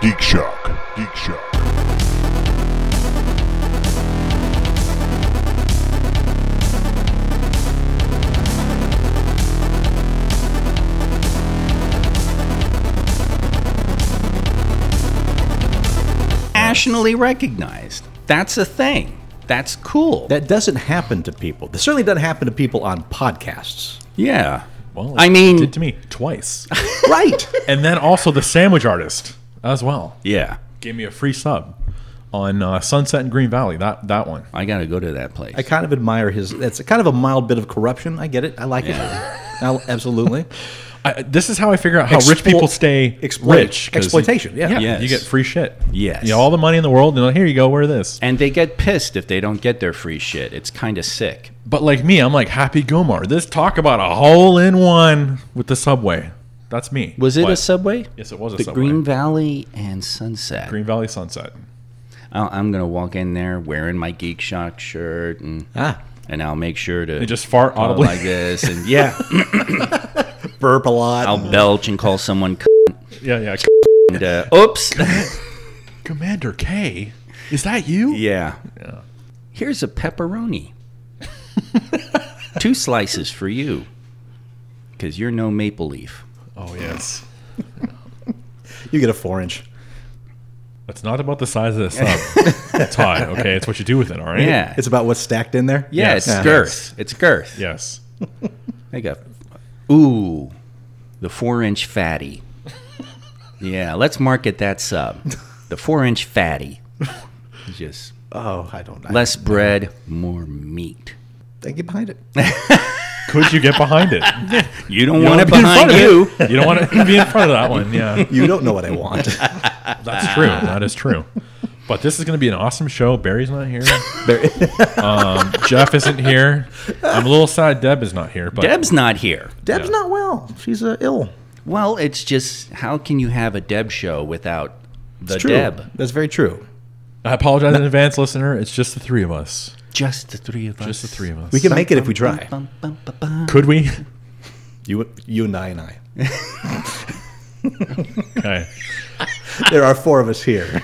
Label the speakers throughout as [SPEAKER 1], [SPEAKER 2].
[SPEAKER 1] Geek Shock. Geek Shock.
[SPEAKER 2] Nationally recognized. That's a thing. That's cool.
[SPEAKER 3] That doesn't happen to people. This certainly doesn't happen to people on podcasts.
[SPEAKER 2] yeah.
[SPEAKER 4] Well,
[SPEAKER 2] I
[SPEAKER 4] it
[SPEAKER 2] mean-
[SPEAKER 4] did to me twice,
[SPEAKER 3] Right.
[SPEAKER 4] and then also the sandwich artist as well
[SPEAKER 2] Yeah.
[SPEAKER 4] gave me a free sub on uh, Sunset and Green Valley. That that one.
[SPEAKER 2] I got to go to that place.
[SPEAKER 3] I kind of admire his. It's kind of a mild bit of corruption. I get it. I like it. I'll- absolutely.
[SPEAKER 4] I, this is how I figure out how rich people stay
[SPEAKER 3] exploit-
[SPEAKER 4] rich. 'cause
[SPEAKER 3] exploitation, yeah.
[SPEAKER 2] Yes.
[SPEAKER 4] you get free shit.
[SPEAKER 2] Yes.
[SPEAKER 4] you know, all the money in the world. You know, here you go, wear this.
[SPEAKER 2] and they get pissed if they don't get their free shit. It's kind of sick.
[SPEAKER 4] But like me, I'm like Happy Gomar. This talk about a hole in one with the subway. That's me.
[SPEAKER 2] Was it a subway?
[SPEAKER 4] Yes, it was a
[SPEAKER 2] the
[SPEAKER 4] subway.
[SPEAKER 2] Green Valley and Sunset.
[SPEAKER 4] Green Valley Sunset.
[SPEAKER 2] I'll, I'm gonna walk in there wearing my Geek Shock shirt and
[SPEAKER 3] Ah.
[SPEAKER 2] and I'll make sure to
[SPEAKER 4] They just fart
[SPEAKER 2] go
[SPEAKER 4] audibly.
[SPEAKER 2] like this and yeah,
[SPEAKER 3] Burp a lot.
[SPEAKER 2] I'll belch and call someone c-
[SPEAKER 4] yeah, yeah.
[SPEAKER 2] and uh, oops.
[SPEAKER 4] Commander K, is that you?
[SPEAKER 2] yeah. Here's a pepperoni. Two slices for you, because you're no maple leaf.
[SPEAKER 4] Oh yes.
[SPEAKER 3] you get a four inch.
[SPEAKER 4] It's not about the size of the sub, Todd. Okay, it's what you do with it. All right.
[SPEAKER 2] Yeah,
[SPEAKER 3] It's about what's stacked in there.
[SPEAKER 2] yeah,
[SPEAKER 4] Yes.
[SPEAKER 2] it's girth. It's girth.
[SPEAKER 4] Yes.
[SPEAKER 2] I got, ooh, the four inch fatty. Yeah, let's market that sub. The four inch fatty. Just
[SPEAKER 3] Oh, I don't. I,
[SPEAKER 2] less bread, more meat.
[SPEAKER 3] Thank you behind it.
[SPEAKER 4] Could you get behind it?
[SPEAKER 2] You don't want it
[SPEAKER 4] wanna
[SPEAKER 2] behind
[SPEAKER 4] be in
[SPEAKER 2] you.
[SPEAKER 4] front of it. You don't want to be in front of that one. Yeah,
[SPEAKER 3] You don't know what I want.
[SPEAKER 4] that's true. That is true. But this is going to be an awesome show. Barry's not here.
[SPEAKER 3] Very-
[SPEAKER 4] Um, Jeff isn't here. I'm a little sad Deb is not here. But
[SPEAKER 2] Deb's not here.
[SPEAKER 3] Deb's
[SPEAKER 4] Yeah.
[SPEAKER 3] not well. She's uh, ill.
[SPEAKER 2] Well, it's just how can you have a Deb show without the
[SPEAKER 3] It's true.
[SPEAKER 2] Deb?
[SPEAKER 3] That's very true.
[SPEAKER 4] I apologize in advance, listener. It's just the three of us.
[SPEAKER 2] Just the three of us.
[SPEAKER 4] Just the three of us.
[SPEAKER 3] We can make it if we try.
[SPEAKER 2] Bum, bum, bum, bum.
[SPEAKER 4] Could we?
[SPEAKER 3] You, you and I and I.
[SPEAKER 4] Okay.
[SPEAKER 3] There are four of us here.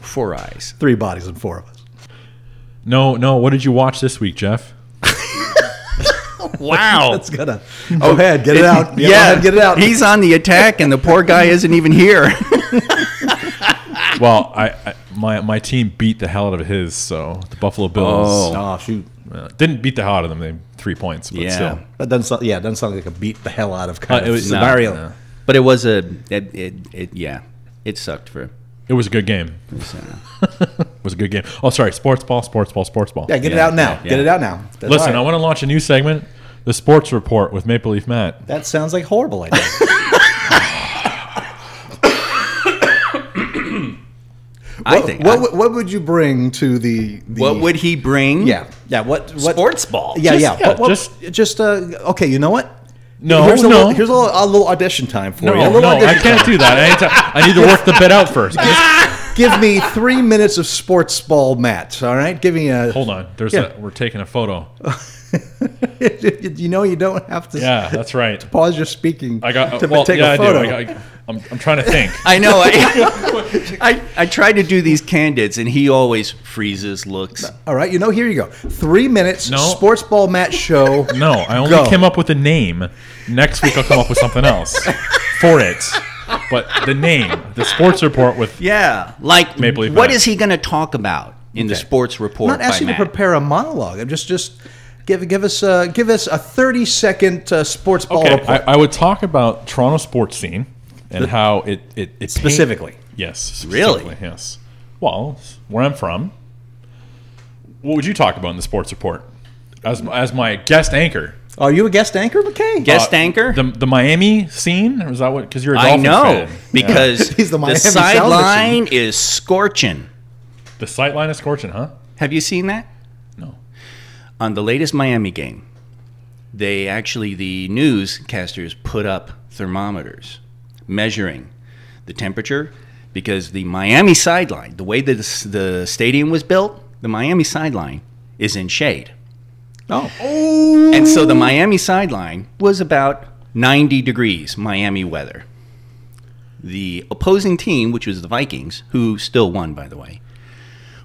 [SPEAKER 2] Four eyes.
[SPEAKER 3] Three bodies and four of us.
[SPEAKER 4] No, no. What did you watch this week, Jeff?
[SPEAKER 2] Wow.
[SPEAKER 3] That's gonna. Go ahead, get it out. Yeah, go ahead, get it out.
[SPEAKER 2] He's on the attack, and the poor guy isn't even here.
[SPEAKER 4] Well, I, I my my team beat the hell out of his. So the Buffalo Bills
[SPEAKER 2] Oh.
[SPEAKER 3] Oh shoot.
[SPEAKER 4] uh, didn't beat the hell out of them. They three points, but
[SPEAKER 2] Yeah.
[SPEAKER 4] still.
[SPEAKER 3] That doesn't sound. Yeah, it doesn't sound like a beat the hell out of kind
[SPEAKER 4] Uh, it
[SPEAKER 3] of
[SPEAKER 4] was- no,
[SPEAKER 3] scenario.
[SPEAKER 4] no.
[SPEAKER 2] but it was a. It, it, it, yeah, it sucked for.
[SPEAKER 4] It was a good game. it was a good game. Oh, sorry. Sports ball, sports ball, sports ball.
[SPEAKER 3] Yeah, get it out now.
[SPEAKER 2] yeah,
[SPEAKER 3] Get it out now. That's
[SPEAKER 4] Listen,
[SPEAKER 3] all
[SPEAKER 4] I want to launch a new segment, the Sports Report with Maple Leaf Matt.
[SPEAKER 3] That sounds like a horrible idea.
[SPEAKER 2] I
[SPEAKER 3] what,
[SPEAKER 2] think.
[SPEAKER 3] What,
[SPEAKER 2] I-
[SPEAKER 3] would- what would you bring to the? the
[SPEAKER 2] what would he bring?
[SPEAKER 3] Yeah, yeah. What? what
[SPEAKER 2] Sports ball.
[SPEAKER 3] Yeah,
[SPEAKER 4] Just-
[SPEAKER 3] yeah.
[SPEAKER 4] yeah,
[SPEAKER 3] What- what-
[SPEAKER 4] just-
[SPEAKER 3] just uh, okay. You know what?
[SPEAKER 4] No,
[SPEAKER 3] here's a
[SPEAKER 4] no.
[SPEAKER 3] little, here's a little, a little audition time for
[SPEAKER 4] No,
[SPEAKER 3] you. A
[SPEAKER 4] no, I can't
[SPEAKER 3] time.
[SPEAKER 4] do that. I need, to, I need to work the bit out first.
[SPEAKER 3] Give me three minutes of sports ball, Matt. All right, give me a.
[SPEAKER 4] Hold on. There's
[SPEAKER 3] Yeah.
[SPEAKER 4] a, we're taking a photo.
[SPEAKER 3] you know, you don't have to
[SPEAKER 4] Yeah, that's right.
[SPEAKER 3] pause your speaking
[SPEAKER 4] I got
[SPEAKER 3] to uh,
[SPEAKER 4] well,
[SPEAKER 3] take
[SPEAKER 4] yeah,
[SPEAKER 3] a photo.
[SPEAKER 4] I do. I got, I'm, I'm trying to think.
[SPEAKER 2] I know. I, I I tried to do these candids, and he always freezes, looks.
[SPEAKER 3] All right, you know, here you go. Three minutes.
[SPEAKER 4] No.
[SPEAKER 3] Sports ball, match show.
[SPEAKER 4] No, I only
[SPEAKER 3] Go.
[SPEAKER 4] came up with a name. Next week I'll come up with something else for it. But the name, the sports report with
[SPEAKER 2] Yeah, like
[SPEAKER 4] Maple Leaf
[SPEAKER 2] what
[SPEAKER 4] Matt.
[SPEAKER 2] is he going to talk about in the
[SPEAKER 3] Okay.
[SPEAKER 2] sports
[SPEAKER 3] I'm
[SPEAKER 2] report?
[SPEAKER 3] not asking
[SPEAKER 2] by
[SPEAKER 3] you to prepare a monologue. I'm just just give give us uh, give us a 30 second uh, sports ball
[SPEAKER 4] Okay,
[SPEAKER 3] report.
[SPEAKER 4] I, I would talk about Toronto sports scene and how it it, it paint-
[SPEAKER 3] Specifically.
[SPEAKER 4] yes,
[SPEAKER 2] Really?
[SPEAKER 4] yes. Well, where I'm from. What would you talk about in the sports report as as my guest anchor?
[SPEAKER 3] Are you a guest anchor, McKay?
[SPEAKER 2] Guest
[SPEAKER 4] Uh,
[SPEAKER 2] anchor?
[SPEAKER 4] the the Miami scene, or is that what? Because you're a
[SPEAKER 2] I
[SPEAKER 4] Dolphins
[SPEAKER 2] know
[SPEAKER 4] fan.
[SPEAKER 2] because
[SPEAKER 3] He's the
[SPEAKER 2] the, sideline is scorching.
[SPEAKER 4] the sight line is scorching, huh?
[SPEAKER 2] Have you seen that? On the latest Miami game, they actually the newscasters put up thermometers measuring the temperature because the Miami sideline, the way that the, the stadium was built, the Miami sideline is in shade.
[SPEAKER 3] Oh.
[SPEAKER 2] And so the Miami sideline was about 90 degrees Miami weather. the opposing team, which was the Vikings, who still won, by the way,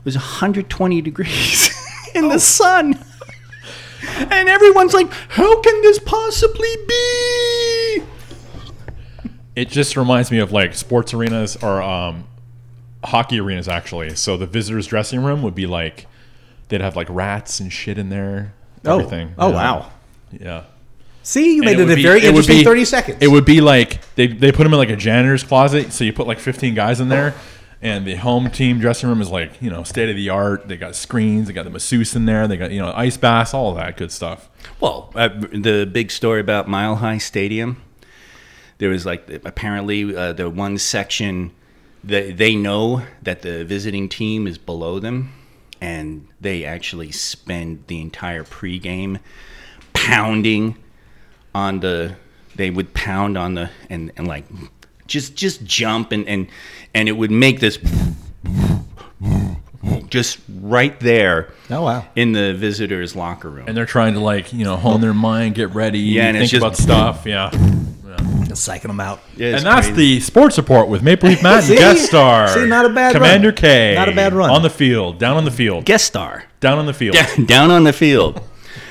[SPEAKER 2] was 120 degrees in the oh. sun. And everyone's like, how can this possibly be?
[SPEAKER 4] It just reminds me of like sports arenas or um, hockey arenas, actually. So the visitors' dressing room would be like they'd have like rats and shit in there.
[SPEAKER 3] Oh.
[SPEAKER 4] Everything.
[SPEAKER 3] Oh,
[SPEAKER 4] Yeah.
[SPEAKER 3] wow.
[SPEAKER 4] Yeah.
[SPEAKER 3] See, you made it,
[SPEAKER 4] would
[SPEAKER 3] a
[SPEAKER 4] be-
[SPEAKER 3] very
[SPEAKER 4] it would
[SPEAKER 3] interesting
[SPEAKER 4] be-
[SPEAKER 3] 30 seconds.
[SPEAKER 4] It would be like they, they put them in like a janitor's closet. So you put like 15 guys in there, and the home team dressing room is like, you know, state of the art. They got screens, they got the masseuse in there, they got, you know, ice baths, all that good stuff.
[SPEAKER 2] Well, uh, the big story about Mile High Stadium, there was like apparently uh, the one section that they know that the visiting team is below them, and they actually spend the entire pregame pounding on the. They would pound on the and, and like just just jump and and and it would make this just right there
[SPEAKER 3] Oh, wow.
[SPEAKER 2] in the visitors locker room.
[SPEAKER 4] And they're trying to like, you know, hone their mind, get ready,
[SPEAKER 2] Yeah, and
[SPEAKER 4] think
[SPEAKER 2] it's just-
[SPEAKER 4] about stuff. Yeah.
[SPEAKER 3] Just psyching them out.
[SPEAKER 2] Yeah,
[SPEAKER 4] and that's
[SPEAKER 2] crazy.
[SPEAKER 4] the sports report with Maple Leaf Matt and guest star.
[SPEAKER 3] See, not a bad
[SPEAKER 4] Commander
[SPEAKER 3] run.
[SPEAKER 4] K.
[SPEAKER 3] Not a bad run.
[SPEAKER 4] On the field, down on the field,
[SPEAKER 2] guest star.
[SPEAKER 4] down on the field.
[SPEAKER 2] down on the field.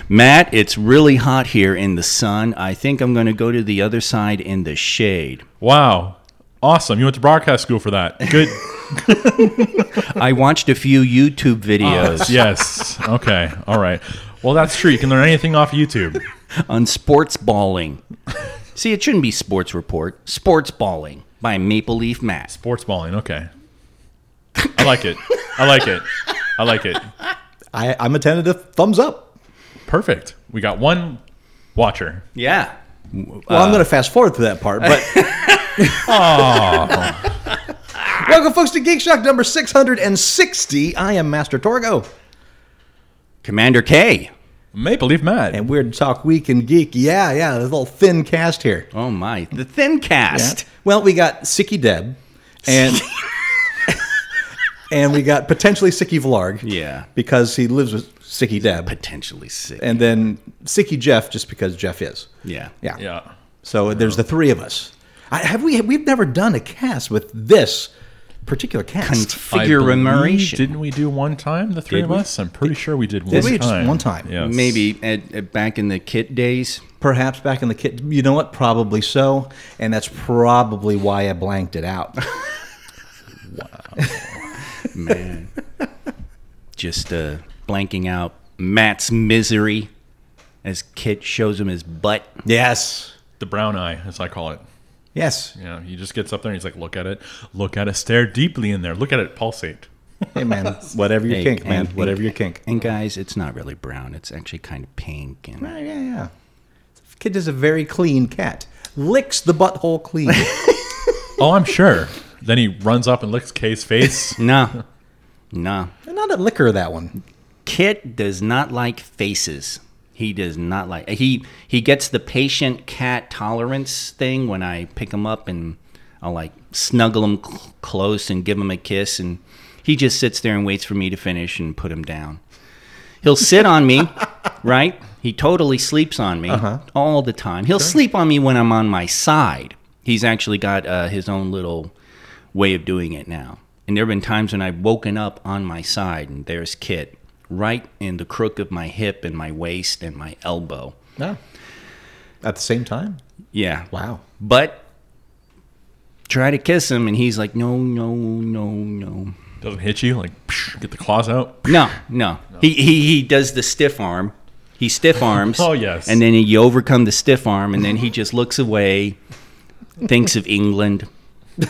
[SPEAKER 2] Matt, it's really hot here in the sun. I think I'm going to go to the other side in the shade.
[SPEAKER 4] Wow. Awesome. You went to broadcast school for that. Good.
[SPEAKER 2] I watched a few YouTube videos ah,
[SPEAKER 4] yes. Okay. All right. Well, that's true. You can learn anything off YouTube.
[SPEAKER 2] on sports balling. See, it shouldn't be sports report. Sports balling by Maple Leaf Matt.
[SPEAKER 4] Sports balling. Okay. I like it. I like it. I like it.
[SPEAKER 3] I, I'm a tentative thumbs up.
[SPEAKER 4] Perfect. We got one watcher.
[SPEAKER 2] Yeah.
[SPEAKER 3] Well, I'm going to fast forward to that part, but. Welcome, folks, to Geek Shock number 660. I am Master Torgo,
[SPEAKER 2] Commander K.
[SPEAKER 4] Maple Leaf Matt.
[SPEAKER 3] and we're to talk Week and Geek. Yeah, yeah, this little thin cast here.
[SPEAKER 2] Oh my, the thin cast.
[SPEAKER 3] Well, we got Sicky Deb, and and we got potentially Sicky Vlarg.
[SPEAKER 2] Yeah.
[SPEAKER 3] because he lives with Sicky Deb,
[SPEAKER 2] Potentially sick.
[SPEAKER 3] and then Sicky Jeff, just because Jeff is.
[SPEAKER 2] yeah.
[SPEAKER 3] Yeah.
[SPEAKER 4] yeah.
[SPEAKER 3] So there's the three of us. I, have we? We've never done a cast with this particular cast.
[SPEAKER 4] I believe-
[SPEAKER 2] Configuration.
[SPEAKER 4] Didn't we do one time, the three
[SPEAKER 2] Did
[SPEAKER 4] of
[SPEAKER 2] we?
[SPEAKER 4] us? I'm pretty sure we did one
[SPEAKER 3] Did we? Just
[SPEAKER 4] time.
[SPEAKER 3] one time.
[SPEAKER 4] Yes.
[SPEAKER 2] Maybe at, at back in the kit days.
[SPEAKER 3] Perhaps back in the kit. You know what? Probably so, and that's probably why I blanked it out. Wow.
[SPEAKER 2] Man. Just uh, blanking out Matt's misery as Kit shows him his butt.
[SPEAKER 3] yes.
[SPEAKER 4] The brown eye, as I call it.
[SPEAKER 3] Yes.
[SPEAKER 4] You know, he just gets up there and he's like, look at it, look at it, stare deeply in there, look at it pulsate.
[SPEAKER 3] Hey man, whatever your
[SPEAKER 2] Hey,
[SPEAKER 3] kink, man.
[SPEAKER 2] and-
[SPEAKER 3] Whatever your kink.
[SPEAKER 2] And guys, it's not really brown. It's actually kind of pink. And
[SPEAKER 3] Yeah, yeah, yeah. Kit is a very clean cat. Licks the butthole clean.
[SPEAKER 4] Oh, I'm sure. then he runs up and licks Kay's face.
[SPEAKER 2] no, no.
[SPEAKER 3] Not a licker, that one.
[SPEAKER 2] Kit does not like faces. He does not like. He he gets the patient cat tolerance thing when I pick him up and I'll like snuggle him cl- close and give him a kiss, and he just sits there and waits for me to finish and put him down. He'll sit on me, right? He totally sleeps on me all the time. He'll sleep on me when I'm on my side. He's actually got uh, his own little way of doing it now. And there have been times when I've woken up on my side and there's Kit right in the crook of my hip and my waist and my elbow.
[SPEAKER 3] No. At the same time?
[SPEAKER 2] Yeah.
[SPEAKER 3] Wow.
[SPEAKER 2] But try to kiss him and he's like, no, no, no, no.
[SPEAKER 4] Doesn't hit you, like, psh, get the claws out.
[SPEAKER 2] No, no. He, he, he does the stiff arm. He stiff arms.
[SPEAKER 4] Oh, yes.
[SPEAKER 2] And then you overcome the stiff arm and then he just looks away, thinks of England.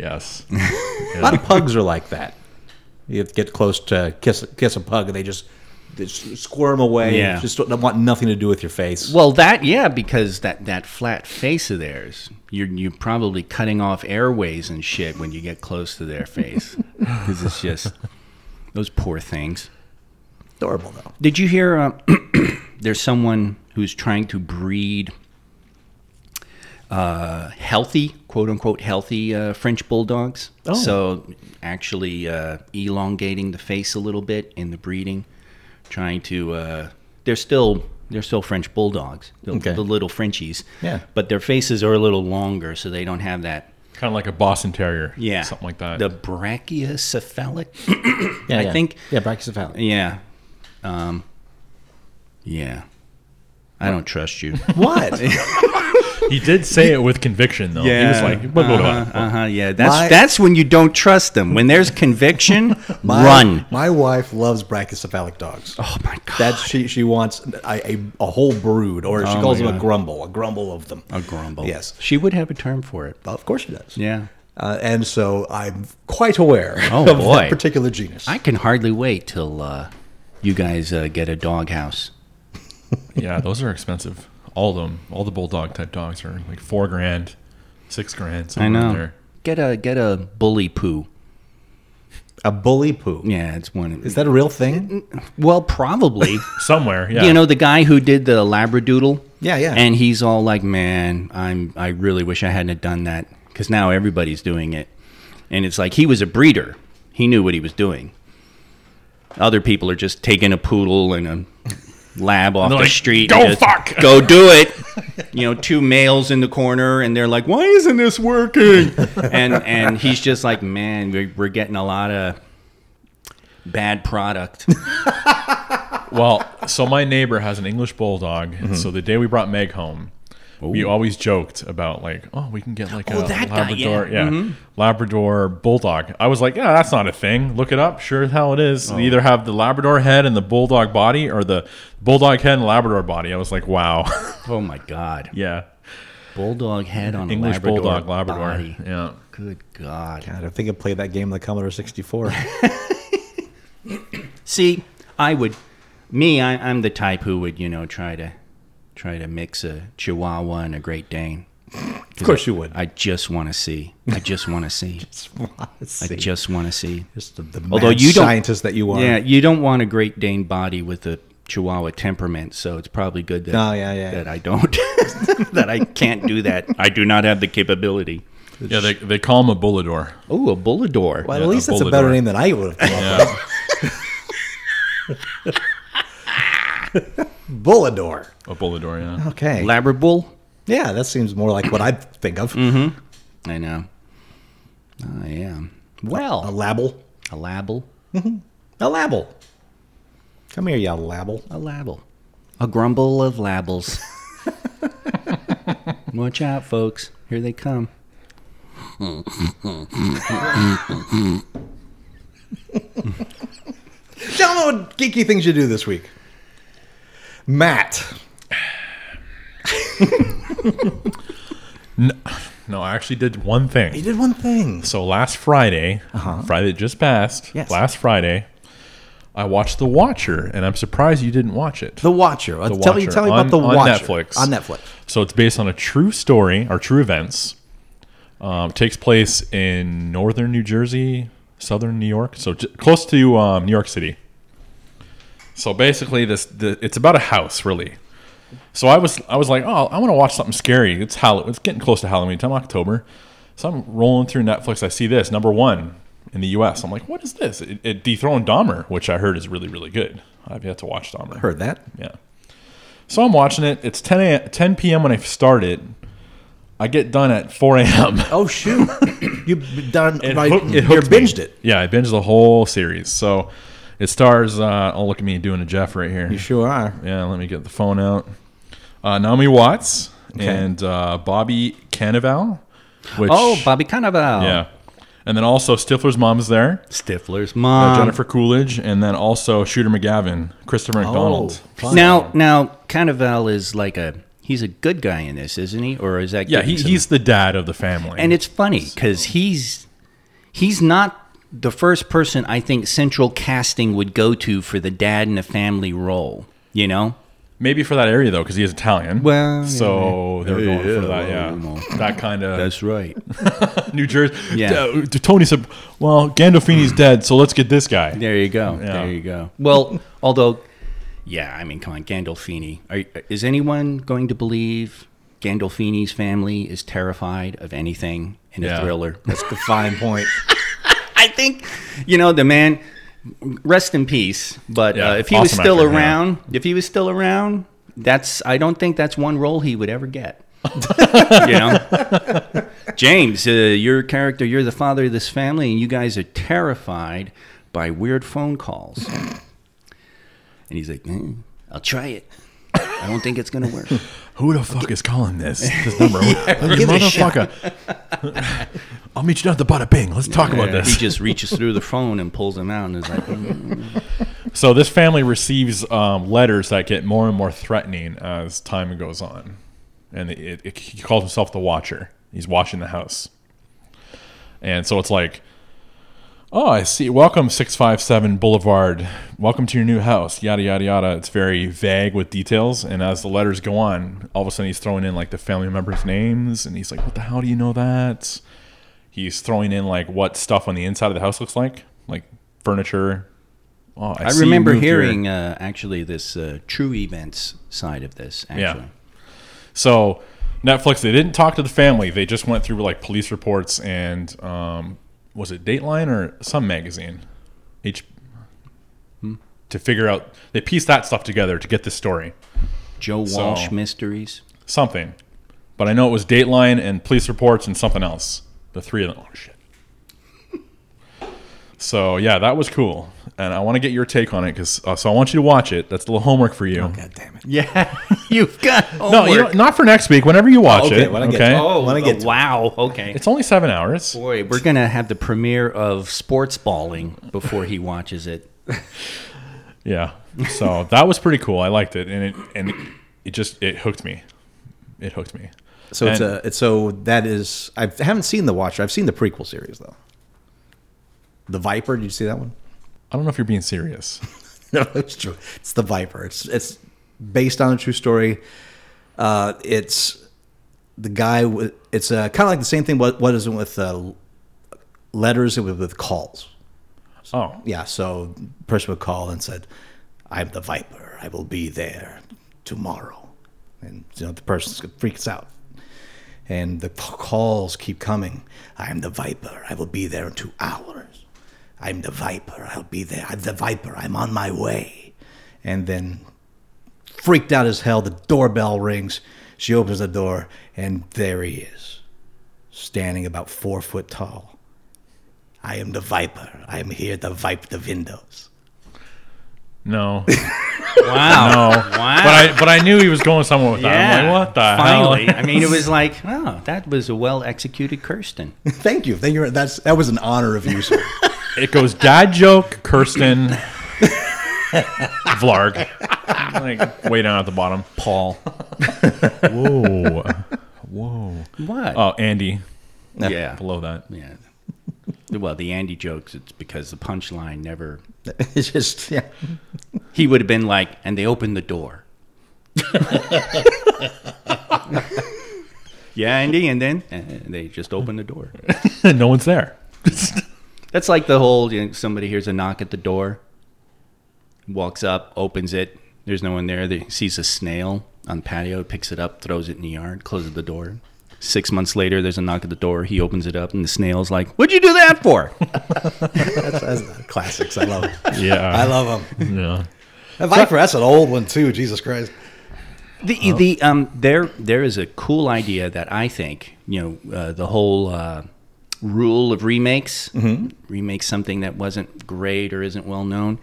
[SPEAKER 4] Yes.
[SPEAKER 3] A lot of pugs are like that. You get close to kiss kiss a pug, and they just, they squirm away.
[SPEAKER 2] Yeah.
[SPEAKER 3] Just don't want nothing to do with your face.
[SPEAKER 2] Well, that yeah, because that that flat face of theirs, you're you're probably cutting off airways and shit when you get close to their face, because it's just those poor things.
[SPEAKER 3] Adorable though.
[SPEAKER 2] Did you hear? Uh, there's someone who's trying to breed uh, healthy, quote unquote, healthy uh, French bulldogs.
[SPEAKER 3] Oh.
[SPEAKER 2] So actually uh, elongating the face a little bit in the breeding, trying to. Uh, they're still They're still French bulldogs, the,
[SPEAKER 3] Okay.
[SPEAKER 2] the little Frenchies.
[SPEAKER 3] Yeah.
[SPEAKER 2] But their faces are a little longer, so they don't have that.
[SPEAKER 4] Kind of like a Boston Terrier.
[SPEAKER 2] Yeah.
[SPEAKER 4] Something like that.
[SPEAKER 2] The brachiocephalic.
[SPEAKER 3] Yeah,
[SPEAKER 2] I
[SPEAKER 3] yeah.
[SPEAKER 2] think-
[SPEAKER 3] Yeah, brachycephalic.
[SPEAKER 2] yeah. Um, yeah. I don't trust you.
[SPEAKER 3] What?
[SPEAKER 4] he did say it with conviction, though. He was like, blah, blah, blah.
[SPEAKER 2] uh-huh, uh-huh, yeah. That's
[SPEAKER 3] My-
[SPEAKER 2] that's when you don't trust them. When there's conviction,
[SPEAKER 3] My,
[SPEAKER 2] run.
[SPEAKER 3] My wife loves brachycephalic dogs.
[SPEAKER 2] Oh my god.
[SPEAKER 3] That she she wants a, a, a whole brood, or she
[SPEAKER 2] Oh
[SPEAKER 3] calls
[SPEAKER 2] my
[SPEAKER 3] them a
[SPEAKER 2] God.
[SPEAKER 3] grumble, a grumble of them.
[SPEAKER 2] a grumble.
[SPEAKER 3] Yes.
[SPEAKER 2] She would have a term for it.
[SPEAKER 3] Of course she does.
[SPEAKER 2] Yeah.
[SPEAKER 3] Uh, and so I'm quite aware
[SPEAKER 2] Oh,
[SPEAKER 3] of
[SPEAKER 2] boy.
[SPEAKER 3] that particular genus.
[SPEAKER 2] I can hardly wait till uh, you guys uh, get a doghouse.
[SPEAKER 4] Yeah, those are expensive. All of them, all the bulldog type dogs are like four grand, six grand.
[SPEAKER 2] I
[SPEAKER 4] somewhere in
[SPEAKER 2] know.
[SPEAKER 4] There.
[SPEAKER 2] Get a get a bully poo.
[SPEAKER 3] a bully poo.
[SPEAKER 2] Yeah, it's one.
[SPEAKER 3] Is that a real thing?
[SPEAKER 2] well, probably.
[SPEAKER 4] Somewhere, yeah.
[SPEAKER 2] You know the guy who did the labradoodle.
[SPEAKER 3] Yeah, yeah.
[SPEAKER 2] And he's all like, "Man, I'm. I really wish I hadn't done that because now everybody's doing it." And it's like he was a breeder. He knew what he was doing. Other people are just taking a poodle and a lab off the
[SPEAKER 4] like,
[SPEAKER 2] street.
[SPEAKER 4] "Go
[SPEAKER 2] and
[SPEAKER 4] fuck!"
[SPEAKER 2] Go do it. You know, two males in the corner, and they're like, "Why isn't this working?" and and he's just like, "Man, we're, we're getting a lot of bad product."
[SPEAKER 4] Well, so my neighbor has an English bulldog.
[SPEAKER 2] Mm-hmm.
[SPEAKER 4] So the day we brought Meg home, we always joked about like, oh, we can get like
[SPEAKER 2] Oh,
[SPEAKER 4] a
[SPEAKER 2] that guy, yeah.
[SPEAKER 4] Labrador, yeah,
[SPEAKER 2] Mhm.
[SPEAKER 4] Labrador bulldog. I was like, yeah, that's not a thing. Look it up. Sure as hell it is.
[SPEAKER 2] Oh.
[SPEAKER 4] They either have the Labrador head and the bulldog body, or the bulldog head and Labrador body. I was like, wow,
[SPEAKER 2] oh my God!
[SPEAKER 4] yeah,
[SPEAKER 2] Bulldog head on
[SPEAKER 4] English
[SPEAKER 2] a Labrador
[SPEAKER 4] bulldog, Labrador,
[SPEAKER 2] body.
[SPEAKER 4] yeah.
[SPEAKER 2] Good God!
[SPEAKER 3] God, I think I played that game on the Commodore 64.
[SPEAKER 2] See, I would, me, I, I'm the type who would, you know, try to, try to mix a Chihuahua and a Great Dane.
[SPEAKER 3] of course you would.
[SPEAKER 2] I just want to see. I just want to see. I just want to see.
[SPEAKER 3] just the, the
[SPEAKER 2] Although
[SPEAKER 3] mad
[SPEAKER 2] you don't-
[SPEAKER 3] scientist that you are.
[SPEAKER 2] Yeah, you don't want a Great Dane body with a Chihuahua temperament, so it's probably good that
[SPEAKER 3] Oh, yeah, yeah.
[SPEAKER 2] that I don't, that I can't do that. I do not have the capability.
[SPEAKER 4] Yeah, they, they call him a bullador.
[SPEAKER 2] Oh, a Bullador.
[SPEAKER 3] Well,
[SPEAKER 4] Yeah,
[SPEAKER 3] at least
[SPEAKER 4] a
[SPEAKER 3] that's a better name than I would have come up
[SPEAKER 4] Yeah,
[SPEAKER 3] with. Bullador.
[SPEAKER 4] a bullador. Yeah.
[SPEAKER 3] Okay.
[SPEAKER 2] Labrabull.
[SPEAKER 3] yeah, that seems more like what I'd think of. Mm-hmm.
[SPEAKER 2] I know. Uh, I am. Well,
[SPEAKER 3] A label.
[SPEAKER 2] a label. Mm-hmm.
[SPEAKER 3] A label. Come here, you label.
[SPEAKER 2] A label. A grumble of labels. Watch out, folks. Here they come.
[SPEAKER 3] Tell me what geeky things you do this week. Matt.
[SPEAKER 4] No, no, I actually did one thing.
[SPEAKER 3] You did one thing.
[SPEAKER 4] So last Friday, Friday just passed,
[SPEAKER 3] Uh-huh. Yes.
[SPEAKER 4] last Friday, I watched The Watcher, and I'm surprised you didn't watch it.
[SPEAKER 3] The Watcher.
[SPEAKER 4] The
[SPEAKER 3] tell me,
[SPEAKER 4] Watcher
[SPEAKER 3] tell me
[SPEAKER 4] on-
[SPEAKER 3] about the
[SPEAKER 4] on
[SPEAKER 3] Watcher
[SPEAKER 4] Netflix.
[SPEAKER 3] On Netflix.
[SPEAKER 4] So it's based on a true story or true events. Um, it takes place in northern New Jersey, southern New York, so j- close to um, New York City. So basically, this the, it's about a house, really. So I was I was like, oh, I want to watch something scary. It's Hall- It's getting close to Halloween time, October. So I'm rolling through Netflix. I see this number one in the U.S. I'm like, what is this? It, it dethroned Dahmer, which I heard is really really good. I've yet to watch Dahmer.
[SPEAKER 3] Heard that.
[SPEAKER 4] Yeah. So I'm watching it. It's 10 a, 10 p.m. when I start it. I get done at 4 a.m.
[SPEAKER 3] Oh shoot! You've done.
[SPEAKER 4] It
[SPEAKER 3] right,
[SPEAKER 4] hooked- it
[SPEAKER 3] you
[SPEAKER 4] hooked me.
[SPEAKER 3] binged it.
[SPEAKER 4] Yeah, I binged the whole series. So it stars. Uh, oh, look at me doing a Jeff right here.
[SPEAKER 3] You sure are.
[SPEAKER 4] Yeah, let me get the phone out. Uh, Naomi Watts and uh, Bobby Cannavale. Which,
[SPEAKER 2] Oh, Bobby Cannavale.
[SPEAKER 4] yeah, and then also Stifler's mom is there.
[SPEAKER 2] Stifler's
[SPEAKER 4] Uh,
[SPEAKER 2] mom.
[SPEAKER 4] Jennifer Coolidge, and then also Shooter McGavin, Christopher McDonald.
[SPEAKER 3] fine.
[SPEAKER 2] Now, now, Cannavale is like a he's a good guy in this, isn't he? Or is that
[SPEAKER 4] Yeah, he,
[SPEAKER 2] some-
[SPEAKER 4] he's the dad of the family.
[SPEAKER 2] and it's funny because he's he's not the first person I think Central Casting would go to for the dad in a family role. You know,
[SPEAKER 4] Maybe for that area though, because he is Italian.
[SPEAKER 2] Well,
[SPEAKER 4] so they were going
[SPEAKER 2] yeah,
[SPEAKER 4] for that. Yeah,
[SPEAKER 2] well,
[SPEAKER 4] that kind of That's
[SPEAKER 2] right.
[SPEAKER 4] New Jersey.
[SPEAKER 2] Yeah.
[SPEAKER 4] Uh, Tony said, "Well, Gandolfini's dead, so let's get this guy."
[SPEAKER 2] There you go.
[SPEAKER 4] Yeah.
[SPEAKER 2] There you go. Well, although, yeah, I mean, come on, Gandolfini. Are, is anyone going to believe Gandolfini's family is terrified of anything in a
[SPEAKER 4] Yeah.
[SPEAKER 2] thriller?
[SPEAKER 3] That's a fine point.
[SPEAKER 2] I think, you know, the man. Rest in peace. But
[SPEAKER 4] Yeah,
[SPEAKER 2] uh, if he was still
[SPEAKER 4] actor, yeah.
[SPEAKER 2] around, if he was still around, that's I don't think that's one role he would ever get. you know, James, uh, your character, you're the father of this family, and you guys are terrified by weird phone calls. And he's like, "Mm, "I'll try it. I don't think it's gonna work."
[SPEAKER 4] Who the fuck is calling this? This number. you motherfucker. I'll meet you down at the Bada Bing. Let's talk about this.
[SPEAKER 2] He just reaches through the phone and pulls him out, and is like, "Mm."
[SPEAKER 4] So this family receives um, letters that get more and more threatening as time goes on, and it, it, he calls himself the Watcher. He's watching the house, and so it's like, oh, I see. Welcome six five seven Boulevard. Welcome to your new house. Yada yada yada. It's very vague with details, and as the letters go on, all of a sudden he's throwing in like the family members' names, and he's like, "What the hell do you know that?" He's throwing in like what stuff on the inside of the house looks like, like furniture. Oh,
[SPEAKER 2] I
[SPEAKER 4] see
[SPEAKER 2] remember hearing uh, actually this uh, true events side of this. Actually,
[SPEAKER 4] Yeah. So Netflix, they didn't talk to the family. They just went through like police reports and um, was it Dateline or some magazine? H hmm? to figure out they pieced that stuff together to get this story.
[SPEAKER 2] Joe
[SPEAKER 4] So-
[SPEAKER 2] Walsh mysteries.
[SPEAKER 4] Something. But I know it was Dateline and police reports and something else. The three of them. Oh shit. So yeah, that was cool, and I want to get your take on it because uh, so I want you to watch it. That's a little homework for you.
[SPEAKER 3] God damn it.
[SPEAKER 2] Yeah, you've got
[SPEAKER 4] No, you don't, for next week. Whenever you watch
[SPEAKER 3] Okay,
[SPEAKER 4] it.
[SPEAKER 3] when I
[SPEAKER 4] okay.
[SPEAKER 3] to-
[SPEAKER 2] Oh,
[SPEAKER 3] When I get to-
[SPEAKER 2] wow. Okay.
[SPEAKER 4] It's only seven hours.
[SPEAKER 2] Boy, we're gonna have the premiere of Sports Balling before he watches it.
[SPEAKER 4] Yeah. So that was pretty cool. I liked it, and it and it, it just it hooked me. It hooked me.
[SPEAKER 3] So it's a it's so that is I haven't seen the Watcher. I've seen the prequel series though. The Viper. Did you see that one?
[SPEAKER 4] I don't know if you're being serious.
[SPEAKER 3] no, it's true. It's the Viper. It's it's based on a true story. Uh, it's the guy with. It's uh, kind of like the same thing. What what is it with uh, letters and with, with calls?
[SPEAKER 4] Oh,
[SPEAKER 3] Yeah. So the person would call and said, "I'm the Viper. I will be there tomorrow," and you know the person freaks out. And the calls keep coming. I'm the Viper. I will be there in two hours. I'm the Viper. I'll be there. I'm the Viper. I'm on my way. And then, freaked out as hell, the doorbell rings. She opens the door, and there he is, standing about four foot tall. I am the Viper. I am here to vipe the windows.
[SPEAKER 4] no,
[SPEAKER 2] Wow.
[SPEAKER 4] no.
[SPEAKER 2] Wow.
[SPEAKER 4] But I but I knew he was going somewhere with that. I'm like, what the
[SPEAKER 2] Finally,
[SPEAKER 4] hell?
[SPEAKER 2] I mean, it was like, oh, that was a well executed Kirsten.
[SPEAKER 3] Thank you. Thank you. That's that was an honor of you, sir.
[SPEAKER 4] It goes dad joke, Kirsten, Vlarg, like way down at the bottom.
[SPEAKER 2] Paul.
[SPEAKER 4] Whoa, whoa.
[SPEAKER 2] What?
[SPEAKER 4] Oh, Andy
[SPEAKER 2] yeah.
[SPEAKER 4] below that.
[SPEAKER 2] Yeah. Well, the Andy jokes, it's because the punchline never.
[SPEAKER 3] it's just yeah.
[SPEAKER 2] He would have been like, and they opened the door. yeah, Andy, and then uh, they just opened the door.
[SPEAKER 4] no one's there.
[SPEAKER 2] That's like the whole you know, somebody hears a knock at the door, walks up, opens it. There's no one there. They sees a snail on the patio, picks it up, throws it in the yard, closes the door. Six months later, there's a knock at the door. He opens it up, and the snail's like, "What'd you do that for?"
[SPEAKER 3] That's, that's classics. I love it.
[SPEAKER 4] Yeah,
[SPEAKER 3] I love them.
[SPEAKER 4] Yeah.
[SPEAKER 3] That Viper. That's an old one too. Jesus Christ.
[SPEAKER 2] The the um there there is a cool idea that I think you know uh, the whole uh, rule of remakes remake something that wasn't great or isn't well known.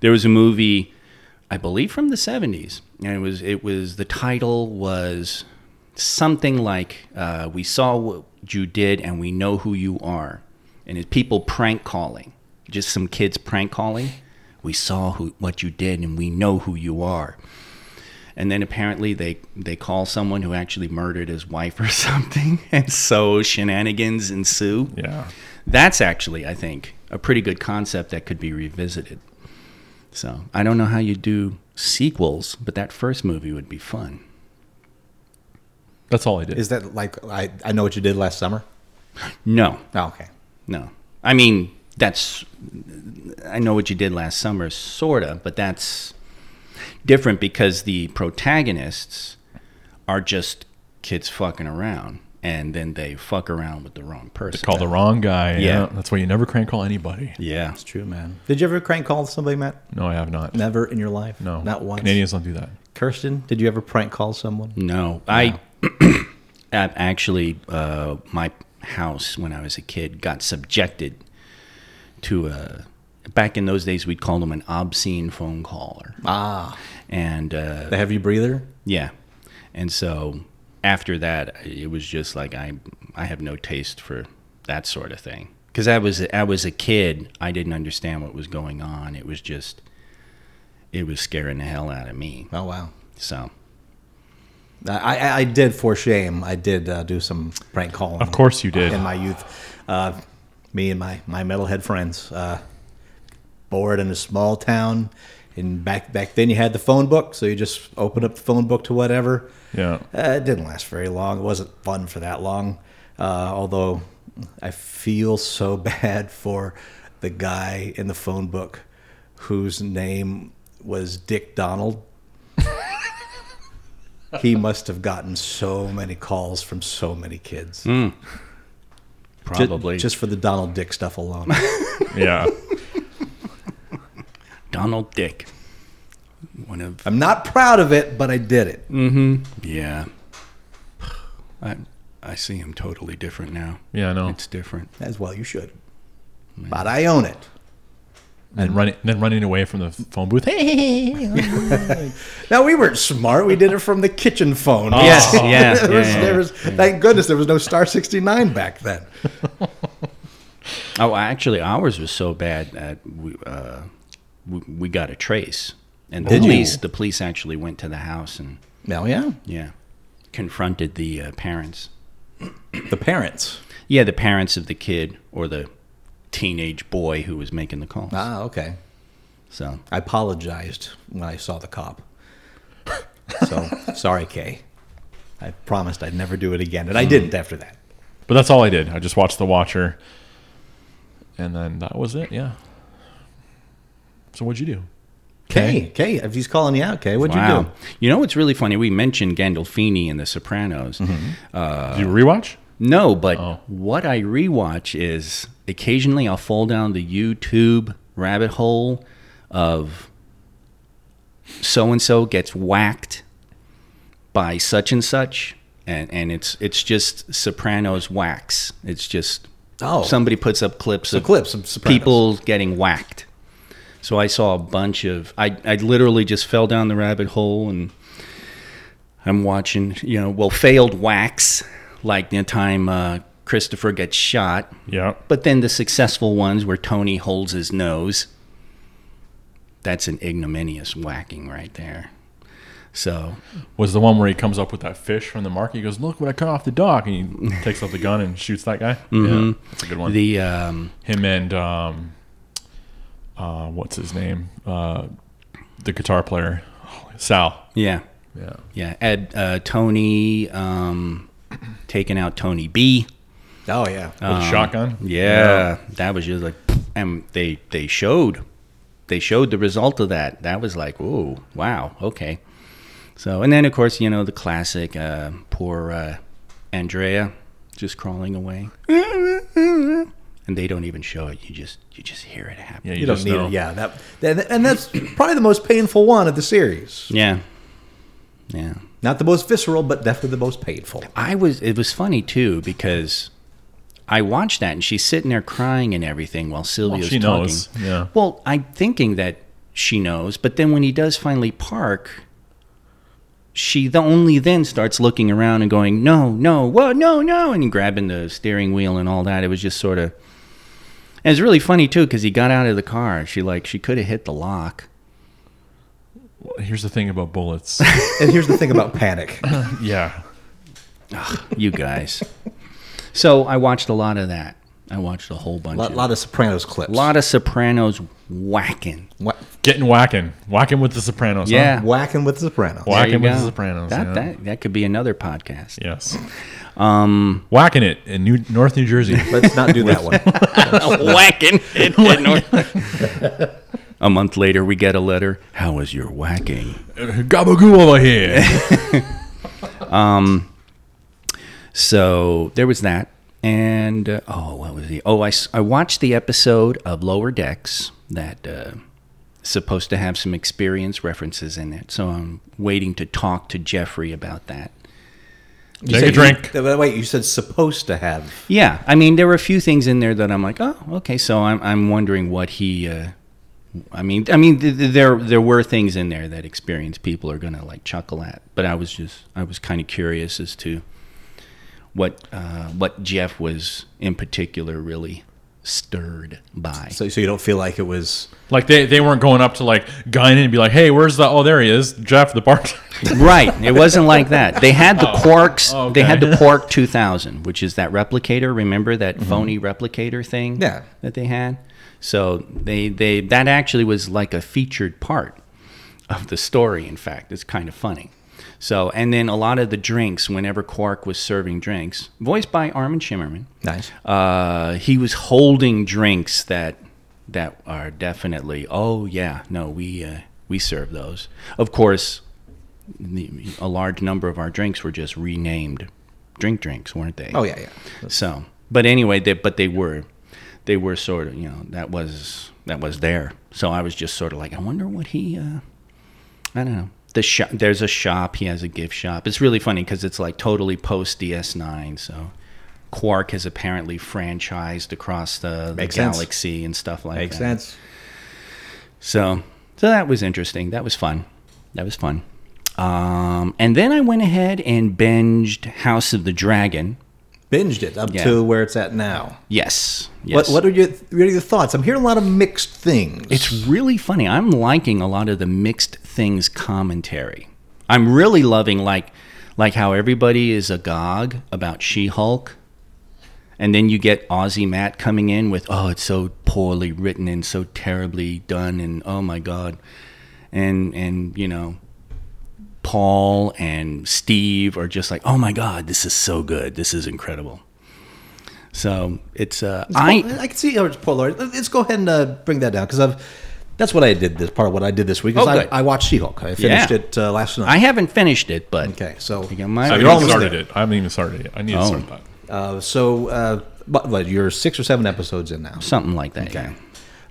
[SPEAKER 2] There was a movie, I believe from the seventies, and it was it was the title was something like uh, "We saw what you did and we know who you are," and it's people prank calling, just some kids prank calling. We saw who what you did and we know who you are and then apparently they they call someone who actually murdered his wife or something and so shenanigans ensue
[SPEAKER 4] Yeah.
[SPEAKER 2] that's actually i think a pretty good concept that could be revisited so i don't know how you do sequels but that first movie would be fun
[SPEAKER 4] That's all I did.
[SPEAKER 3] Is that like I? I know what you did last summer.
[SPEAKER 2] no
[SPEAKER 3] Oh, okay.
[SPEAKER 2] no i mean that's i know what you did last summer sorta but that's different because the protagonists are just kids fucking around and then they fuck around with the wrong person
[SPEAKER 4] Call the wrong guy. Yeah.
[SPEAKER 2] Yeah.
[SPEAKER 4] That's why you never crank call anybody.
[SPEAKER 2] yeah It's
[SPEAKER 3] True, man. Did you ever crank call somebody, Matt?
[SPEAKER 4] No, I have not.
[SPEAKER 3] Never in your life.
[SPEAKER 4] No.
[SPEAKER 3] not once.
[SPEAKER 4] Canadians don't do that.
[SPEAKER 3] Kirsten, did you ever prank call someone?
[SPEAKER 2] No, I. actually uh, my house when I was a kid got subjected to a. Back in those days, we'd call them an obscene phone caller,
[SPEAKER 3] Ah,
[SPEAKER 2] and uh,
[SPEAKER 3] the heavy breather.
[SPEAKER 2] yeah, and so after that, it was just like I I have no taste for that sort of thing because I was I was a kid. I didn't understand what was going on. It was just it was scaring the hell out of me.
[SPEAKER 3] Oh wow.
[SPEAKER 2] So
[SPEAKER 3] I, I, I did for shame. I did uh, do some prank calling.
[SPEAKER 4] Of course you did.
[SPEAKER 3] in my youth. Uh, me and my, my metalhead friends. Uh, bored in a small town. And back back then you had the phone book, so you just opened up the phone book to whatever.
[SPEAKER 4] Yeah.
[SPEAKER 3] Uh, it didn't last very long. It wasn't fun for that long. Uh, although I feel so bad for the guy in the phone book whose name was Dick Donald. he must have gotten so many calls from so many kids. Ju-
[SPEAKER 2] probably
[SPEAKER 3] just for the Donald Dick stuff alone.
[SPEAKER 4] Yeah.
[SPEAKER 2] Donald Dick. One of
[SPEAKER 3] I'm not proud of it, but I did it.
[SPEAKER 2] yeah. I I see him totally different now.
[SPEAKER 4] Yeah, I know.
[SPEAKER 2] It's different.
[SPEAKER 3] As well, you should. But I own it.
[SPEAKER 4] And running, then running away from the phone booth. Hey,
[SPEAKER 3] Now we weren't smart. We did it from the kitchen phone.
[SPEAKER 2] Yes, yeah,
[SPEAKER 3] There
[SPEAKER 2] yeah,
[SPEAKER 3] was-
[SPEAKER 2] yeah,
[SPEAKER 3] there
[SPEAKER 2] yeah.
[SPEAKER 3] was- Thank goodness there was no Star 69 back then.
[SPEAKER 2] Oh, actually, ours was so bad that we uh, we, we got a trace, and the
[SPEAKER 3] Did you?
[SPEAKER 2] police the police actually went to the house and
[SPEAKER 3] Now, yeah,
[SPEAKER 2] yeah confronted the uh, parents.
[SPEAKER 3] the parents.
[SPEAKER 2] Yeah, the parents of the kid or the teenage boy who was making the calls.
[SPEAKER 3] Ah, okay.
[SPEAKER 2] So
[SPEAKER 3] I apologized when I saw the cop. So sorry, Kay. I promised I'd never do it again, and I didn't after that.
[SPEAKER 4] but that's all I did. I just watched The Watcher, and then that was it. Yeah. So what'd you do?
[SPEAKER 3] Kay, Kay, if he's calling you out, Kay, what'd
[SPEAKER 2] wow.
[SPEAKER 3] you do?
[SPEAKER 2] You know what's really funny? We mentioned Gandolfini in The Sopranos.
[SPEAKER 3] Mm-hmm.
[SPEAKER 4] Did you rewatch?
[SPEAKER 2] No, but
[SPEAKER 4] Oh.
[SPEAKER 2] what I rewatch is occasionally I'll fall down the YouTube rabbit hole of so and so gets whacked by such and such, and and it's it's just Sopranos wax. It's just
[SPEAKER 3] Oh.
[SPEAKER 2] somebody puts up clips
[SPEAKER 3] Some
[SPEAKER 2] of
[SPEAKER 3] clips of Sopranos.
[SPEAKER 2] people getting whacked. So I saw a bunch of I I literally just fell down the rabbit hole and I'm watching, you know, well failed whacks like the time uh, Christopher gets shot,
[SPEAKER 4] Yeah.
[SPEAKER 2] but then the successful ones where Tony holds his nose. That's an ignominious whacking right there. So
[SPEAKER 4] Was the one where he comes up with that fish from the market? He goes, "Look what I cut off the dock," and he takes out the gun and shoots that guy. Yeah, that's a good one.
[SPEAKER 2] the um,
[SPEAKER 4] Him and um, uh, what's his name? Uh, the guitar player, Sal.
[SPEAKER 2] yeah
[SPEAKER 4] Yeah.
[SPEAKER 2] yeah Ed uh, Tony um, taking out Tony B.
[SPEAKER 3] Oh yeah.
[SPEAKER 4] With a shotgun.
[SPEAKER 2] Yeah, that was just like, and they they showed, they showed the result of that. That was like, oh wow, okay. So and then of course you know the classic, uh, poor uh, Adriana just crawling away, and they don't even show it. You just you just hear it happen.
[SPEAKER 4] Yeah, you,
[SPEAKER 3] You don't
[SPEAKER 4] just
[SPEAKER 3] need
[SPEAKER 4] know.
[SPEAKER 3] it. Yeah, that, that and that's probably the most painful one of the series.
[SPEAKER 2] Yeah, yeah.
[SPEAKER 3] Not the most visceral, but definitely the most painful.
[SPEAKER 2] I was. It was funny too because I watched that and she's sitting there crying and everything while Silvio's
[SPEAKER 4] she
[SPEAKER 2] talking.
[SPEAKER 4] knows, yeah.
[SPEAKER 2] Well, I'm thinking that she knows, but then when he does finally park, she the only then starts looking around and going, "No, no, what? No, no!" and grabbing the steering wheel and all that. It was just sort of. And it's really funny too because he got out of the car. She like she could have hit the lock.
[SPEAKER 4] Here's the thing about bullets.
[SPEAKER 3] And here's the thing about panic.
[SPEAKER 4] yeah.
[SPEAKER 2] You guys. so I watched a lot of that. I watched a whole bunch.
[SPEAKER 3] A lot,
[SPEAKER 2] of
[SPEAKER 3] lot of Sopranos clips.
[SPEAKER 2] A lot of Sopranos whacking.
[SPEAKER 3] Wha-
[SPEAKER 4] Getting whacking. Whacking with the Sopranos. huh?
[SPEAKER 2] Yeah.
[SPEAKER 3] whacking with the Sopranos.
[SPEAKER 4] Wha- Whacking
[SPEAKER 2] you
[SPEAKER 4] with
[SPEAKER 2] go.
[SPEAKER 4] the Sopranos,
[SPEAKER 2] That,
[SPEAKER 4] yeah.
[SPEAKER 2] that that could be another podcast.
[SPEAKER 4] Yes.
[SPEAKER 2] Um,
[SPEAKER 4] Whacking it in New, North New Jersey.
[SPEAKER 3] Let's not do that one.
[SPEAKER 2] whacking. it in North- a month later, we get a letter. How was your whacking?
[SPEAKER 4] Gabagoo over here.
[SPEAKER 2] um, So there was that, and uh, oh, what was the? Oh, I, s- I watched the episode of Lower Decks that uh, supposed to have some experience references in it. So I'm waiting to talk to Jeffrey about that.
[SPEAKER 3] You
[SPEAKER 4] Take
[SPEAKER 3] said
[SPEAKER 4] a drink.
[SPEAKER 3] You, wait, you said supposed to have.
[SPEAKER 2] Yeah, I mean there were a few things in there that I'm like, oh, okay. So I'm I'm wondering what he. Uh, I mean, I mean, th- th- there there were things in there that experienced people are gonna like chuckle at, but I was just I was kind of curious as to what uh, what Jeff was in particular really stirred by.
[SPEAKER 3] So, so you don't feel like it was.
[SPEAKER 4] Like they, they weren't going up to like Guinan and be like, hey, where's the? Oh, there he is, Jeff, the bartender.
[SPEAKER 2] right, it wasn't like that. They had the oh, Quarks.
[SPEAKER 4] oh,
[SPEAKER 2] They had the Quark 2000, which is that replicator. Remember that mm-hmm. phony replicator thing?
[SPEAKER 3] Yeah.
[SPEAKER 2] that they had. So they they that actually was like a featured part of the story. In fact, it's kind of funny. So and then a lot of the drinks, whenever Quark was serving drinks, voiced by Armin Shimerman,
[SPEAKER 3] Nice.
[SPEAKER 2] uh, he was holding drinks that that are definitely oh yeah no we uh, we serve those. Of course, the, a large number of our drinks were just renamed drink drinks, weren't they?
[SPEAKER 3] Oh, yeah, yeah.
[SPEAKER 2] So, but anyway, they, but they were, they were sort of, you know, that was that was there. So I was just sort of like, I wonder what he, uh, I don't know. The shop, there's a shop. He has a gift shop. It's really funny because it's like totally post DS9. So Quark has apparently franchised across the, the
[SPEAKER 3] Makes sense.
[SPEAKER 2] galaxy and stuff like that.
[SPEAKER 3] Makes sense.
[SPEAKER 2] So, so that was interesting. That was fun. That was fun. Um, and then I went ahead and binged House of the Dragon.
[SPEAKER 3] Binged it up
[SPEAKER 2] Yeah.
[SPEAKER 3] to where it's at now.
[SPEAKER 2] Yes.
[SPEAKER 3] What, what are your what are your thoughts? I'm hearing a lot of mixed things.
[SPEAKER 2] It's really funny. I'm liking a lot of the mixed things commentary. I'm really loving like like how everybody is agog about She-Hulk. And then you get Aussie Matt coming in with, "Oh, it's so poorly written and so terribly done and oh my god." And and you know, Paul and Steve are just like, "Oh my god, this is so good. This is incredible." So, it's uh
[SPEAKER 3] I
[SPEAKER 2] I
[SPEAKER 3] I can see how it's Polaroid. Let's go ahead and uh, bring that down because I've that's what I did. This part of what I did this week is
[SPEAKER 2] Oh,
[SPEAKER 3] I. I watched She-Hulk. I finished
[SPEAKER 2] Yeah.
[SPEAKER 3] it uh, last night.
[SPEAKER 2] I haven't finished it, but
[SPEAKER 3] okay, so
[SPEAKER 2] You got my-
[SPEAKER 4] I
[SPEAKER 3] you're
[SPEAKER 4] haven't
[SPEAKER 3] almost
[SPEAKER 4] started
[SPEAKER 3] there.
[SPEAKER 4] it. I haven't even started it. I need
[SPEAKER 2] Oh.
[SPEAKER 4] to start that.
[SPEAKER 3] Uh, so, uh, but, what, you're six or seven episodes in now.
[SPEAKER 2] something like that. Yeah.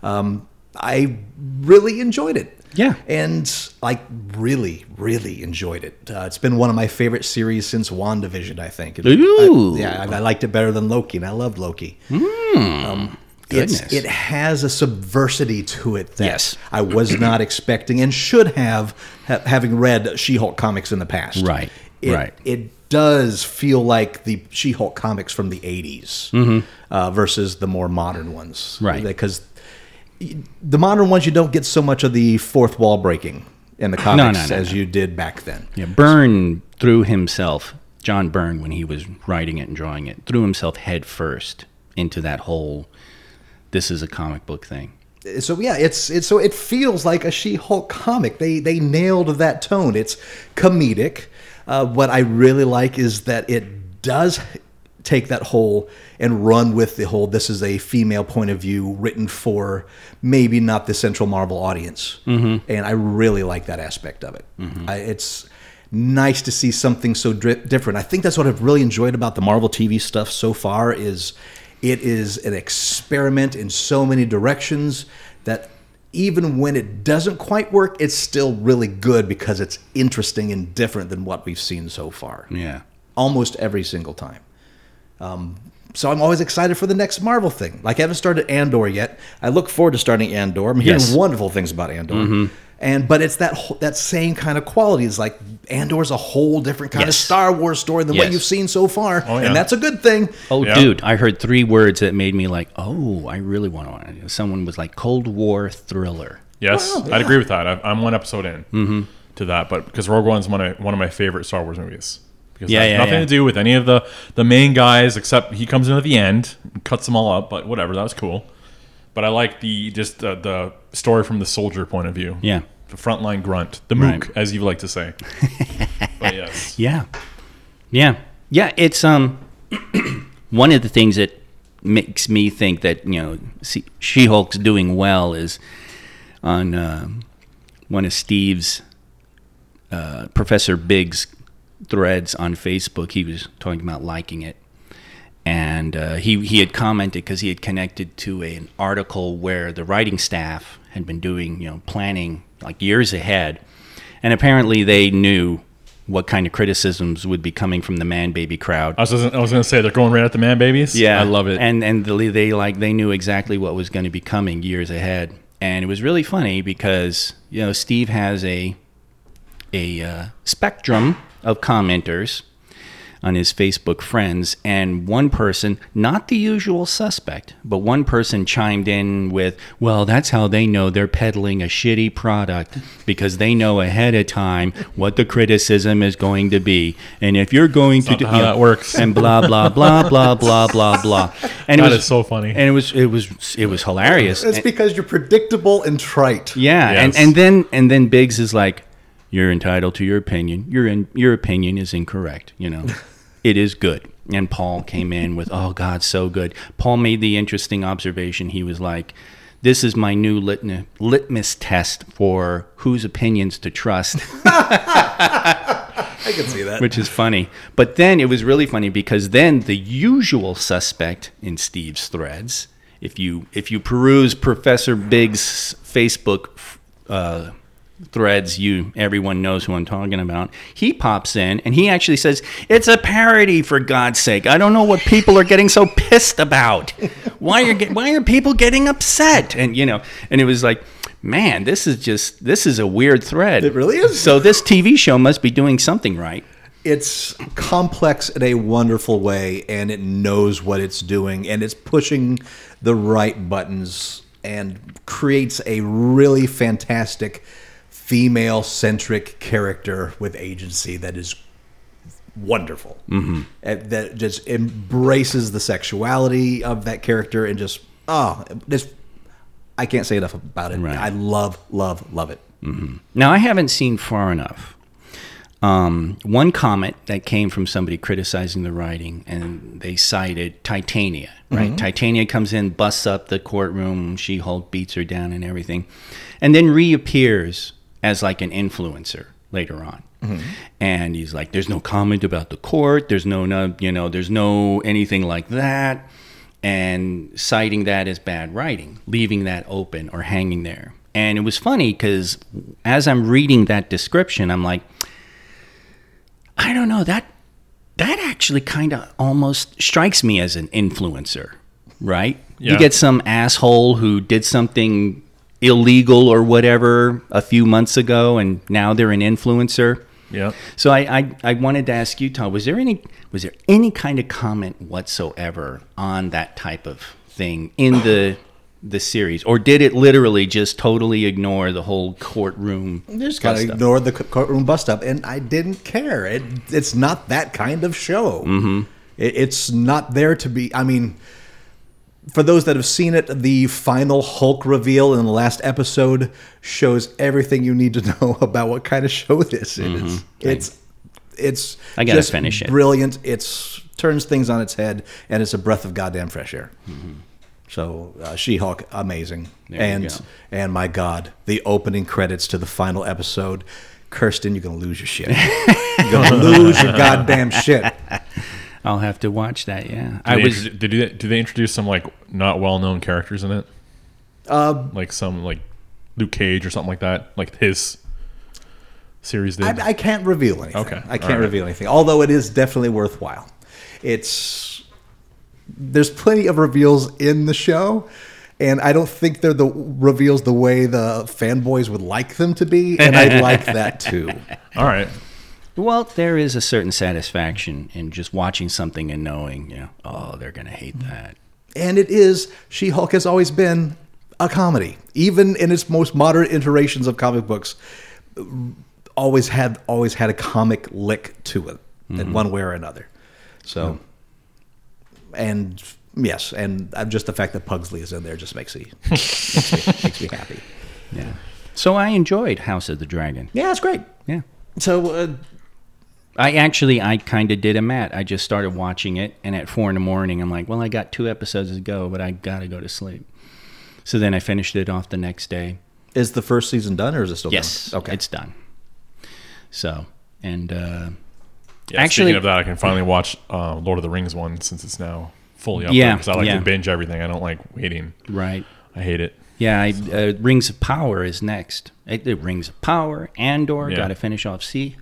[SPEAKER 3] Um, I really enjoyed it.
[SPEAKER 2] Yeah.
[SPEAKER 3] And I really, really enjoyed it. Uh, it's been one of my favorite series since WandaVision, I think. It-
[SPEAKER 2] Ooh.
[SPEAKER 3] I- yeah, I, I liked it better than Loki, and I loved Loki. um, it's,
[SPEAKER 2] Goodness.
[SPEAKER 3] it has a subversity to it that
[SPEAKER 2] Yes.
[SPEAKER 3] I was not expecting and should have, ha- having read She-Hulk comics in the past.
[SPEAKER 2] Right,
[SPEAKER 3] It,
[SPEAKER 2] right.
[SPEAKER 3] It does feel like the She-Hulk comics from the 80s uh, versus the more modern ones.
[SPEAKER 2] Mm-hmm. Right.
[SPEAKER 3] Because the modern ones you don't get so much of the fourth wall breaking in the comics
[SPEAKER 2] no,
[SPEAKER 3] as
[SPEAKER 2] no.
[SPEAKER 3] you did back then.
[SPEAKER 2] Yeah, Byrne threw himself, John Byrne, when he was writing it and drawing it, threw himself head first into that whole this is a comic book thing.
[SPEAKER 3] So yeah, it's it's so it feels like a She-Hulk comic. They they nailed that tone. It's comedic. Uh, what I really like is that it does take that whole and run with the whole. This is a female point of view written for maybe not the central Marvel audience, mm-hmm. and I really like that aspect of it. I, it's nice to see something so dri- different. I think that's what I've really enjoyed about the Marvel TV stuff so far is it is an experiment in so many directions that even when it doesn't quite work, it's still really good because it's interesting and different than what we've seen so far.
[SPEAKER 2] Yeah.
[SPEAKER 3] Almost every single time. Um, so I'm always excited for the next Marvel thing. Like I haven't started Andor yet. I look forward to starting Andor. I'm hearing
[SPEAKER 2] Yes. Mm-hmm.
[SPEAKER 3] wonderful things about Andor. And but it's that that same kind of quality. It's like Andor's a whole different kind of Star Wars story than what you've seen so far,
[SPEAKER 4] Oh, yeah.
[SPEAKER 3] and that's a good thing.
[SPEAKER 2] Oh,
[SPEAKER 4] Yeah.
[SPEAKER 2] dude, I heard three words that made me like, oh, I really want to. Someone was like Cold War thriller.
[SPEAKER 4] Yes,
[SPEAKER 3] Wow,
[SPEAKER 4] I'd agree with that. I, I'm one episode in
[SPEAKER 2] Mm-hmm.
[SPEAKER 4] to that, but because Rogue One's one of one of my favorite Star Wars movies. Because
[SPEAKER 2] Yeah, yeah,
[SPEAKER 4] nothing
[SPEAKER 2] yeah.
[SPEAKER 4] to do with any of the the main guys except he comes in at the end, and cuts them all up. But whatever, that was cool. But I like the just uh, the story from the soldier point of view.
[SPEAKER 2] Yeah.
[SPEAKER 4] the frontline grunt, the mook,
[SPEAKER 2] Right.
[SPEAKER 4] as you like to say. but yes,
[SPEAKER 2] Yeah. Yeah. Yeah. It's um one of the things that makes me think that, you know, She Hulk's doing well is on um one of Steve's uh, Professor Big's threads on Facebook. He was talking about liking it. And uh, he, he had commented because he had connected to an article where the writing staff had been doing, you know, planning like years ahead, and apparently they knew what kind of criticisms would be coming from the man baby crowd.
[SPEAKER 4] I was I was gonna say they're going right at the man babies. Yeah, I love it.
[SPEAKER 2] And and the, they like they knew exactly what was going to be coming years ahead, and it was really funny because you know Steve has a a uh, spectrum of commenters on his Facebook friends, and one person, not the usual suspect, but one person chimed in with, "Well, that's how they know they're peddling a shitty product because they know ahead of time what the criticism is going to be, and if you're going to
[SPEAKER 4] not
[SPEAKER 2] do
[SPEAKER 4] how
[SPEAKER 2] you
[SPEAKER 4] that works.
[SPEAKER 2] and blah blah blah blah blah blah blah." And
[SPEAKER 4] That
[SPEAKER 2] it was
[SPEAKER 4] is so funny.
[SPEAKER 2] and it was it was it was hilarious.
[SPEAKER 3] It's
[SPEAKER 2] And-
[SPEAKER 3] because you're predictable and trite.
[SPEAKER 2] yeah, and, and then and then Biggs is like, "You're entitled to your opinion. Your in, your opinion is incorrect. You know, it is good." And Paul came in with, "Oh God, so good." Paul made the interesting observation. He was like, "This is my new litmus, litmus test for whose opinions to trust."
[SPEAKER 3] I can see that.
[SPEAKER 2] which is funny. But then it was really funny because then the usual suspect in Steve's threads, if you if you peruse Professor Biggs' Facebook uh, threads, you everyone knows who I'm talking about. He pops in and he actually says, "It's a parody for God's sake. I don't know what people are getting so pissed about. Why are why are people getting upset?" And you know, and it was like. Man, this is just this is a weird thread.
[SPEAKER 3] It really is.
[SPEAKER 2] So this TV show must be doing something right.
[SPEAKER 3] it's complex in a wonderful way and it knows what it's doing and it's pushing the right buttons and creates a really fantastic female centric character with agency that is wonderful mm-hmm. that just embraces the sexuality of that character and just oh just i can't say enough about it
[SPEAKER 2] Right.
[SPEAKER 3] i love love love it
[SPEAKER 2] Now, I haven't seen far enough. Um, one comment that came from somebody criticizing the writing, and they cited Titania, right? Titania comes in, busts up the courtroom, She Hulk beats her down and everything, and then reappears as like an influencer later on. Mm-hmm. And he's like, there's no comment about the court, there's no, no, you know, there's no anything like that. And citing that as bad writing, leaving that open or hanging there. And it was funny because as I'm reading that description, I'm like, I don't know that that actually kind of almost strikes me as an influencer, right? You get some asshole who did something illegal or whatever a few months ago, and now they're an influencer.
[SPEAKER 4] yeah.
[SPEAKER 2] So I, I, I wanted to ask you, Todd, was there any was there any kind of comment whatsoever on that type of thing in the the series, or did it literally just totally ignore the whole courtroom?
[SPEAKER 3] just gotta
[SPEAKER 2] bust-up?
[SPEAKER 3] ignore the courtroom bust up, and I didn't care. It, it's not that kind of show. Mm-hmm. It, it's not there to be. I mean, for those that have seen it, the final Hulk reveal in the last episode shows everything you need to know about what kind of show this is. It's it's
[SPEAKER 2] Mm-hmm. I gotta
[SPEAKER 3] just
[SPEAKER 2] finish it.
[SPEAKER 3] Brilliant. It's turns things on its head, and it's a breath of goddamn fresh air. So uh, She-Hulk, amazing,
[SPEAKER 2] Mm-hmm. There
[SPEAKER 3] and and my God, the opening credits to the final episode. Kirsten, you're gonna lose your shit. you're gonna lose your goddamn shit.
[SPEAKER 2] I'll have to watch that. Yeah,
[SPEAKER 4] Do
[SPEAKER 2] I was.
[SPEAKER 4] did, they, do they introduce some like not well known characters in it?
[SPEAKER 3] Uh,
[SPEAKER 4] Like some like Luke Cage or something like that, like his series did.
[SPEAKER 3] I, I can't reveal anything.
[SPEAKER 4] Okay,
[SPEAKER 3] I can't
[SPEAKER 4] all right.
[SPEAKER 3] reveal anything. Although it is definitely worthwhile. It's there's plenty of reveals in the show, and I don't think they're the reveals the way the fanboys would like them to be, and I like that too.
[SPEAKER 4] All right.
[SPEAKER 2] Well, there is a certain satisfaction in just watching something and knowing, you know, oh, they're gonna hate that.
[SPEAKER 3] And it is She-Hulk has always been a comedy, even in its most modern iterations of comic books. Always had always had a comic lick to it, in one way or another. So, and yes, and uh, just the fact that Pugsley is in there just makes me makes me, makes me happy.
[SPEAKER 2] Yeah. So I enjoyed House of the Dragon.
[SPEAKER 3] Yeah, it's great.
[SPEAKER 2] Yeah.
[SPEAKER 3] So uh,
[SPEAKER 2] I actually, I kind of did a mat. I just started watching it, and at four in the morning, I'm like, well, I got two episodes to go, but I gotta go to sleep. So then I finished it off the next day.
[SPEAKER 3] is the first season done, or is it still
[SPEAKER 2] Yes.
[SPEAKER 3] done? Okay.
[SPEAKER 2] It's done. So, and uh,
[SPEAKER 4] Yeah,
[SPEAKER 2] Actually-
[SPEAKER 4] speaking of that, I can finally watch uh, Lord of the Rings one since it's now fully up
[SPEAKER 2] Yeah,
[SPEAKER 4] because I like
[SPEAKER 2] yeah.
[SPEAKER 4] to binge everything. I don't like waiting.
[SPEAKER 2] right.
[SPEAKER 4] I hate it.
[SPEAKER 2] Yeah, I, uh, Rings of Power is next. Uh, The Rings of Power, Andor.
[SPEAKER 4] Yeah.
[SPEAKER 2] Got to finish off Sea,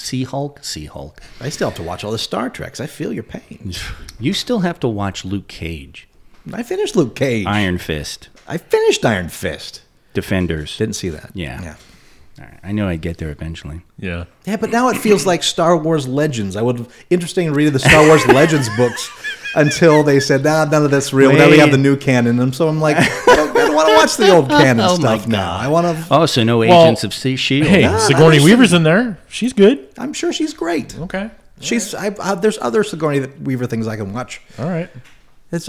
[SPEAKER 2] Sea Hulk, Sea Hulk.
[SPEAKER 3] I still have to watch all the Star Treks. I feel your pain.
[SPEAKER 2] You still have to watch Luke Cage,
[SPEAKER 3] I finished Luke Cage.
[SPEAKER 2] Iron Fist,
[SPEAKER 3] I finished Iron Fist.
[SPEAKER 2] Defenders.
[SPEAKER 3] Didn't see that.
[SPEAKER 2] Yeah.
[SPEAKER 3] Yeah.
[SPEAKER 2] All right, I knew I'd get there eventually.
[SPEAKER 4] Yeah.
[SPEAKER 3] Yeah, but now it feels like Star Wars Legends. I would interesting in reading the Star Wars Legends books until they said, nah, none of that's real. Now we have the new canon. And so I'm like, I don't, I don't want to watch the old canon
[SPEAKER 2] Oh
[SPEAKER 3] stuff now. I want to,
[SPEAKER 2] Oh, so no
[SPEAKER 4] Well,
[SPEAKER 2] Agents of Sea Shield.
[SPEAKER 4] Hey,
[SPEAKER 3] Yeah,
[SPEAKER 4] Sigourney
[SPEAKER 3] I
[SPEAKER 4] Weaver's in there. She's good.
[SPEAKER 3] I'm sure she's great.
[SPEAKER 4] Okay.
[SPEAKER 3] She's, I, I, there's other Sigourney Weaver things I can watch.
[SPEAKER 4] All right.
[SPEAKER 3] It's,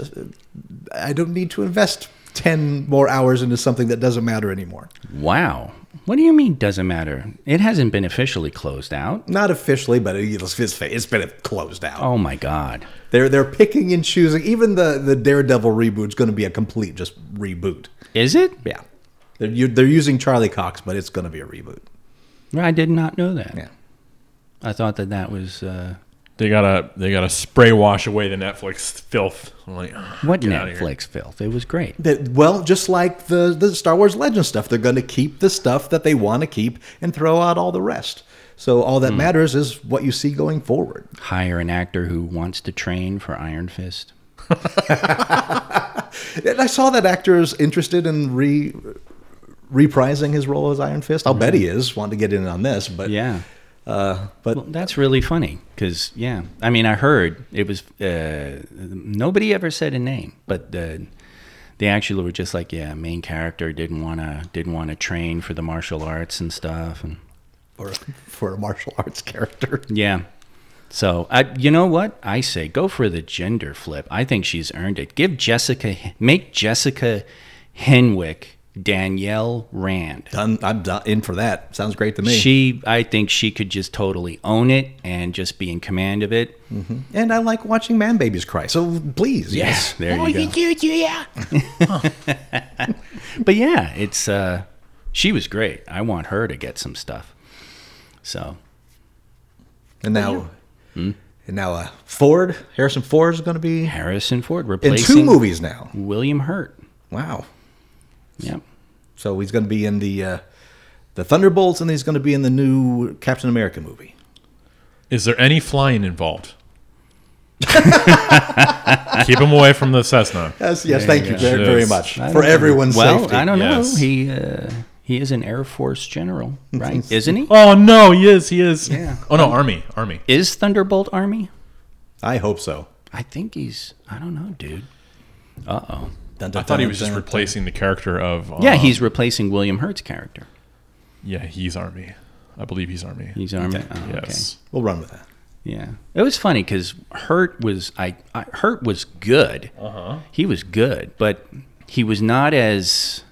[SPEAKER 3] I don't need to invest 10 more hours into something that doesn't matter anymore.
[SPEAKER 2] Wow. What do you mean doesn't matter? It hasn't been officially closed out.
[SPEAKER 3] Not officially, but it's, been closed out.
[SPEAKER 2] Oh my God.
[SPEAKER 3] They're they're picking and choosing. Even the the Daredevil reboot's going to be a complete just reboot.
[SPEAKER 2] Is it?
[SPEAKER 3] Yeah, they're they're using Charlie Cox, but it's going to be a reboot.
[SPEAKER 2] I did not know that.
[SPEAKER 3] Yeah,
[SPEAKER 2] I thought that that was uh,
[SPEAKER 4] They gotta they gotta spray wash away the Netflix filth. I'm like,
[SPEAKER 2] what
[SPEAKER 4] get outta here.
[SPEAKER 2] Netflix filth. It was great.
[SPEAKER 3] that, well, just like the the Star Wars Legends stuff, they're going to keep the stuff that they want to keep and throw out all the rest. So all that hmm. matters is what you see going forward.
[SPEAKER 2] Hire an actor who wants to train for Iron Fist.
[SPEAKER 3] And I saw that actor is interested in re reprising his role as Iron Fist. I'll bet hmm. he is wanting to get in on this, but
[SPEAKER 2] Yeah.
[SPEAKER 3] Uh, but
[SPEAKER 2] Well, that's really funny because, yeah. I mean, I heard it was, uh, nobody ever said a name, but the, they actually were just like, yeah, main character didn't want to didn't want to train for the martial arts and stuff. And
[SPEAKER 3] for for a martial arts character.
[SPEAKER 2] yeah. So, I, you know what? I say go for the gender flip. I think she's earned it. Give Jessica, make Jessica Henwick Danielle Rand.
[SPEAKER 3] Done. I'm in for that. Sounds great to me.
[SPEAKER 2] She, I think she could just totally own it and just be in command of it.
[SPEAKER 3] and I like watching man babies cry. So please, yes.
[SPEAKER 2] there you go. You, yeah. But yeah, it's uh, she was great. I want her to get some stuff. So
[SPEAKER 3] And now, and now, uh, Ford Harrison Ford is going to be
[SPEAKER 2] Harrison Ford
[SPEAKER 3] in
[SPEAKER 2] replacing
[SPEAKER 3] two movies now.
[SPEAKER 2] William Hurt.
[SPEAKER 3] Wow.
[SPEAKER 2] Yep.
[SPEAKER 3] So he's going to be in the uh, the Thunderbolts, and he's going to be in the new Captain America movie.
[SPEAKER 4] Is there any flying involved? Keep him away from the Cessna.
[SPEAKER 3] Yes, yes. Thank
[SPEAKER 2] you
[SPEAKER 3] you very, very much for
[SPEAKER 2] don't
[SPEAKER 3] everyone's
[SPEAKER 2] well,
[SPEAKER 3] safety.
[SPEAKER 2] I don't
[SPEAKER 4] Yes.
[SPEAKER 2] know. He uh, he is an Air Force general, right? Isn't he?
[SPEAKER 4] Oh no, he is. He is.
[SPEAKER 2] Yeah.
[SPEAKER 4] Oh no, Army. Army.
[SPEAKER 2] Is Thunderbolt Army?
[SPEAKER 3] I hope so.
[SPEAKER 2] I think he's. I don't know, dude. Uh oh.
[SPEAKER 3] Dun,
[SPEAKER 4] I
[SPEAKER 3] dun,
[SPEAKER 4] thought he
[SPEAKER 3] dun,
[SPEAKER 4] was just
[SPEAKER 3] dun, dun.
[SPEAKER 4] replacing the character of. Uh,
[SPEAKER 2] Yeah, he's replacing William Hurt's character.
[SPEAKER 4] Yeah, he's Army. I believe he's Army.
[SPEAKER 2] He's Army.
[SPEAKER 3] Okay.
[SPEAKER 2] Oh,
[SPEAKER 4] yes.
[SPEAKER 3] We'll run with that.
[SPEAKER 2] Yeah, it was funny because Hurt was I, I Hurt was good. Uh-huh. He was good, but he was not as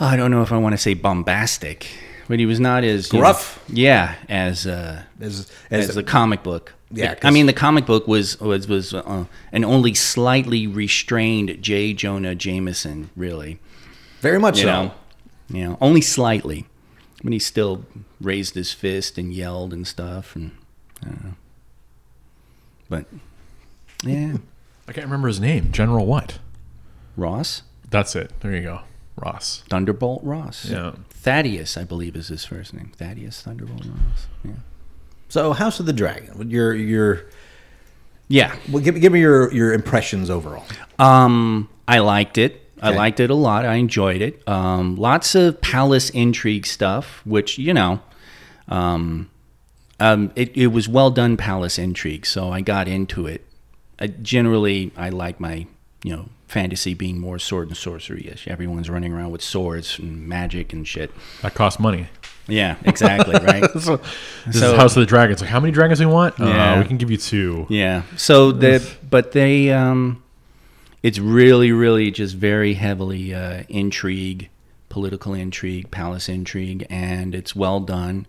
[SPEAKER 2] I don't know if I want to say bombastic, but he was not as you know-
[SPEAKER 3] Gruff?
[SPEAKER 2] yeah, as uh,
[SPEAKER 3] As,
[SPEAKER 2] as,
[SPEAKER 3] as
[SPEAKER 2] the comic book.
[SPEAKER 3] Yeah,
[SPEAKER 2] I mean the comic book was was was uh, an only slightly restrained J. Jonah Jameson, really.
[SPEAKER 3] very much
[SPEAKER 2] You
[SPEAKER 3] so.
[SPEAKER 2] know, you know, only slightly, but he still raised his fist and yelled and stuff, and I don't know. But yeah,
[SPEAKER 4] I can't remember his name. General what?
[SPEAKER 2] Ross
[SPEAKER 4] That's it. There you go. Ross.
[SPEAKER 2] Thunderbolt Ross.
[SPEAKER 4] Yeah.
[SPEAKER 2] Thaddeus, I believe, is his first name. Thaddeus Thunderbolt Ross. Yeah.
[SPEAKER 3] So House of the Dragon. Your your
[SPEAKER 2] Yeah.
[SPEAKER 3] well, give, give me your your impressions overall.
[SPEAKER 2] Um, I liked it. I liked it a lot. I enjoyed it. Um, lots of palace intrigue stuff, which you know, um, um, it, it was well done palace intrigue. So I got into it. I, generally, I like my you know fantasy being more sword and sorcery ish. Everyone's running around with swords and magic and shit.
[SPEAKER 4] That costs money.
[SPEAKER 2] Yeah, exactly. right.
[SPEAKER 4] So, this
[SPEAKER 2] So-
[SPEAKER 4] is House of the Dragons. Like, how many dragons do we want?
[SPEAKER 2] Yeah.
[SPEAKER 4] Uh, we can give you two.
[SPEAKER 2] Yeah. So the but they um it's really really just very heavily uh intrigue, political intrigue, palace intrigue and it's well done.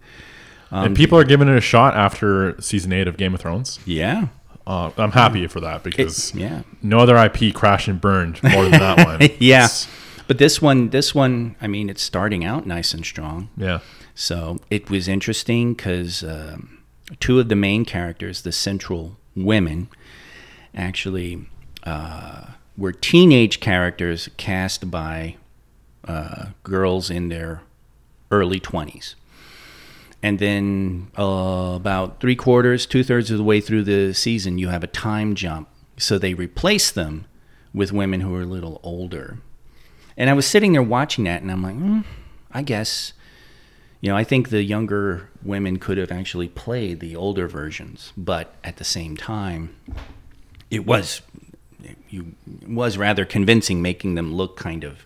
[SPEAKER 4] and people are giving it a shot after season eight of Game of Thrones.
[SPEAKER 2] Yeah.
[SPEAKER 4] Uh, I'm happy for that because
[SPEAKER 2] Yeah.
[SPEAKER 4] no other IP crashed and burned more than that one.
[SPEAKER 2] Yeah.
[SPEAKER 4] It's-
[SPEAKER 2] But this one this one I mean it's starting out nice and strong.
[SPEAKER 4] yeah.
[SPEAKER 2] So it was interesting cuz um, two of the main characters, the central women actually uh were teenage characters cast by uh, girls in their early 20s. And then uh, about three quarters, two thirds of the way through the season, you have a time jump. So they replace them with women who are a little older. And I was sitting there watching that, and I'm like, hmm, I guess, you know, I think the younger women could have actually played the older versions, but at the same time, it was you it was rather convincing, making them look kind of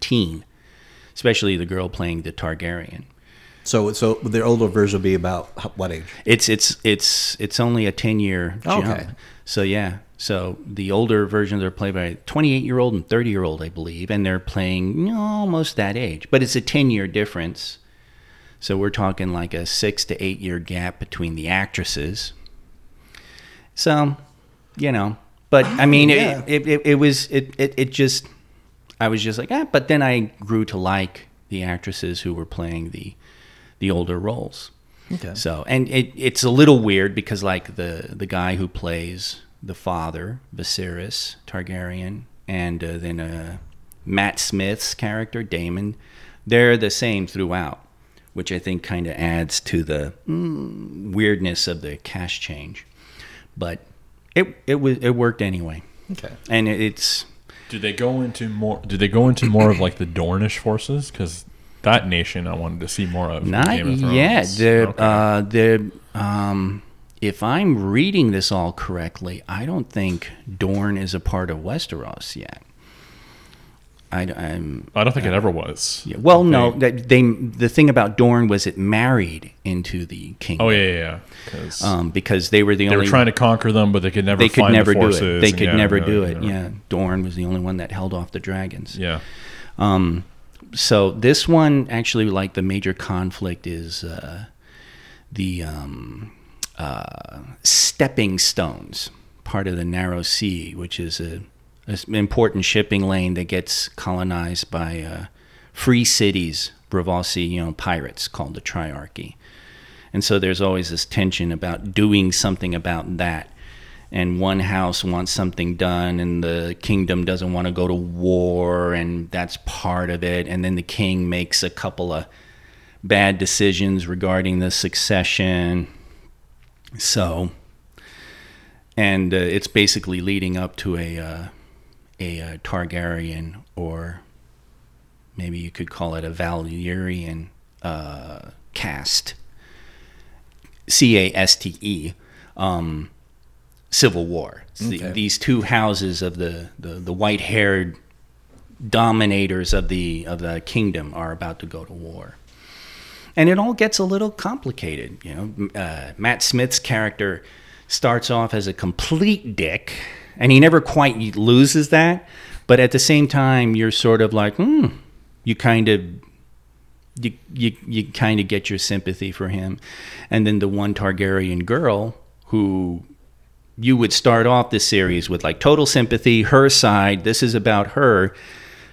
[SPEAKER 2] teen, especially the girl playing the Targaryen.
[SPEAKER 3] So, so the older version will be about what age?
[SPEAKER 2] It's it's it's it's only a ten year oh, jump.
[SPEAKER 3] Okay.
[SPEAKER 2] So yeah. So the older versions are played by 28 year old and 30 year old, I believe, and they're playing you know, almost that age. But it's a 10 year difference. So we're talking like a six to eight year gap between the actresses. So, you know, but I mean,
[SPEAKER 3] Yeah.
[SPEAKER 2] it, it, it, it was it, it it just I was just like ah. But then I grew to like the actresses who were playing the the older roles.
[SPEAKER 3] Okay.
[SPEAKER 2] So, and it, it's a little weird because, like, the, the guy who plays the father, Viserys Targaryen, and uh, then uh, Matt Smith's character, Daemon, they're the same throughout, which I think kind of adds to the mm, weirdness of the cash change. But it, it, was, it worked anyway.
[SPEAKER 3] Okay.
[SPEAKER 2] And it, it's.
[SPEAKER 4] do they go into more? Do they go into more of like the Dornish forces? Because that nation I wanted to see more of. in
[SPEAKER 2] Not
[SPEAKER 4] Game of
[SPEAKER 2] yet. The
[SPEAKER 4] Okay.
[SPEAKER 2] uh, the um, if I'm reading this all correctly, I don't think Dorne is a part of Westeros yet. I, am
[SPEAKER 4] I don't think it ever was.
[SPEAKER 2] yeah, well, no.
[SPEAKER 4] They-
[SPEAKER 2] That they the thing about Dorne was it married into the kingdom.
[SPEAKER 4] Oh yeah, yeah, yeah.
[SPEAKER 2] Um, because they were the
[SPEAKER 4] they
[SPEAKER 2] only They
[SPEAKER 4] were trying to conquer them, but they could never.
[SPEAKER 2] they could
[SPEAKER 4] find
[SPEAKER 2] never
[SPEAKER 4] the
[SPEAKER 2] do it. They could
[SPEAKER 4] yeah,
[SPEAKER 2] never do it.
[SPEAKER 4] yeah.
[SPEAKER 2] Yeah, Dorne was the only one that held off the dragons.
[SPEAKER 4] Yeah.
[SPEAKER 2] Um, so this one actually, like the major conflict is uh, the um, uh, stepping stones, part of the Narrow Sea, which is a, a s- important shipping lane that gets colonized by uh, free cities, Braavosi, you know, pirates called the Triarchy. And so there's always this tension about doing something about that. And one house wants something done, and the kingdom doesn't want to go to war, and that's part of it. And then the king makes a couple of bad decisions regarding the succession. So, and uh, it's basically leading up to a uh, a, uh Targaryen, or maybe you could call it a Valyrian uh, caste, C A S T E, um, civil war. It's the- these two houses of the, the, the white haired dominators of the of the kingdom are about to go to war and it all gets a little complicated. You know, uh, Matt Smith's character starts off as a complete dick, and he never quite loses that. But at the same time, you're sort of like, hmm, you kind of. You, you, you kind of get your sympathy for him. And then the one Targaryen girl who you would start off this series with like total sympathy, her side, this is about her.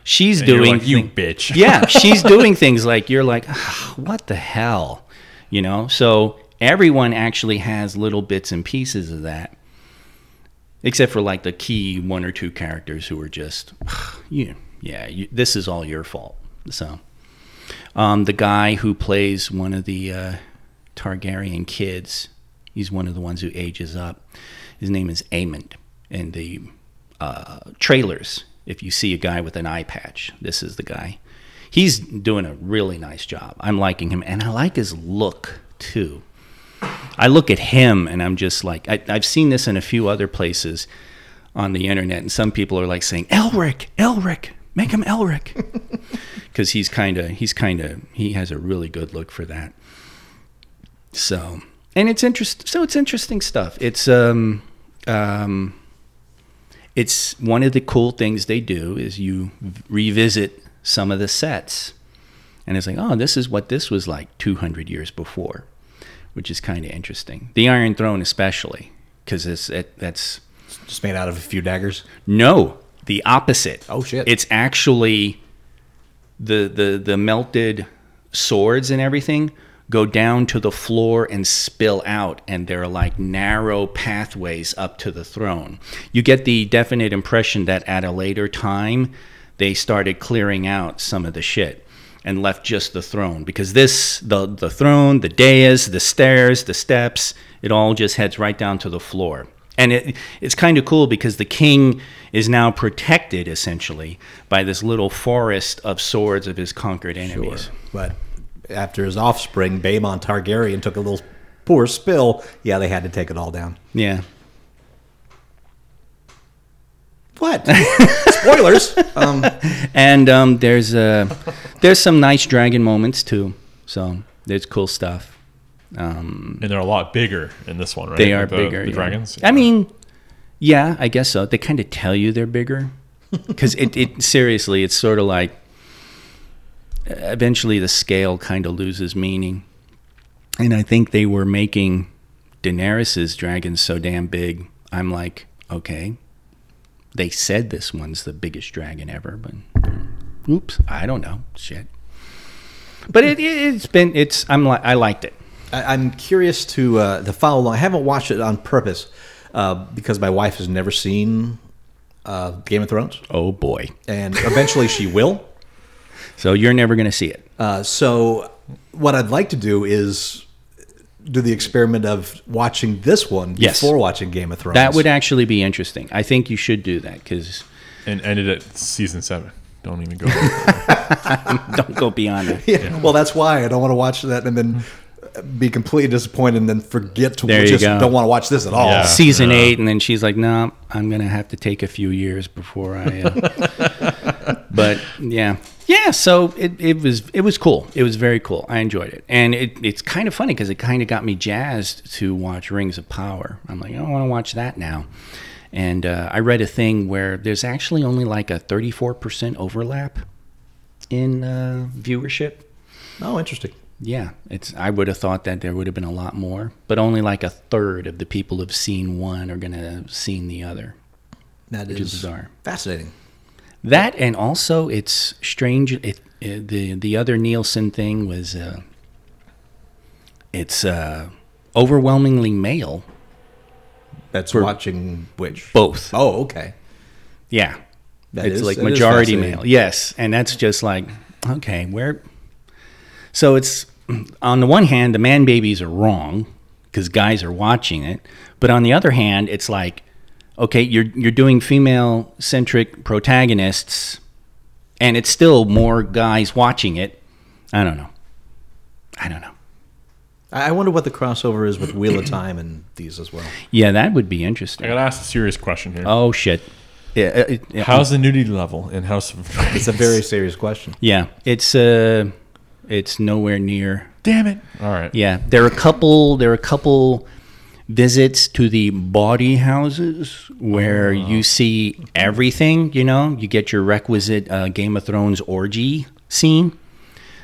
[SPEAKER 2] She's
[SPEAKER 4] And
[SPEAKER 2] doing
[SPEAKER 4] like, you bitch.
[SPEAKER 2] yeah, she's doing things like you're like, "Ah, what the hell, you know? So everyone actually has little bits and pieces of that, except for like the key one or two characters who are just, you, yeah, you, this is all your fault. So, um, the guy who plays one of the uh, Targaryen kids, he's one of the ones who ages up. His name is Aemond. and the uh, trailers, if you see a guy with an eye patch, this is the guy. He's doing a really nice job. I'm liking him, and I like his look too. I look at him and I'm just like, I, I've seen this in a few other places on the internet, and some people are like saying, Elric, Elric, make him Elric. Because he's kind of, he's kind of, he has a really good look for that. So, and it's interest, so it's interesting stuff. It's, um, um, it's one of the cool things they do is you revisit some of the sets and it's like oh this is what this was like 200 years before which is kind of interesting the iron throne especially because it's it, that's
[SPEAKER 3] Just made out of a few daggers.
[SPEAKER 2] no the opposite
[SPEAKER 3] Oh, shit.
[SPEAKER 2] it's actually the the the melted swords and everything go down to the floor and spill out, and they're like narrow pathways up to the throne. You get the definite impression that at a later time, they started clearing out some of the shit and left just the throne because this the the throne, the dais, the stairs, the steps, it all just heads right down to the floor. And it, it's kind of cool because the king is now protected essentially by this little forest of swords of his conquered enemies. Sure.
[SPEAKER 3] But after his offspring, Baemon Targaryen, took a little poor spill, yeah, they had to take it all down.
[SPEAKER 2] Yeah.
[SPEAKER 3] What? Spoilers. Um,
[SPEAKER 2] And um, there's uh, there's some nice dragon moments too. So there's cool stuff. Um,
[SPEAKER 4] And they're a lot bigger in this one, right?
[SPEAKER 2] they are
[SPEAKER 4] the,
[SPEAKER 2] bigger.
[SPEAKER 4] The
[SPEAKER 2] yeah.
[SPEAKER 4] dragons.
[SPEAKER 2] I mean, yeah, I guess so. They kind of tell you they're bigger because it, it seriously, it's sort of like eventually the scale kind of loses meaning, and I think they were making Daenerys's dragons so damn big. I'm like, okay, they said this one's the biggest dragon ever, but oops, I don't know, shit. But it, it's been it's I'm like I liked it.
[SPEAKER 3] I, I'm curious to uh, to follow along. I haven't watched it on purpose uh, because my wife has never seen uh, Game of Thrones,
[SPEAKER 2] Oh boy,
[SPEAKER 3] and eventually she will.
[SPEAKER 2] so you're never gonna see it.
[SPEAKER 3] Uh, so what I'd like to do is do the experiment of watching this one
[SPEAKER 2] Yes.
[SPEAKER 3] before watching Game of Thrones.
[SPEAKER 2] That would actually be interesting. I think you should do that because
[SPEAKER 4] and ended at season seven. Don't even go.
[SPEAKER 2] don't go beyond it.
[SPEAKER 3] Yeah. Well, that's why I don't want to watch that and then be completely disappointed and then forget to
[SPEAKER 2] There you
[SPEAKER 3] just
[SPEAKER 2] go.
[SPEAKER 3] don't want to watch this at all.
[SPEAKER 4] Yeah.
[SPEAKER 2] Season eight, and then she's like, "No, I'm gonna have to take a few years before I." Uh... but yeah, yeah. So it, it was it was cool. It was very cool. I enjoyed it, and it, it's kind of funny because it kind of got me jazzed to watch Rings of Power. I'm like, I don't want to watch that now. And uh, I read a thing where there's actually only like a 34% overlap in uh, viewership.
[SPEAKER 3] Oh, interesting.
[SPEAKER 2] Yeah, it's. I would have thought that there would have been a lot more, but only like a third of the people who've seen one are going to have seen the other.
[SPEAKER 3] That
[SPEAKER 2] is
[SPEAKER 3] is
[SPEAKER 2] bizarre.
[SPEAKER 3] fascinating.
[SPEAKER 2] That and also it's strange. It, it the the other Nielsen thing was uh, it's uh, overwhelmingly male.
[SPEAKER 3] That's watching which?
[SPEAKER 2] Both.
[SPEAKER 3] Oh, okay.
[SPEAKER 2] Yeah,
[SPEAKER 3] That
[SPEAKER 2] it's
[SPEAKER 3] is-
[SPEAKER 2] like majority male. Yes, and that's just like okay, where. So it's on the one hand, the man babies are wrong because guys are watching it, but on the other hand, it's like okay, you're you're doing female centric protagonists, and it's still more guys watching it. I don't know. I don't know.
[SPEAKER 3] I I wonder what the crossover is with Wheel of Time and these as well.
[SPEAKER 2] Yeah, that would be interesting.
[SPEAKER 4] I gotta ask a serious question here.
[SPEAKER 2] Oh shit. Yeah, uh, it- yeah.
[SPEAKER 4] How's the nudity level in House of Dragons?
[SPEAKER 3] It's a very serious question.
[SPEAKER 2] Yeah, it's uh, it's nowhere near
[SPEAKER 4] damn it. All right.
[SPEAKER 2] Yeah, there are a couple. There are a couple visits to the bawdy houses where you see everything. You know, you get your requisite uh, Game of Thrones orgy scene,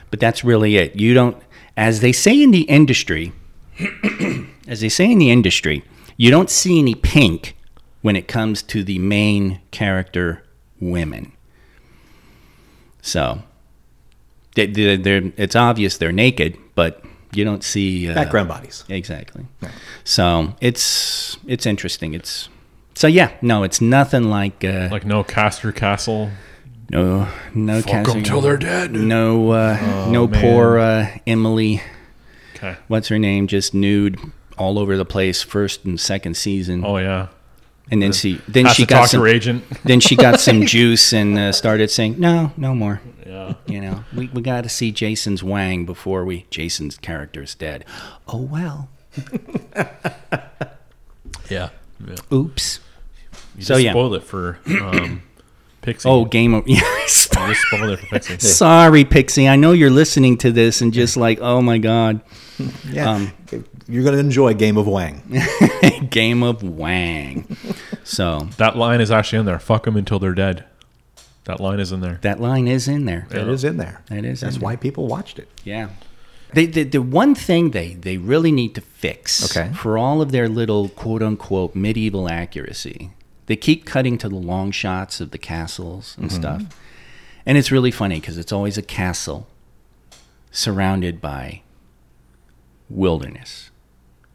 [SPEAKER 2] but that's really it. You don't, as they say in the industry, as they say in the industry, you don't see any pink when it comes to the main character women. So they, they, they're, it's obvious they're naked, but you don't see uh,
[SPEAKER 3] Background bodies.
[SPEAKER 2] Exactly. So it's it's interesting. It's so yeah. No, it's nothing like uh,
[SPEAKER 4] Like no Castor Castle.
[SPEAKER 2] no no
[SPEAKER 4] Fuck 'em
[SPEAKER 2] casting-
[SPEAKER 4] till they're dead.
[SPEAKER 2] No uh, no
[SPEAKER 4] man.
[SPEAKER 2] poor uh, Emily.
[SPEAKER 4] Okay.
[SPEAKER 2] What's her name? Just nude all over the place. First and second season,
[SPEAKER 4] Oh yeah.
[SPEAKER 2] And then she then she got some
[SPEAKER 4] her agent.
[SPEAKER 2] then she got some juice and uh, started saying no no more.
[SPEAKER 4] yeah.
[SPEAKER 2] You know, we, we got to see Jason's Wang before we. Jason's character is dead. Oh well.
[SPEAKER 4] Yeah. yeah.
[SPEAKER 2] Oops.
[SPEAKER 4] You
[SPEAKER 2] So, yeah.
[SPEAKER 4] spoiled it for um, Pixie.
[SPEAKER 2] Oh, Game of. Yeah.
[SPEAKER 4] you spoiled it for Pixie.
[SPEAKER 2] Sorry, Pixie. I know you're listening to this and just like, oh my God.
[SPEAKER 3] Yeah.
[SPEAKER 2] Um,
[SPEAKER 3] You're going to enjoy Game of Wang.
[SPEAKER 2] Game of Wang. So
[SPEAKER 4] That line is actually in there. Fuck them until they're dead. That line is in there.
[SPEAKER 2] that line is in there.
[SPEAKER 3] It is in there.
[SPEAKER 2] It is
[SPEAKER 3] That's
[SPEAKER 2] in
[SPEAKER 3] why people watched it.
[SPEAKER 2] Yeah. They, the, the one thing they, they really need to fix
[SPEAKER 3] Okay.
[SPEAKER 2] for all of their little quote unquote medieval accuracy, they keep cutting to the long shots of the castles and mm-hmm. stuff. And it's really funny because it's always a castle surrounded by wilderness.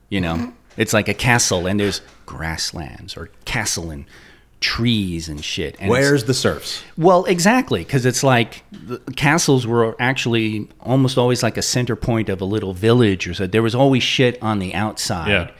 [SPEAKER 2] You know, mm-hmm. It's like a castle and there's grasslands or castle and trees and shit. And
[SPEAKER 3] Where's the serfs?
[SPEAKER 2] well, exactly, because it's like the castles were actually almost always like a center point of a little village, or so. There was always shit on the outside
[SPEAKER 4] Yeah.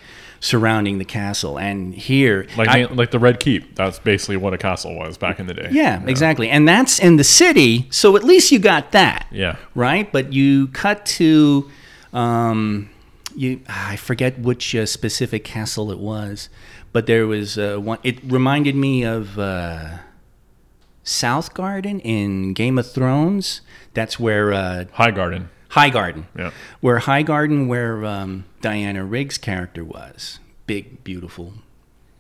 [SPEAKER 2] surrounding the castle, and here,
[SPEAKER 4] Like
[SPEAKER 2] I-
[SPEAKER 4] like the Red Keep. That's basically what a castle was back in the day.
[SPEAKER 2] yeah, exactly, and that's in the city, so at least you got that,
[SPEAKER 4] Yeah.
[SPEAKER 2] right? But you cut to, um, you I forget which uh, specific castle it was, but there was uh, one. It reminded me of. Uh, South Garden in Game of Thrones. That's where uh,
[SPEAKER 4] High Garden.
[SPEAKER 2] High Garden.
[SPEAKER 4] Yeah.
[SPEAKER 2] Where High Garden, where um, Diana Rigg's character was. Big, beautiful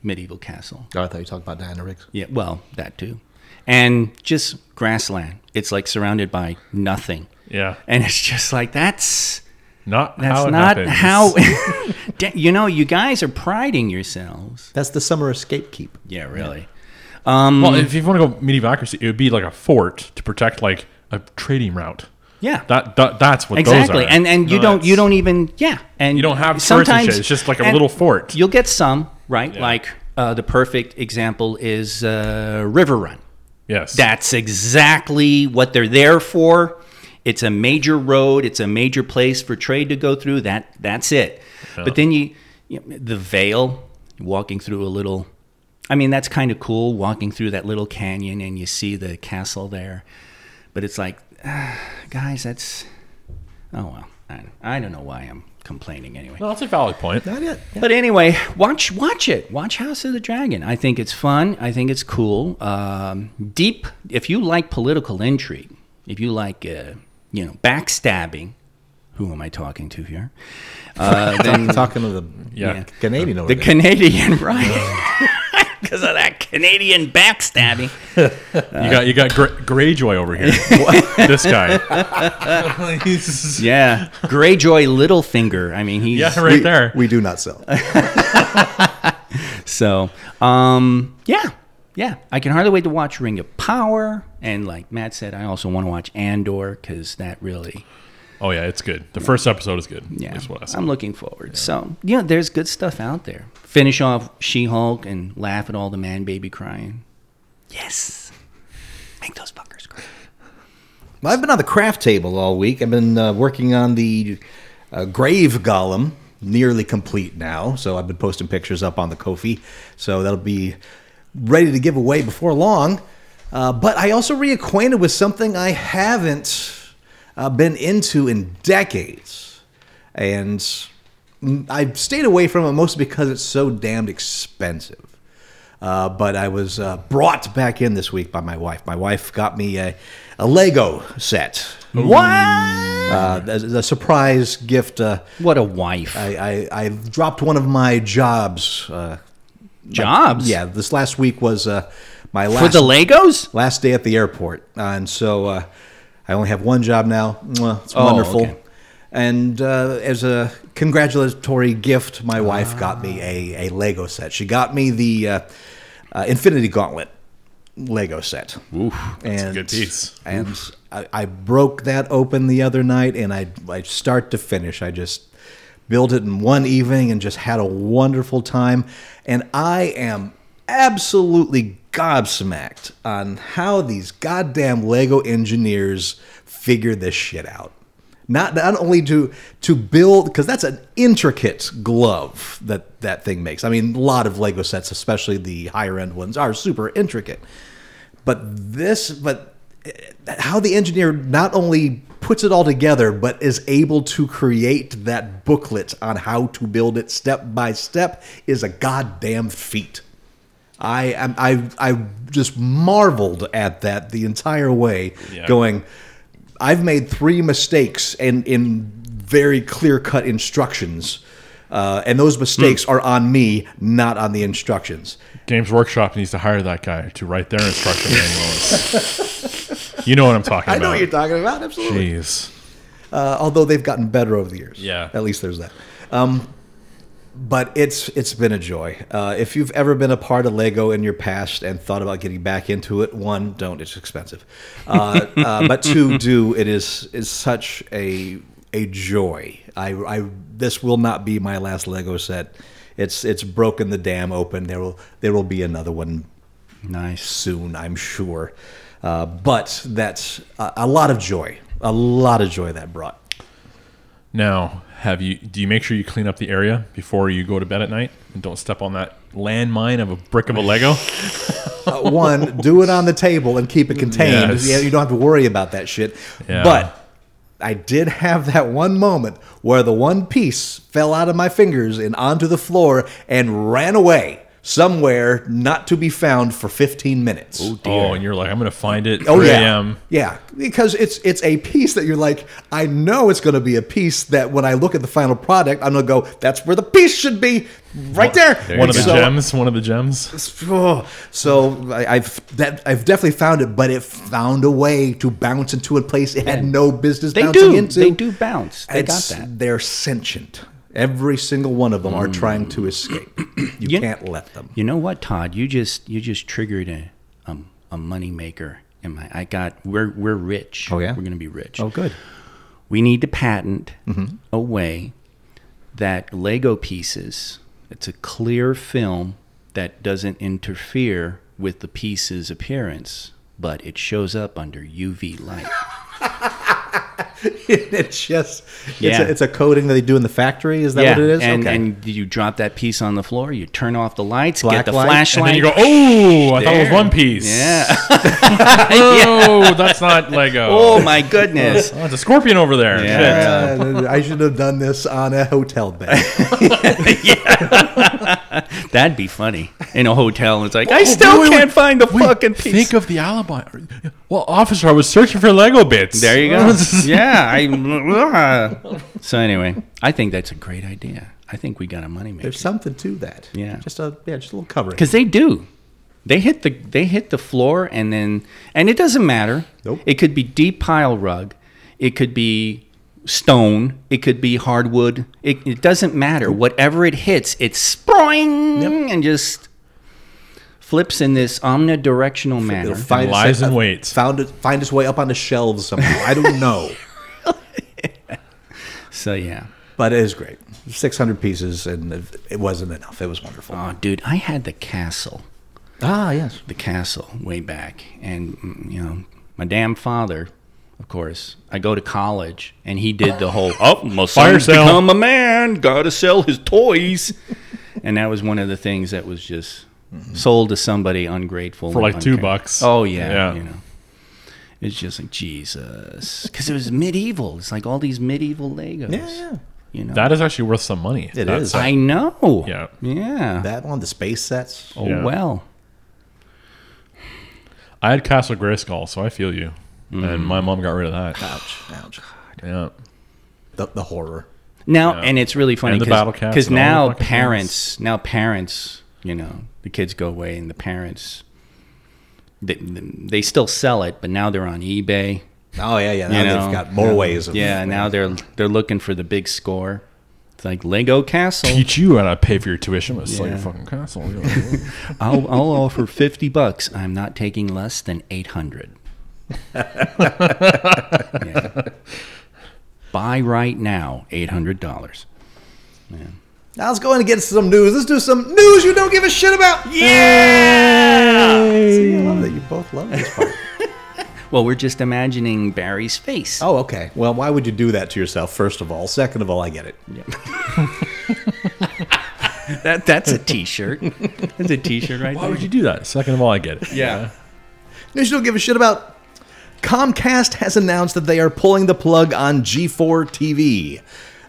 [SPEAKER 2] medieval castle.
[SPEAKER 3] Oh, I thought you talked about Diana Riggs.
[SPEAKER 2] Yeah, well, that too. And just grassland. It's like surrounded by nothing.
[SPEAKER 4] Yeah.
[SPEAKER 2] And it's just like that's
[SPEAKER 4] Not
[SPEAKER 2] that's
[SPEAKER 4] how
[SPEAKER 2] not
[SPEAKER 4] happens.
[SPEAKER 2] how you know, you guys are priding yourselves.
[SPEAKER 3] That's the summer escape keep.
[SPEAKER 2] Yeah, really. Um,
[SPEAKER 4] Well, if you want to go medieval it would be like a fort to protect like a trading route.
[SPEAKER 2] yeah.
[SPEAKER 4] That, that that's what
[SPEAKER 2] exactly
[SPEAKER 4] those are.
[SPEAKER 2] and and you
[SPEAKER 4] No,
[SPEAKER 2] don't you don't even yeah and
[SPEAKER 4] You don't have turrets
[SPEAKER 2] sometimes
[SPEAKER 4] shit. It's just like a little fort.
[SPEAKER 2] you'll get some right
[SPEAKER 4] Yeah.
[SPEAKER 2] like uh, the perfect example is uh, Riverrun
[SPEAKER 4] Yes.
[SPEAKER 2] that's exactly what they're there for it's a major road it's a major place for trade to go through that that's it but then you, you the Vale walking through a little i mean that's kind of cool walking through that little canyon and you see the castle there but it's like ah, guys that's oh well I, I don't know why i'm complaining anyway
[SPEAKER 4] Well, that's a valid point.
[SPEAKER 3] Not yet.
[SPEAKER 2] but anyway, watch watch it. Watch House of the Dragon. I think it's fun. I think it's cool. Um, deep. If you like political intrigue, if you like uh, you know backstabbing, who am I talking to here? Uh, then
[SPEAKER 3] talking to the
[SPEAKER 4] Yeah.
[SPEAKER 3] Canadian over
[SPEAKER 2] the. Canadian, right? Because of that Canadian backstabbing.
[SPEAKER 4] You got you got Gra- Greyjoy over here. this guy.
[SPEAKER 2] Yeah, Greyjoy Littlefinger. I mean, he's
[SPEAKER 4] yeah, right there.
[SPEAKER 3] we do not sell.
[SPEAKER 2] So, um, yeah, yeah, I can hardly wait to watch Ring of Power. And like Matt said, I also want to watch Andor because that really,
[SPEAKER 4] oh yeah, it's good. The first episode is good.
[SPEAKER 2] yeah,
[SPEAKER 4] That's what I said.
[SPEAKER 2] I'm looking forward. So, yeah, there's good stuff out there. Finish off She Hulk and laugh at all the man baby crying. Yes, make those fuckers cry.
[SPEAKER 3] Well, I've been on the craft table all week. I've been uh, working on the uh, grave golem, nearly complete now. So I've been posting pictures up on the Ko-fi. So that'll be ready to give away before long. Uh, but I also reacquainted with something I haven't uh, been into in decades. And I've stayed away from it mostly because it's so damned expensive. Uh, but I was uh, brought back in this week by my wife. My wife got me a, a Lego set.
[SPEAKER 2] What?
[SPEAKER 3] Uh, as a surprise gift. Uh,
[SPEAKER 2] What a wife.
[SPEAKER 3] I, I, I dropped one of my jobs.
[SPEAKER 2] Jobs.
[SPEAKER 3] yeah, this last week was uh, my last For
[SPEAKER 2] the Legos.
[SPEAKER 3] last day at the airport, uh, and so uh, I only have one job now. It's
[SPEAKER 2] Oh,
[SPEAKER 3] wonderful.
[SPEAKER 2] okay.
[SPEAKER 3] And uh, as a congratulatory gift, my wife got me a, a Lego set. She got me the uh, uh, Infinity Gauntlet Lego set.
[SPEAKER 2] Oof.
[SPEAKER 3] and,
[SPEAKER 4] a good piece.
[SPEAKER 3] And I, I broke that open the other night, and I, I start to finish, I just built it in one evening and just had a wonderful time. And I am absolutely gobsmacked on how these goddamn Lego engineers figure this shit out. Not not only to to build because that's an intricate glove that that thing makes. I mean, a lot of Lego sets, especially the higher end ones, are super intricate. But this, but how the engineer not only puts it all together, but is able to create that booklet on how to build it step by step is a goddamn feat. I am I I just marveled at that the entire way,
[SPEAKER 4] Yeah.
[SPEAKER 3] going. I've made three mistakes in in very clear cut instructions, uh, and those mistakes are on me, not on the instructions.
[SPEAKER 4] Games Workshop needs to hire that guy to write their instruction manuals. You know what I'm talking
[SPEAKER 3] I
[SPEAKER 4] about.
[SPEAKER 3] I know what you're talking about. Absolutely.
[SPEAKER 4] Jeez.
[SPEAKER 3] Uh, although they've gotten better over the years.
[SPEAKER 4] Yeah.
[SPEAKER 3] At least there's that. Um, but it's it's been a joy. Uh, if you've ever been a part of Lego in your past and thought about getting back into it, one, don't. It's expensive. Uh, uh, but two, do. It is is such a a joy. I, I this will not be my last Lego set. It's it's broken the dam open. There will there will be another one
[SPEAKER 2] Nice.
[SPEAKER 3] soon, I'm sure. Uh, but that's a, a lot of joy, a lot of joy that brought.
[SPEAKER 4] Now, have you? Do you make sure you clean up the area before you go to bed at night, and don't step on that landmine of a brick of a Lego?
[SPEAKER 3] Uh, one, do it on the table and keep it contained.
[SPEAKER 4] Yes.
[SPEAKER 3] Yeah, you don't have to worry about that shit.
[SPEAKER 4] Yeah.
[SPEAKER 3] But I did have that one moment where the one piece fell out of my fingers and onto the floor and ran away somewhere not to be found for 15 minutes.
[SPEAKER 4] oh, oh and you're like, I'm gonna find it.
[SPEAKER 3] Oh
[SPEAKER 4] 3
[SPEAKER 3] yeah, yeah, because it's it's a piece that you're like, I know it's going to be a piece that when I look at the final product, I'm going to go, that's where the piece should be, right there.
[SPEAKER 4] One of the
[SPEAKER 3] So-
[SPEAKER 4] gems. One of the gems.
[SPEAKER 3] Oh, so I, I've that I've definitely found it, but it found a way to bounce into a place it had no business
[SPEAKER 2] They
[SPEAKER 3] bouncing
[SPEAKER 2] do.
[SPEAKER 3] into.
[SPEAKER 2] They do bounce. They
[SPEAKER 3] It's-
[SPEAKER 2] got that.
[SPEAKER 3] They're sentient. Every single one of them are trying to escape. You
[SPEAKER 2] You-
[SPEAKER 3] can't let them.
[SPEAKER 2] You know what, Todd? You just you just triggered a um, a money maker in my. I got we're we're rich.
[SPEAKER 3] Oh, yeah?
[SPEAKER 2] we're gonna be rich.
[SPEAKER 3] Oh good.
[SPEAKER 2] We need to patent a way that Lego pieces. It's a clear film that doesn't interfere with the piece's appearance, but it shows up under UV light.
[SPEAKER 3] it's just it's,
[SPEAKER 2] Yeah.
[SPEAKER 3] a, it's a coating that they do in the factory. Is that what it is?
[SPEAKER 2] And,
[SPEAKER 3] okay.
[SPEAKER 2] and you drop that piece on the floor, you turn off the lights,
[SPEAKER 3] Black
[SPEAKER 2] get the
[SPEAKER 3] light,
[SPEAKER 2] flashlight.
[SPEAKER 4] And then you go, oh, I thought it was One Piece.
[SPEAKER 2] Yeah.
[SPEAKER 4] oh, that's not Lego.
[SPEAKER 2] oh my goodness.
[SPEAKER 4] Oh, it's a scorpion over there.
[SPEAKER 2] Yeah.
[SPEAKER 4] Shit.
[SPEAKER 3] Uh, I should have done this on a hotel bed.
[SPEAKER 2] That'd be funny. In a hotel, it's like, I still
[SPEAKER 4] wait, wait,
[SPEAKER 2] can't
[SPEAKER 4] wait.
[SPEAKER 2] find the
[SPEAKER 4] Wait,
[SPEAKER 2] fucking piece.
[SPEAKER 4] Think of the alibi. Well, officer, I was searching for Lego bits.
[SPEAKER 2] there you go. yeah. I, so anyway, I think that's a great idea. I think we got a money maker.
[SPEAKER 3] There's something to that.
[SPEAKER 2] Yeah.
[SPEAKER 3] Just a yeah, just a little covering.
[SPEAKER 2] because they do they hit the they hit the floor and then and it doesn't matter
[SPEAKER 3] Nope.
[SPEAKER 2] it could be deep pile rug it could be stone it could be hardwood it, it doesn't matter whatever it hits it's spring and just flips in this omnidirectional manner
[SPEAKER 3] It'll find
[SPEAKER 4] lies
[SPEAKER 3] its-
[SPEAKER 4] in wait.
[SPEAKER 3] Found it, find its way up on the shelves somehow. I don't know,
[SPEAKER 2] so yeah
[SPEAKER 3] but it is great. Six hundred pieces, and it, it wasn't enough. It was wonderful.
[SPEAKER 2] oh dude i had the castle
[SPEAKER 3] ah, yes.
[SPEAKER 2] the castle way back and mm, you know my damn father of course i go to college and he did the whole oh my
[SPEAKER 4] Fire
[SPEAKER 2] son's
[SPEAKER 4] sale.
[SPEAKER 2] become a man gotta sell his toys and that was one of the things that was just mm-hmm. sold to somebody ungrateful
[SPEAKER 4] For
[SPEAKER 2] and
[SPEAKER 4] like two bucks.
[SPEAKER 2] oh yeah,
[SPEAKER 4] Yeah.
[SPEAKER 2] you know it's just like jesus because it was medieval it's like all these medieval legos
[SPEAKER 3] Yeah, yeah.
[SPEAKER 2] you know
[SPEAKER 4] That is actually worth some money.
[SPEAKER 3] It
[SPEAKER 4] That
[SPEAKER 3] is.
[SPEAKER 4] set.
[SPEAKER 2] i know
[SPEAKER 4] Yeah.
[SPEAKER 2] yeah
[SPEAKER 3] That one, the space sets.
[SPEAKER 2] oh
[SPEAKER 4] Yeah.
[SPEAKER 2] well
[SPEAKER 4] I had Castle Grayskull, so I feel you.
[SPEAKER 2] Mm.
[SPEAKER 4] And my mom got rid of that.
[SPEAKER 3] Ouch, ouch.
[SPEAKER 4] Yeah.
[SPEAKER 3] The, the horror.
[SPEAKER 2] Now,
[SPEAKER 4] Yeah.
[SPEAKER 2] and it's really funny
[SPEAKER 4] the battle cats
[SPEAKER 2] because
[SPEAKER 4] and all the
[SPEAKER 2] now
[SPEAKER 4] fucking
[SPEAKER 2] parents, now parents, you know, the kids go away and the parents, they, they still sell it, but now they're on eBay.
[SPEAKER 3] Oh yeah, yeah. Now
[SPEAKER 2] You know,
[SPEAKER 3] they've got more ways of
[SPEAKER 2] Yeah, now they're they're looking for the big score. It's like Lego Castle.
[SPEAKER 4] Teach you how to pay for your tuition. Let's sell your fucking castle.
[SPEAKER 2] I'll I'll offer fifty bucks. I'm not taking less than eight hundred. Yeah. Buy right now, eight hundred dollars.
[SPEAKER 3] Now let's go in and get some news. Let's do some news you don't give a shit about.
[SPEAKER 2] Yeah.
[SPEAKER 3] See, I love that you both love this part.
[SPEAKER 2] Well, we're just imagining Barry's face.
[SPEAKER 3] oh, okay. Well, why would you do that to yourself? First of all, second of all, I get it.
[SPEAKER 2] That that's a T-shirt. That's a T-shirt right there.
[SPEAKER 4] Why
[SPEAKER 2] there.
[SPEAKER 4] would you do that? Second of all, I get it.
[SPEAKER 2] Yeah.
[SPEAKER 3] News you don't give a shit about. Comcast has announced that they are pulling the plug on G4 TV.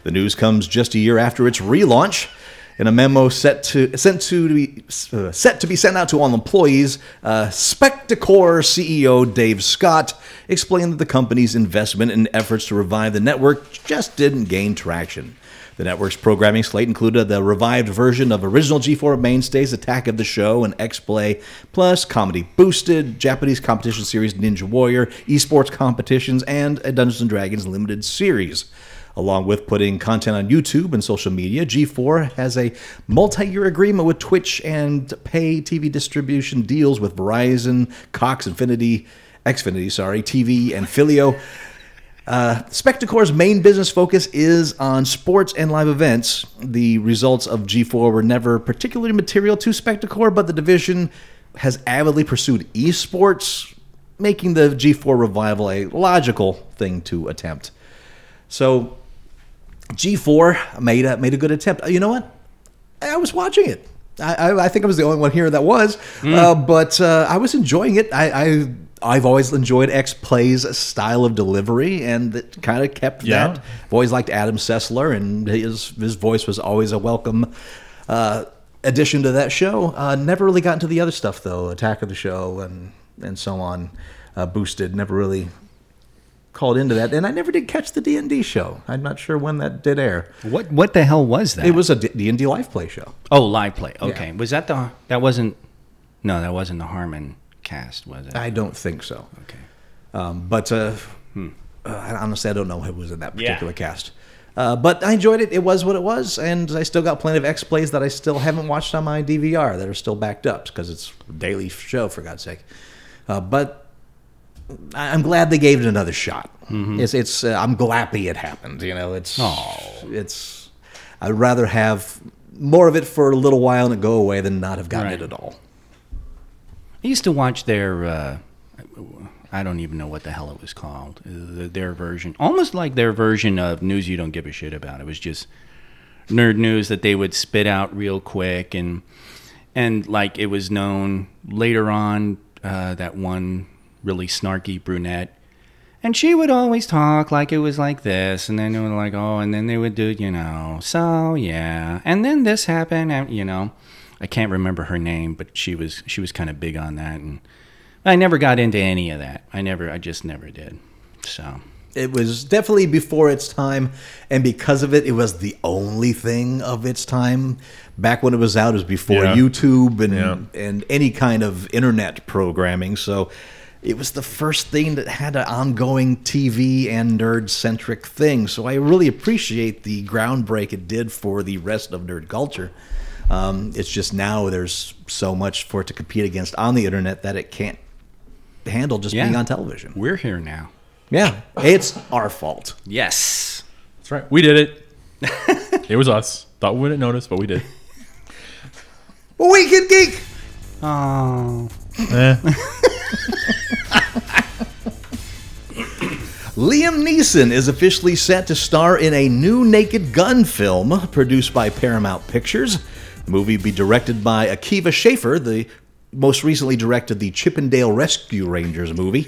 [SPEAKER 3] The news comes just a year after its relaunch. In a memo set to sent to be uh, set to be sent out to all employees, uh, Spectacor CEO Dave Scott explained that the company's investment in efforts to revive the network just didn't gain traction. The network's programming slate included the revived version of original G4 mainstays Attack of the Show and X-Play, plus comedy boosted, Japanese competition series Ninja Warrior, esports competitions, and a Dungeons Dragons limited series. Along with putting content on YouTube and social media, G4 has a multi year agreement with Twitch and pay TV distribution deals with Verizon, Cox Infinity, Xfinity, sorry, TV, and Philo. Uh, Spectacor's main business focus is on sports and live events. The results of G4 were never particularly material to Spectacore, but the division has avidly pursued esports, making the G4 revival a logical thing to attempt. So G4 made a, made a good attempt. You know what? I was watching it. I, I, I think I was the only one here that was, uh, but uh, I was enjoying it. I, I I've always enjoyed X Play's style of delivery, and it kind of kept
[SPEAKER 4] Yeah.
[SPEAKER 3] that. I've always liked Adam Sessler, and his his voice was always a welcome uh, addition to that show. Uh, never really got into the other stuff though, Attack of the Show and and so on. Uh, boosted, never really called into that, and I never did catch the D and D show. I'm not sure when that did air.
[SPEAKER 2] What what the hell was that?
[SPEAKER 3] It was a D and D live play show.
[SPEAKER 2] oh live play. Okay, was that the that wasn't? No, that wasn't the Harmon cast, was it?
[SPEAKER 3] I don't think so.
[SPEAKER 2] okay.
[SPEAKER 3] Um, but uh, uh, honestly, I don't know who was in that
[SPEAKER 2] Yeah.
[SPEAKER 3] particular cast. Uh, but I enjoyed it. It was what it was, and I still got plenty of X plays that I still haven't watched on my DVR that are still backed up because it's a daily show for God's sake. Uh, but I- I'm glad they gave it another shot. It's it's uh, I'm glappy it happened. You know, it's it's I'd rather have more of it for a little while and it go away than not have gotten
[SPEAKER 2] Right.
[SPEAKER 3] it at all.
[SPEAKER 2] I used to watch their. Uh, I don't even know what the hell it was called. Uh, Their version, almost like their version of news you don't give a shit about. It was just nerd news that they would spit out real quick, and and like it was known later on uh, that one really snarky brunette. And she would always talk like it was like this, and then they were like, oh, and then they would do, you know, so yeah, and then this happened, and you know, I can't remember her name, but she was she was kind of big on that, and I never got into any of that. I never, I just never did. So
[SPEAKER 3] It was definitely before its time, and because of it, it was the only thing of its time. Back when it was out, it was before
[SPEAKER 4] Yeah.
[SPEAKER 3] YouTube and
[SPEAKER 4] Yeah.
[SPEAKER 3] and any kind of internet programming. So it was the first thing that had an ongoing TV and nerd centric thing. So I really appreciate the groundbreak it did for the rest of nerd culture. Um, it's just now there's so much for it to compete against on the internet that it can't handle just
[SPEAKER 2] Yeah.
[SPEAKER 3] being on television.
[SPEAKER 2] we're here now.
[SPEAKER 3] Yeah, it's our fault.
[SPEAKER 2] Yes.
[SPEAKER 4] That's right. We did it. it was us. Thought we wouldn't notice, but we did.
[SPEAKER 3] Week in Geek.
[SPEAKER 2] Oh.
[SPEAKER 4] Eh.
[SPEAKER 3] Liam Neeson is officially set to star in a new Naked Gun film produced by Paramount Pictures. The movie be directed by Akiva Schaffer, the most recently directed the Chippendale Rescue Rangers movie.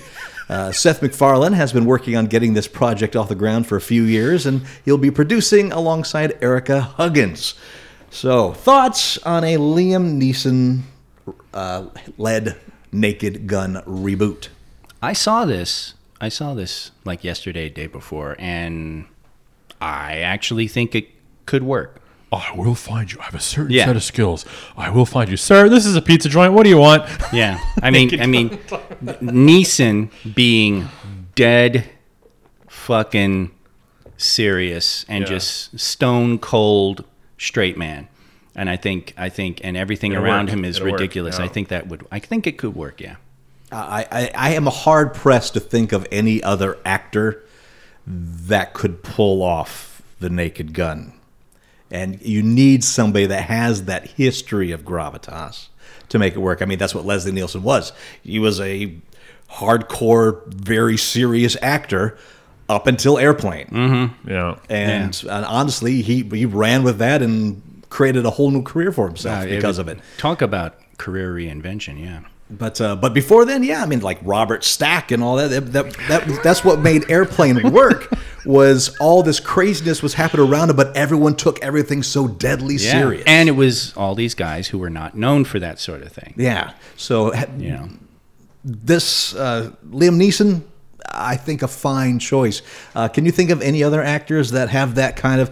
[SPEAKER 3] Uh, Seth MacFarlane has been working on getting this project off the ground for a few years, and he'll be producing alongside Erica Huggins. So, thoughts on a Liam Neeson uh, led Naked Gun reboot?
[SPEAKER 2] I saw this. I saw this like yesterday, day before, and I actually think it could work.
[SPEAKER 4] I will find you. I have a certain
[SPEAKER 2] Yeah.
[SPEAKER 4] set of skills. I will find you, sir. This is a pizza joint. What do you want?
[SPEAKER 2] Yeah, I mean, I mean, Neeson being dead, fucking serious, and
[SPEAKER 4] Yeah.
[SPEAKER 2] just stone cold straight man. And I think, I think, and everything
[SPEAKER 4] It'll
[SPEAKER 2] around
[SPEAKER 4] work.
[SPEAKER 2] him is
[SPEAKER 4] It'll work,
[SPEAKER 2] ridiculous. I think that would, I think it could work. Yeah.
[SPEAKER 3] I, I, I am hard pressed to think of any other actor that could pull off the naked gun. And you need somebody that has that history of gravitas to make it work. I mean, that's what Leslie Nielsen was. He was a hardcore, very serious actor up until Airplane.
[SPEAKER 4] Yeah.
[SPEAKER 3] And, and honestly, he, he ran with that and created a whole new career for himself
[SPEAKER 2] Uh,
[SPEAKER 3] because
[SPEAKER 2] would-
[SPEAKER 3] of it.
[SPEAKER 2] Talk about career reinvention. Yeah.
[SPEAKER 3] But uh, but before then, yeah, I mean, like Robert Stack and all that. That, that, that that's what made Airplane work. Was all this craziness was happening around him, but everyone took everything so deadly
[SPEAKER 2] Yeah.
[SPEAKER 3] serious.
[SPEAKER 2] And it was all these guys who were not known for that sort of thing.
[SPEAKER 3] yeah, so
[SPEAKER 2] You know.
[SPEAKER 3] this uh, Liam Neeson, I think a fine choice. Uh, can you think of any other actors that have that kind of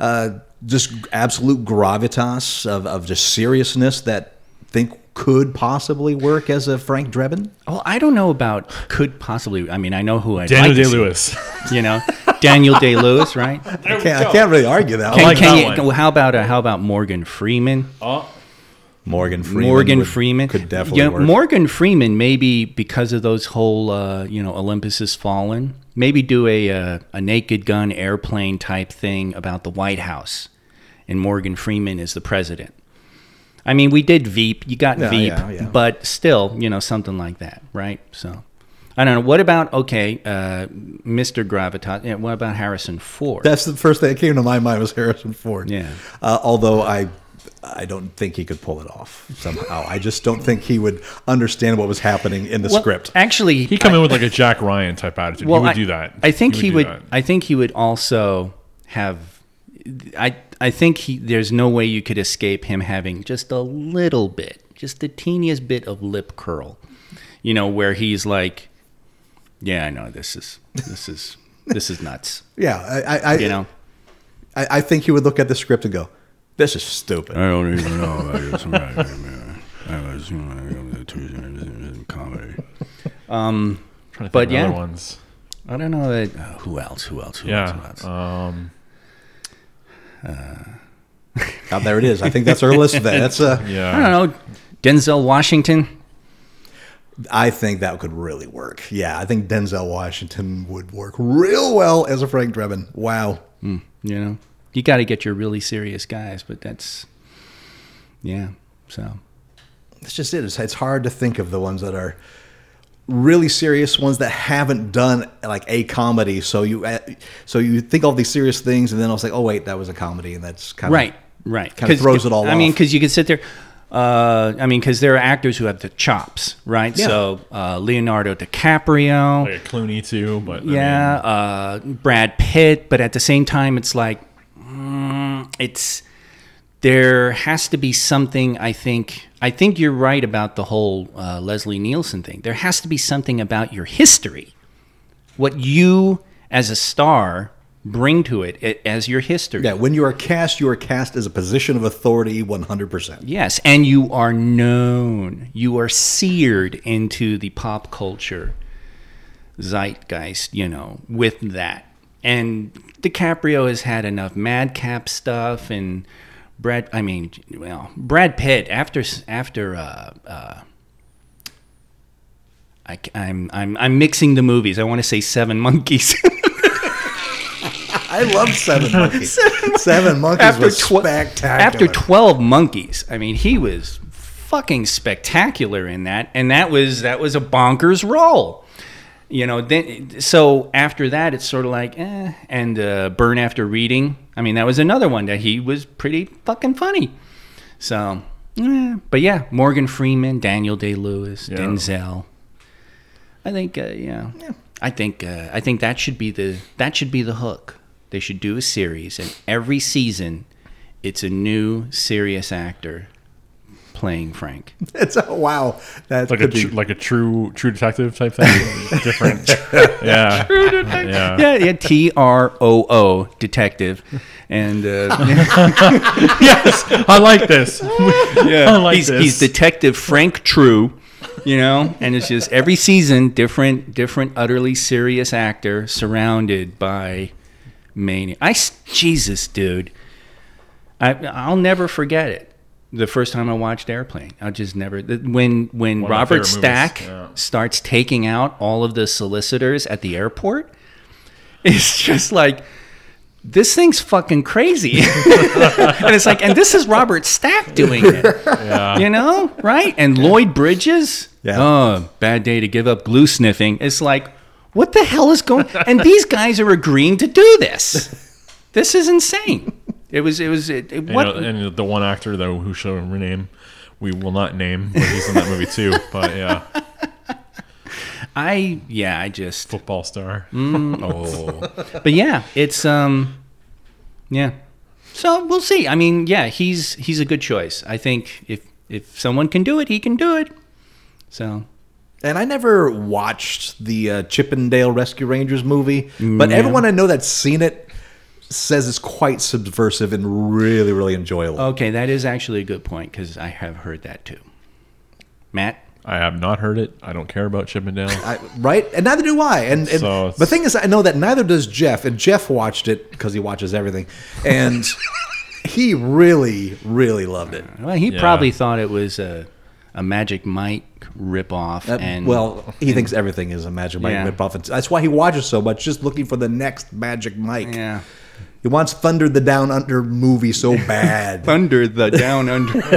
[SPEAKER 3] uh, just absolute gravitas of, of just seriousness that think could possibly work as a Frank Drebin?
[SPEAKER 2] Well, I don't know about could possibly. I mean, I know who I
[SPEAKER 4] Daniel
[SPEAKER 2] like to
[SPEAKER 4] Day
[SPEAKER 2] see.
[SPEAKER 4] Lewis.
[SPEAKER 2] You know, Daniel Day Lewis, right?
[SPEAKER 3] I can't, I can't really argue that.
[SPEAKER 2] Can,
[SPEAKER 4] like
[SPEAKER 2] can
[SPEAKER 4] that
[SPEAKER 2] you,
[SPEAKER 4] one.
[SPEAKER 2] How about uh, how about Morgan Freeman? Oh.
[SPEAKER 3] Morgan Freeman.
[SPEAKER 2] Morgan
[SPEAKER 3] would-
[SPEAKER 2] Freeman
[SPEAKER 3] could definitely
[SPEAKER 2] Yeah,
[SPEAKER 3] work.
[SPEAKER 2] Morgan Freeman, maybe because of those whole, uh, you know, Olympus has fallen. maybe do a uh, a Naked Gun airplane type thing about the White House, and Morgan Freeman is the president. I mean, we did Veep. You got
[SPEAKER 3] Yeah,
[SPEAKER 2] Veep,
[SPEAKER 3] yeah, yeah.
[SPEAKER 2] but still, you know, something like that, right? So, I don't know. What about okay, uh, Mr. Gravitas? Yeah, what about Harrison Ford?
[SPEAKER 3] That's the first thing that came to my mind was Harrison Ford.
[SPEAKER 2] Yeah.
[SPEAKER 3] Uh, although I, I don't think he could pull it off somehow. I just don't think he would understand what was happening in the
[SPEAKER 2] Well,
[SPEAKER 3] script.
[SPEAKER 2] Actually,
[SPEAKER 4] he'd come in with like a Jack Ryan type attitude. he would
[SPEAKER 2] I,
[SPEAKER 4] do that.
[SPEAKER 2] I think he,
[SPEAKER 4] do
[SPEAKER 2] would.
[SPEAKER 4] that.
[SPEAKER 2] I think he would also have. I I think he. There's no way you could escape him having just a little bit, just the teeniest bit of lip curl. You know, where he's like, "Yeah, I know this is this is this is nuts."
[SPEAKER 3] Yeah, I, I, I
[SPEAKER 2] You know.
[SPEAKER 3] I, I think he would look at the script and go, "This is stupid."
[SPEAKER 1] I don't even know. I just, I was, you know, comedy.
[SPEAKER 2] Um,
[SPEAKER 4] Trying to think
[SPEAKER 2] but
[SPEAKER 4] of
[SPEAKER 2] yeah.
[SPEAKER 4] other ones.
[SPEAKER 2] I don't know. That, uh, who else? Who else? Who else? Who
[SPEAKER 4] Yeah.
[SPEAKER 2] else?
[SPEAKER 4] Um,
[SPEAKER 3] Oh, there it is. I think that's our list. Of that. That's uh,
[SPEAKER 4] yeah.
[SPEAKER 2] I don't know. Denzel Washington.
[SPEAKER 3] I think that could really work. Yeah, I think Denzel Washington would work real well as a Frank Drebin. Wow.
[SPEAKER 2] You know, you got to get your really serious guys, but that's yeah. So
[SPEAKER 3] That's just it. It's, it's hard to think of the ones that are really serious ones that haven't done like a comedy. So you uh, so you think all these serious things, and then I'll say, "Oh wait, that was a comedy," and that's kind of
[SPEAKER 2] right.
[SPEAKER 3] Right, kinda
[SPEAKER 2] 'Cause-
[SPEAKER 3] throws it all
[SPEAKER 2] I mean, because you could sit there. Uh, I mean, because there are actors who have the chops, right?
[SPEAKER 3] Yeah.
[SPEAKER 2] So uh, Leonardo DiCaprio,
[SPEAKER 4] Like Clooney too, but I
[SPEAKER 2] yeah,
[SPEAKER 4] mean,
[SPEAKER 2] uh, Brad Pitt, but at the same time, it's like mm, it's there has to be something. I think I think you're right about the whole uh, Leslie Nielsen thing. There has to be something about your history, what you as a star bring to it a- as your history.
[SPEAKER 3] Yeah, when you are cast, you are cast as a position of authority 100%.
[SPEAKER 2] Yes, and you are known. You are seared into the pop culture zeitgeist, you know, with that. And DiCaprio has had enough madcap stuff and Brad I mean, well, Brad Pitt after after uh uh I, am I'm I'm mixing the movies. I want to say Seven Monkeys.
[SPEAKER 3] I love Seven Monkeys. Seven Monkeys was
[SPEAKER 2] twe-
[SPEAKER 3] spectacular.
[SPEAKER 2] after 12 monkeys i mean he was fucking spectacular in that and that was that was a bonkers role you know then so after that it's sort of like eh. and uh, burn after reading i mean that was another one that he was pretty fucking funny so eh. but yeah morgan freeman daniel day-lewis
[SPEAKER 4] Yeah.
[SPEAKER 2] denzel i think uh, yeah. i think uh, i think that should be the that should be the hook they should do a series and every season it's a new serious actor playing frank
[SPEAKER 3] it's a, wow. That's
[SPEAKER 4] like a tr- like a true true detective type thing. Different. yeah. True Yeah.
[SPEAKER 2] yeah yeah t-r-o-o detective and uh,
[SPEAKER 4] yes, I like this.
[SPEAKER 2] Yeah,
[SPEAKER 4] I like
[SPEAKER 2] he's,
[SPEAKER 4] this.
[SPEAKER 2] he's Detective Frank True, you know, and it's just every season different, different, utterly serious actor surrounded by mania. I s- Jesus, dude, I I'll never forget it. The first time I watched Airplane, I'll just never. When when
[SPEAKER 4] One
[SPEAKER 2] Robert Stack
[SPEAKER 4] yeah.
[SPEAKER 2] starts taking out all of the solicitors at the airport, it's just like this thing's fucking crazy. and it's like, and this is Robert Stack doing it.
[SPEAKER 4] Yeah.
[SPEAKER 2] You know, right? And Lloyd Bridges.
[SPEAKER 3] Yeah.
[SPEAKER 2] Oh, bad day to give up glue sniffing. It's like, what the hell is going? And these guys are agreeing to do this. This is insane. It was. It was. It, it-
[SPEAKER 4] And,
[SPEAKER 2] what?
[SPEAKER 4] you know, and the one actor though who shall rename, we will not name, but he's in that movie too. But yeah,
[SPEAKER 2] I. Yeah. I just.
[SPEAKER 4] football star.
[SPEAKER 2] Oh. but yeah, it's um. Yeah. So we'll see. I mean, yeah, he's he's a good choice. I think if if someone can do it, he can do it. So
[SPEAKER 3] And I never watched the uh, Chippendale Rescue Rangers movie, but
[SPEAKER 2] Yeah.
[SPEAKER 3] everyone I know that's seen it says it's quite subversive and really, really enjoyable.
[SPEAKER 2] okay, that is actually a good point because I have heard that too. Matt.
[SPEAKER 4] I have not heard it. I don't care about Chippendale.
[SPEAKER 3] I, right? And neither do I. And, and
[SPEAKER 4] So
[SPEAKER 3] the thing is, I know that neither does Jeff. And Jeff watched it because he watches everything, and he really, really loved it.
[SPEAKER 2] Well, he
[SPEAKER 4] Yeah.
[SPEAKER 2] probably thought it was a, a Magic Mike ripoff,
[SPEAKER 3] Uh,
[SPEAKER 2] and
[SPEAKER 3] well, he thinks everything is a Magic Mike
[SPEAKER 2] Yeah.
[SPEAKER 3] ripoff. and That's why he watches so much, just looking for the next Magic Mike.
[SPEAKER 2] yeah,
[SPEAKER 3] He wants Thunder the Down Under movie so bad.
[SPEAKER 2] Thunder the Down Under,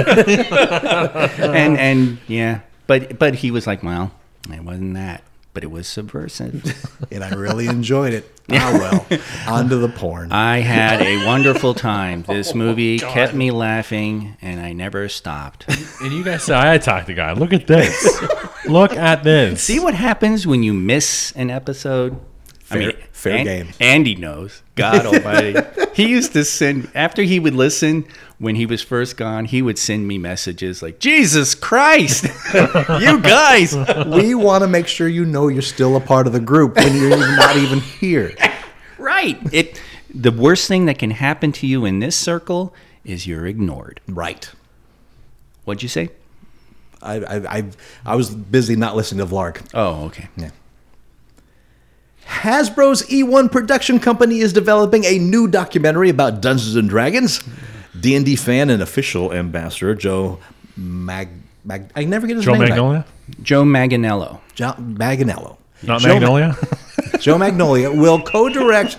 [SPEAKER 2] and and yeah, but but he was like, well, it wasn't that, but it was subversive.
[SPEAKER 3] and I really enjoyed it. Ah, well, on to the porn.
[SPEAKER 2] I had a wonderful time. This movie kept me laughing, and I never stopped.
[SPEAKER 4] And you guys say I attacked the guy. Look at this. Look at this.
[SPEAKER 2] See what happens when you miss an episode?
[SPEAKER 3] Fair- fair game.
[SPEAKER 2] Andy knows. God Almighty. he used to send after he would listen when he was first gone. He would send me messages like, "Jesus Christ, you guys!"
[SPEAKER 3] we want to make sure you know you're still a part of the group when you're not even here.
[SPEAKER 2] right. It. The worst thing that can happen to you in this circle is you're ignored.
[SPEAKER 3] Right.
[SPEAKER 2] What'd you say?
[SPEAKER 3] I, I, I, I was busy not listening to Vlark.
[SPEAKER 2] Oh, okay.
[SPEAKER 3] Hasbro's E1 production company is developing a new documentary about Dungeons and Dragons. D&D fan and official ambassador Joe Mag, Mag I never get his
[SPEAKER 4] Joe
[SPEAKER 3] name right.
[SPEAKER 4] Magnolia?
[SPEAKER 2] Joe Manganello.
[SPEAKER 3] Joe Maganello.
[SPEAKER 4] Not
[SPEAKER 3] Joe Ma-
[SPEAKER 4] Magnolia?
[SPEAKER 3] Joe Magnolia will co-direct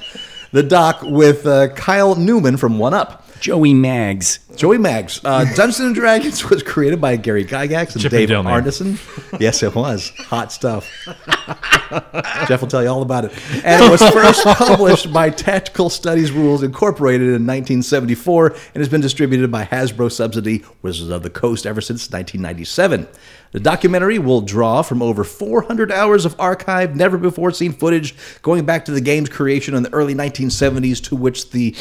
[SPEAKER 3] the doc with uh, Kyle Newman from One Up.
[SPEAKER 2] Joey Mags.
[SPEAKER 3] Joey Mags. Uh, Dungeons and Dragons was created by Gary Gygax and Dave
[SPEAKER 4] Chippendale name.
[SPEAKER 3] Arneson. Yes, it was. Hot stuff. Jeff will tell you all about it. And it was first published by Tactical Studies Rules Incorporated in 1974 and has been distributed by Hasbro subsidy Wizards of the Coast ever since 1997. The documentary will draw from over 400 hours of archived, never before seen footage going back to the game's creation in the early 1970s, to which the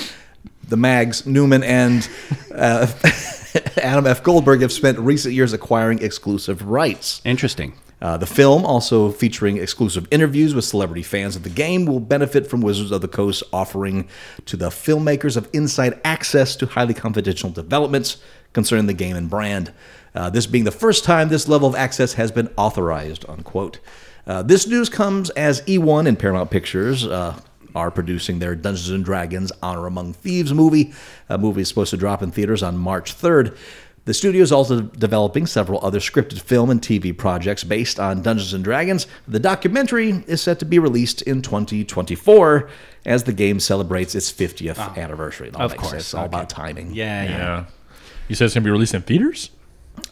[SPEAKER 3] the Mags, Newman, and uh, Adam F. Goldberg have spent recent years acquiring exclusive rights.
[SPEAKER 2] Interesting.
[SPEAKER 3] Uh, the film, also featuring exclusive interviews with celebrity fans of the game, will benefit from Wizards of the Coast offering to the filmmakers of inside access to highly confidential developments concerning the game and brand. Uh, this being the first time this level of access has been authorized, unquote. Uh, this news comes as E1 and Paramount Pictures uh, are producing their Dungeons and Dragons Honor Among Thieves movie. A movie is supposed to drop in theaters on March 3rd. The studio is also developing several other scripted film and TV projects based on Dungeons and Dragons. The documentary is set to be released in 2024 as the game celebrates its 50th anniversary. It
[SPEAKER 2] Ah, Of course.
[SPEAKER 3] It's all
[SPEAKER 2] okay.
[SPEAKER 3] about timing.
[SPEAKER 2] Yeah, yeah.
[SPEAKER 4] yeah. You said it's going to be released in theaters?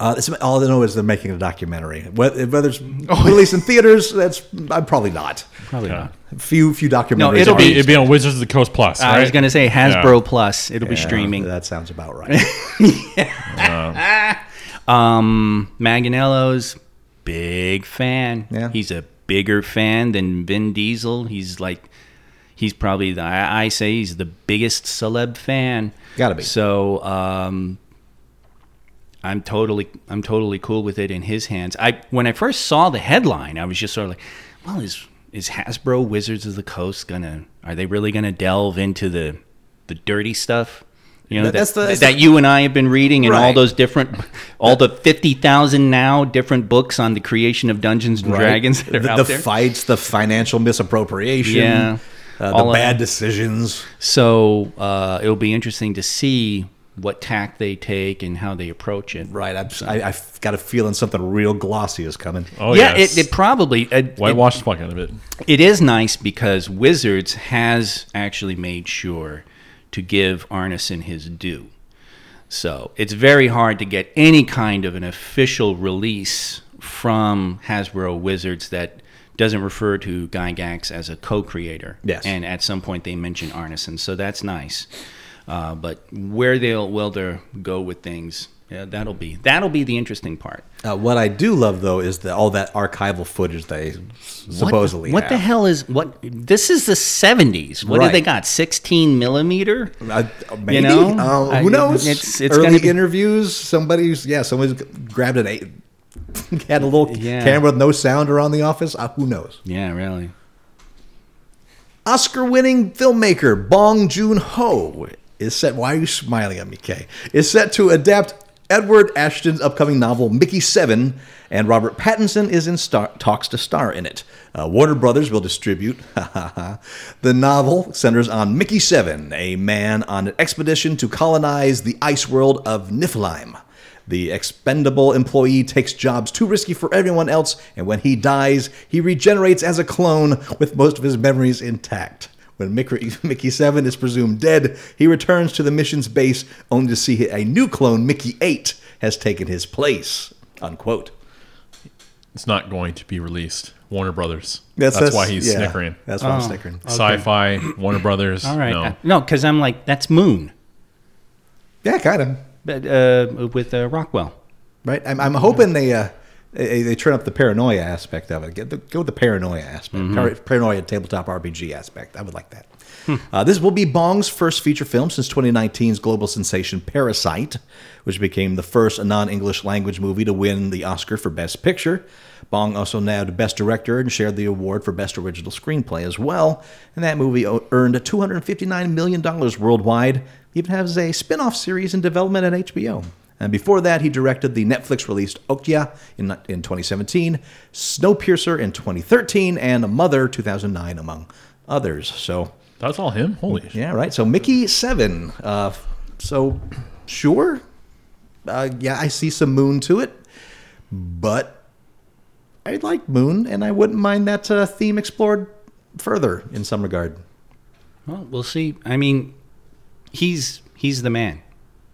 [SPEAKER 3] Uh, it's, all I know is they're making a documentary. Whether, whether it's released in theaters, that's I'm probably not.
[SPEAKER 2] Probably
[SPEAKER 4] Yeah.
[SPEAKER 2] not.
[SPEAKER 3] Few few documentaries.
[SPEAKER 2] No, it'll
[SPEAKER 4] be, it'd be on Wizards of the Coast Plus,
[SPEAKER 2] I was going to say Hasbro
[SPEAKER 4] Yeah.
[SPEAKER 2] Plus. It'll be streaming.
[SPEAKER 3] That sounds about right. Yeah.
[SPEAKER 2] Um, Manganello's big fan.
[SPEAKER 3] Yeah.
[SPEAKER 2] He's a bigger fan than Vin Diesel. He's like, he's probably the, I, I say he's the biggest celeb fan.
[SPEAKER 3] Gotta be.
[SPEAKER 2] So, um, I'm totally, I'm totally cool with it in his hands. I when I first saw the headline, I was just sort of like, well, is is Hasbro Wizards of the Coast gonna? Are they really gonna delve into the the dirty stuff? You know
[SPEAKER 3] That-
[SPEAKER 2] that,
[SPEAKER 3] the-
[SPEAKER 2] that you and I have been reading, and all those different, all the fifty thousand now different books on the creation of Dungeons and
[SPEAKER 3] Right?
[SPEAKER 2] Dragons that are
[SPEAKER 3] the,
[SPEAKER 2] out
[SPEAKER 3] the
[SPEAKER 2] there.
[SPEAKER 3] fights, the financial misappropriation,
[SPEAKER 2] Yeah.
[SPEAKER 3] uh, the bad decisions.
[SPEAKER 2] So uh, it'll be interesting to see what tack they take and how they approach it.
[SPEAKER 3] Right. I'm, I, I've got a feeling something real glossy is coming.
[SPEAKER 4] Oh,
[SPEAKER 2] yeah,
[SPEAKER 4] yes.
[SPEAKER 2] it, it probably uh, it,
[SPEAKER 4] Whitewash the fuck out of it.
[SPEAKER 2] it is nice because Wizards has actually made sure to give Arneson his due. So it's very hard to get any kind of an official release from Hasbro Wizards that doesn't refer to Gygax as a co-creator.
[SPEAKER 3] Yes.
[SPEAKER 2] And at some point they mention Arneson, so that's nice. Uh, but where they'll will they go with things, yeah, that'll be that'll be the interesting part.
[SPEAKER 3] Uh, what I do love, though, is the, all that archival footage they supposedly
[SPEAKER 2] What, what the hell is what? This is the seventies. What
[SPEAKER 3] Right.
[SPEAKER 2] do they got? Sixteen millimeter.
[SPEAKER 3] Uh, maybe.
[SPEAKER 2] know?
[SPEAKER 3] Uh, who knows?
[SPEAKER 2] it's- it's
[SPEAKER 3] Early
[SPEAKER 2] be-
[SPEAKER 3] interviews. Somebody's yeah. Somebody's grabbed an eight. had a little
[SPEAKER 2] Yeah.
[SPEAKER 3] camera with no sound around the office. Uh, who knows?
[SPEAKER 2] Yeah, really.
[SPEAKER 3] Oscar-winning filmmaker Bong Joon-ho is set. Why are you smiling at me, Kay? Is set to adapt Edward Ashton's upcoming novel Mickey Seven, and Robert Pattinson is in star- talks to star in it. Uh, Warner Brothers will distribute. the novel centers on Mickey Seven, a man on an expedition to colonize the ice world of Niflheim. The expendable employee takes jobs too risky for everyone else, and when he dies, he regenerates as a clone with most of his memories intact. When Mickey, Mickey 7 is presumed dead, he returns to the mission's base only to see a new clone, Mickey 8, has taken his place. Unquote.
[SPEAKER 4] It's not going to be released. Warner Brothers.
[SPEAKER 3] That's,
[SPEAKER 4] That's, why he's
[SPEAKER 3] yeah,
[SPEAKER 4] snickering.
[SPEAKER 3] That's why I'm
[SPEAKER 2] Oh.
[SPEAKER 3] snickering.
[SPEAKER 4] Sci-fi, Warner Brothers.
[SPEAKER 2] All right.
[SPEAKER 4] No.
[SPEAKER 2] Uh, No, because I'm like, that's Moon
[SPEAKER 3] Yeah, kind of.
[SPEAKER 2] but, uh, with uh, Rockwell.
[SPEAKER 3] Right? I'm, I'm hoping they, uh, they they turn up the paranoia aspect of it. Get the, go with the paranoia aspect, Par- paranoia tabletop RPG aspect. I would like that. Uh, this will be Bong's first feature film since 2019's global sensation Parasite, which became the first non-English language movie to win the Oscar for Best Picture. Bong also nabbed Best Director and shared the award for Best Original Screenplay as well. And that movie earned $259 million worldwide. Even has a spin off series in development at HBO. And before that, he directed the Netflix released Okja in, in 2017, Snowpiercer in 2013, and Mother 2009, among others. So,
[SPEAKER 4] That's all him. Holy shit.
[SPEAKER 3] yeah, right. So, Mickey 7. Uh, so, sure. Uh, yeah, I see some Moon to it. But I like Moon, and I wouldn't mind that uh, theme explored further in some regard.
[SPEAKER 2] Well, we'll see. I mean, he's he's the man.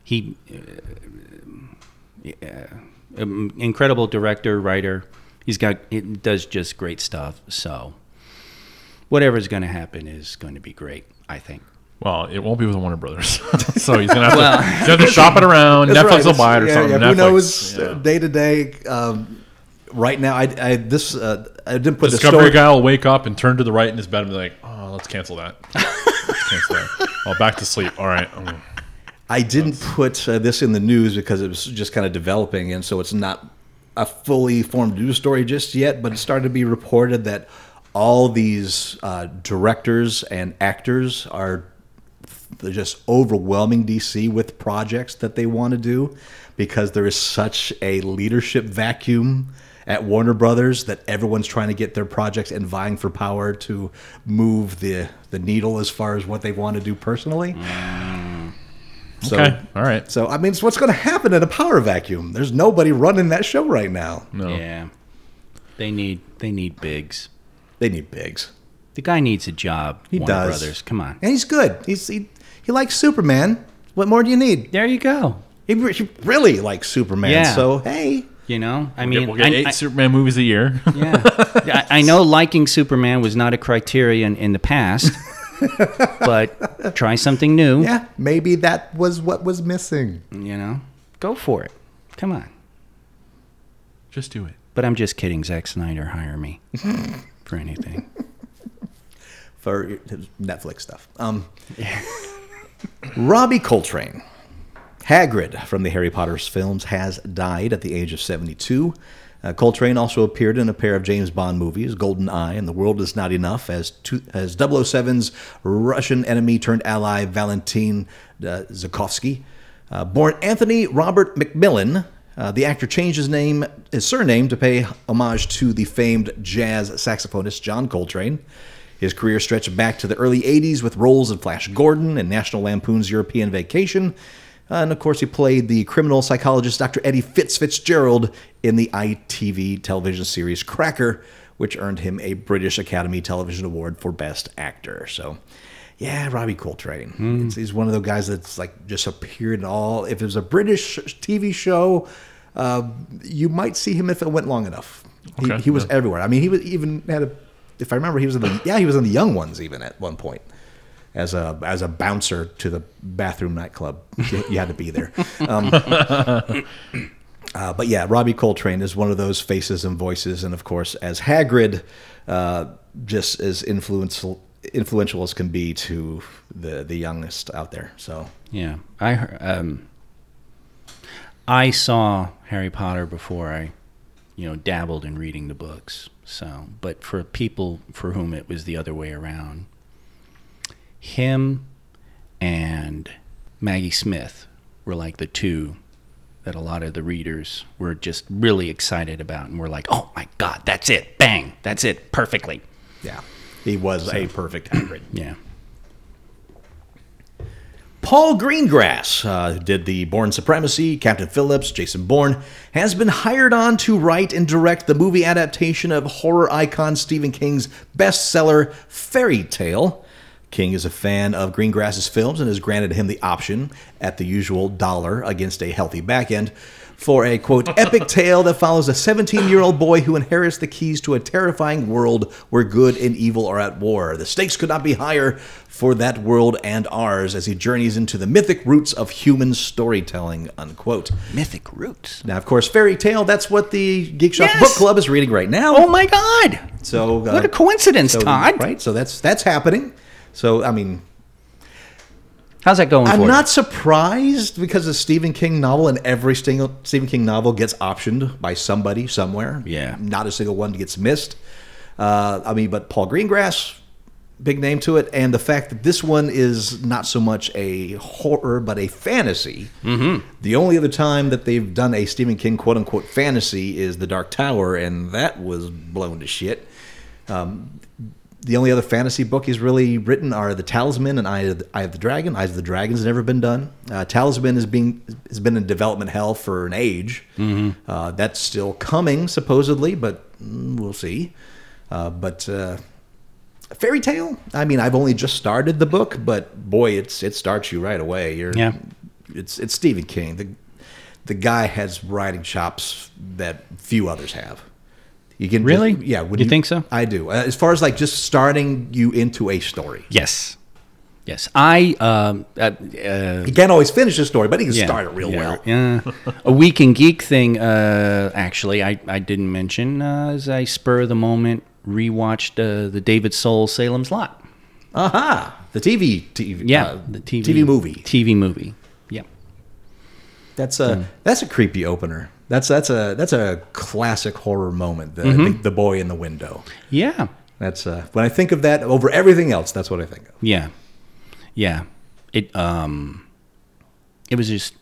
[SPEAKER 2] He, uh, yeah, um, incredible director, writer. He's got it does just great stuff. So, whatever's going to happen is going to be great. I think.
[SPEAKER 4] Well, it won't be with Warner Brothers, so he's gonna have, to, he's gonna have to shop it around. Netflix
[SPEAKER 3] right.
[SPEAKER 4] will buy it or
[SPEAKER 3] Yeah,
[SPEAKER 4] something.
[SPEAKER 3] yeah, Who
[SPEAKER 4] Netflix,
[SPEAKER 3] knows?
[SPEAKER 4] yeah.
[SPEAKER 3] Day to day. um, Right now, I, I this uh, I didn't put the
[SPEAKER 4] Discovery
[SPEAKER 3] story.
[SPEAKER 4] guy will wake up and turn to the right in his bed and be like, "Oh, let's cancel that. Let's cancel that. Oh, back to sleep. All right." Mm.
[SPEAKER 3] I didn't put uh, this in the news because it was just kind of developing, and so it's not a fully formed news story just yet. But it started to be reported that all these uh, directors and actors are they're just overwhelming DC with projects that they want to do because there is such a leadership vacuum at Warner Brothers that everyone's trying to get their projects and vying for power to move the the needle as far as what they want to do personally. So,
[SPEAKER 4] Okay. All right.
[SPEAKER 3] so I mean, it's what's going to happen in a power vacuum. There's nobody running that show right now.
[SPEAKER 4] No.
[SPEAKER 2] Yeah, they need they need bigs.
[SPEAKER 3] They need bigs.
[SPEAKER 2] The guy needs a job.
[SPEAKER 3] He
[SPEAKER 2] Warner
[SPEAKER 3] does.
[SPEAKER 2] Brothers, come on.
[SPEAKER 3] And he's good. He's he, he likes Superman. What more do you need?
[SPEAKER 2] There you go.
[SPEAKER 3] He, he really likes Superman.
[SPEAKER 2] Yeah.
[SPEAKER 3] So hey,
[SPEAKER 2] You know, I
[SPEAKER 4] We'll
[SPEAKER 2] mean,
[SPEAKER 4] get, we'll get
[SPEAKER 2] I-
[SPEAKER 4] eight
[SPEAKER 2] I-
[SPEAKER 4] Superman movies a year.
[SPEAKER 2] Yeah. I, I know liking Superman was not a criterion in the past, but try something new.
[SPEAKER 3] yeah, maybe that was what was missing.
[SPEAKER 2] You know, go for it. Come on.
[SPEAKER 4] Just do it.
[SPEAKER 2] But I'm just kidding. Zack Snyder, hire me for anything.
[SPEAKER 3] for Netflix stuff. Um, Robbie Coltrane, Hagrid from the Harry Potter films, has died at the age of 72. Uh, Coltrane also appeared in a pair of James Bond movies, Golden Eye and The World Is Not Enough, as, two, as 007's Russian enemy turned ally Valentin uh, Zukovsky. Uh, born Anthony Robert McMillan, uh, the actor changed his name, his surname, to pay homage to the famed jazz saxophonist John Coltrane. His career stretched back to the early 80s with roles in Flash Gordon and National Lampoon's European Vacation. Uh, and of course, he played the criminal psychologist Dr. Eddie Fitz Fitzgerald in the ITV television series Cracker, which earned him a British Academy Television Award for Best Actor. So, yeah, Robbie Coltrane. It's- he's one of those guys that's like just appeared in all. If it was a British TV show, uh, you might see him if it went long enough. He, he was
[SPEAKER 4] yeah.
[SPEAKER 3] everywhere. I mean, he was even had a. If I remember, he was in the yeah, he was in the Young Ones even at one point as a as a bouncer to the bathroom nightclub. You, had to be there. Um, uh, but yeah, Robbie Coltrane is one of those faces and voices, and of course, as Hagrid, uh, just as influential influential as can be to the the youngest out there. So
[SPEAKER 2] Yeah, I um, I saw Harry Potter before I, you know, dabbled in reading the books. So, but for people for whom it was the other way around, him and Maggie Smith were like the two that a lot of the readers were just really excited about and were like, "Oh my God, that's it! Bang, that's it, perfectly."
[SPEAKER 3] yeah, he was a perfect hybrid.
[SPEAKER 2] Yeah.
[SPEAKER 3] Paul Greengrass, uh, who did the Bourne Supremacy, Captain Phillips, Jason Bourne, has been hired on to write and direct the movie adaptation of horror icon Stephen King's bestseller Fairy Tale. King is a fan of Greengrass's films and has granted him the option, at the usual dollar against a healthy back end, for a quote epic tale that follows a 17 year old boy who inherits the keys to a terrifying world where good and evil are at war. The stakes could not be higher for that world and ours as he journeys into the mythic roots of human storytelling. Unquote.
[SPEAKER 2] Mythic roots.
[SPEAKER 3] Now, of course, fairy tale. That's what the Geek Shop
[SPEAKER 2] Yes!
[SPEAKER 3] Book Club is reading right now.
[SPEAKER 2] Oh my God!
[SPEAKER 3] so uh,
[SPEAKER 2] What a coincidence,
[SPEAKER 3] so-
[SPEAKER 2] Todd.
[SPEAKER 3] Right. So that's that's happening. So I mean,
[SPEAKER 2] How's that going
[SPEAKER 3] I'm
[SPEAKER 2] you?
[SPEAKER 3] not surprised because a Stephen King novel and every single Stephen King novel gets optioned by somebody somewhere.
[SPEAKER 2] Yeah.
[SPEAKER 3] Not a single one gets missed. Uh, I mean, but Paul Greengrass, big name to it, and the fact that this one is not so much a horror but a fantasy. Mm-hmm. The only other time that they've done a Stephen King quote unquote fantasy is The Dark Tower, and that was blown to shit. Um, the only other fantasy book he's really written are The Talisman and Eye of the, Eye of the Dragon. Eyes of the Dragon has never been done. Uh, Talisman is being has been in development hell for an age. Uh, that's still coming supposedly, but mm, we'll see. Uh, but uh, fairy tale. I mean, I've only just started the book, but boy, it's it starts you right away. You're,
[SPEAKER 2] Yeah.
[SPEAKER 3] It's it's Stephen King. The the guy has writing chops that few others have. You can just-
[SPEAKER 2] Really?
[SPEAKER 3] yeah. when
[SPEAKER 2] You think so?
[SPEAKER 3] I do. Uh, As far as like just starting you into a story,
[SPEAKER 2] Yes. Yes. I. Um, uh, uh,
[SPEAKER 3] he can't always finish a story, but he can
[SPEAKER 2] yeah,
[SPEAKER 3] start it real
[SPEAKER 2] yeah,
[SPEAKER 3] well.
[SPEAKER 2] Yeah. a week in geek thing. Uh, actually, I, I didn't mention uh, as I spur of the moment rewatched uh, the David Soul Salem's Lot.
[SPEAKER 3] Aha! The TV, TV,
[SPEAKER 2] Yeah, the TV
[SPEAKER 3] TV movie.
[SPEAKER 2] TV movie. Yeah.
[SPEAKER 3] That's a that's a creepy opener. That's that's a that's a classic horror moment. The,
[SPEAKER 2] Mm-hmm.
[SPEAKER 3] the, the boy in the window.
[SPEAKER 2] Yeah.
[SPEAKER 3] That's uh, when I think of that over everything else. That's what I think of.
[SPEAKER 2] Yeah. Yeah. It um it was just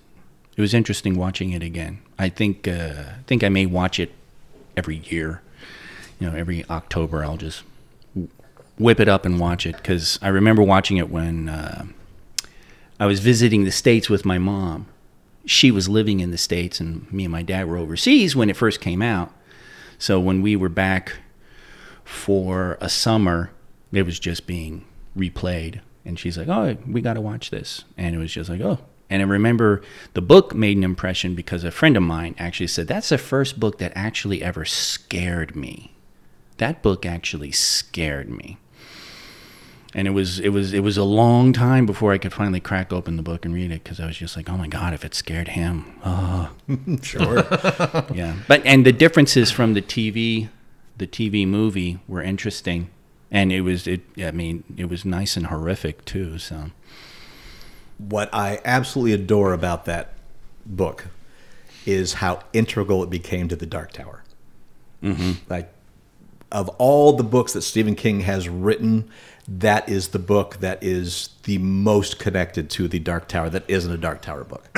[SPEAKER 2] it was interesting watching it again. I think uh I think I may watch it every year. You know, every October I'll just whip it up and watch it cuz I remember watching it when uh I was visiting the states with my mom. She was living in the states and me and my dad were overseas when it first came out. So when we were back for a summer, it was just being replayed. And she's like, "Oh, we got to watch this." And it was just like, "Oh." And I remember the book made an impression because a friend of mine actually said, "That's the first book that actually ever scared me." That book actually scared me. And it was it was it was a long time before I could finally crack open the book and read it because I was just like, "Oh my god, if it scared him." Oh.
[SPEAKER 3] Sure.
[SPEAKER 2] Yeah, but and the differences from the TV, the TV movie were interesting, and it was it. I mean, it was nice and horrific too. So
[SPEAKER 3] what I absolutely adore about that book is how integral it became to the Dark Tower. Mm-hmm. Like, of all the books that Stephen King has written, that is the book that is the most connected to the Dark Tower. That isn't a Dark Tower book,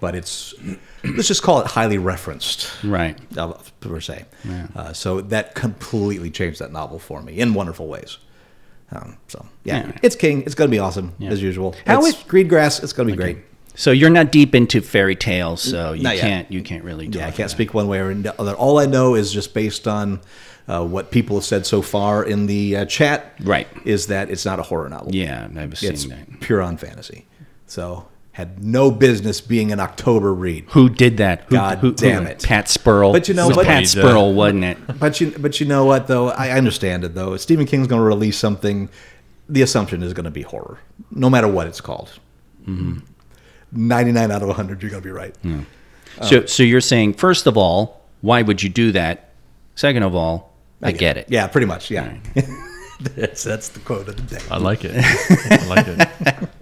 [SPEAKER 3] but it's let's just call it highly referenced,
[SPEAKER 2] right,
[SPEAKER 3] uh, per se. Uh, so that completely changed that novel for me in wonderful ways. Um, so yeah,
[SPEAKER 2] Yeah.
[SPEAKER 3] it's King. It's going to be awesome as usual.
[SPEAKER 2] How
[SPEAKER 3] it's
[SPEAKER 2] is-
[SPEAKER 3] Greengrass? It's going to be great.
[SPEAKER 2] so you're not deep into fairy tales, so you
[SPEAKER 3] Not
[SPEAKER 2] can't you can't really.
[SPEAKER 3] Yeah, I can't speak one way or another. All I know is just based on uh, what people have said so far in the uh, chat.
[SPEAKER 2] Right.
[SPEAKER 3] Is that it's not a horror novel.
[SPEAKER 2] Yeah, I've seen
[SPEAKER 3] It's
[SPEAKER 2] that.
[SPEAKER 3] pure on fantasy. So had no business being an October read.
[SPEAKER 2] Who did that? Who,
[SPEAKER 3] God
[SPEAKER 2] who,
[SPEAKER 3] damn
[SPEAKER 2] who-
[SPEAKER 3] it.
[SPEAKER 2] Pat Spurl.
[SPEAKER 3] But you know
[SPEAKER 2] it
[SPEAKER 3] what?
[SPEAKER 2] Pat Spurl, wasn't it?
[SPEAKER 3] But you but you know what though? I I understand it though. If Stephen King's going to release something. The assumption is going to be horror, no matter what it's called.
[SPEAKER 2] Mm-hmm.
[SPEAKER 3] Ninety-nine out of hundred, you're going to be right.
[SPEAKER 2] So so you're saying first of all, why would you do that? Second of all, I, get it.
[SPEAKER 3] Yeah, pretty much. Yeah, that's that's the quote of the day.
[SPEAKER 4] I like it. I like it.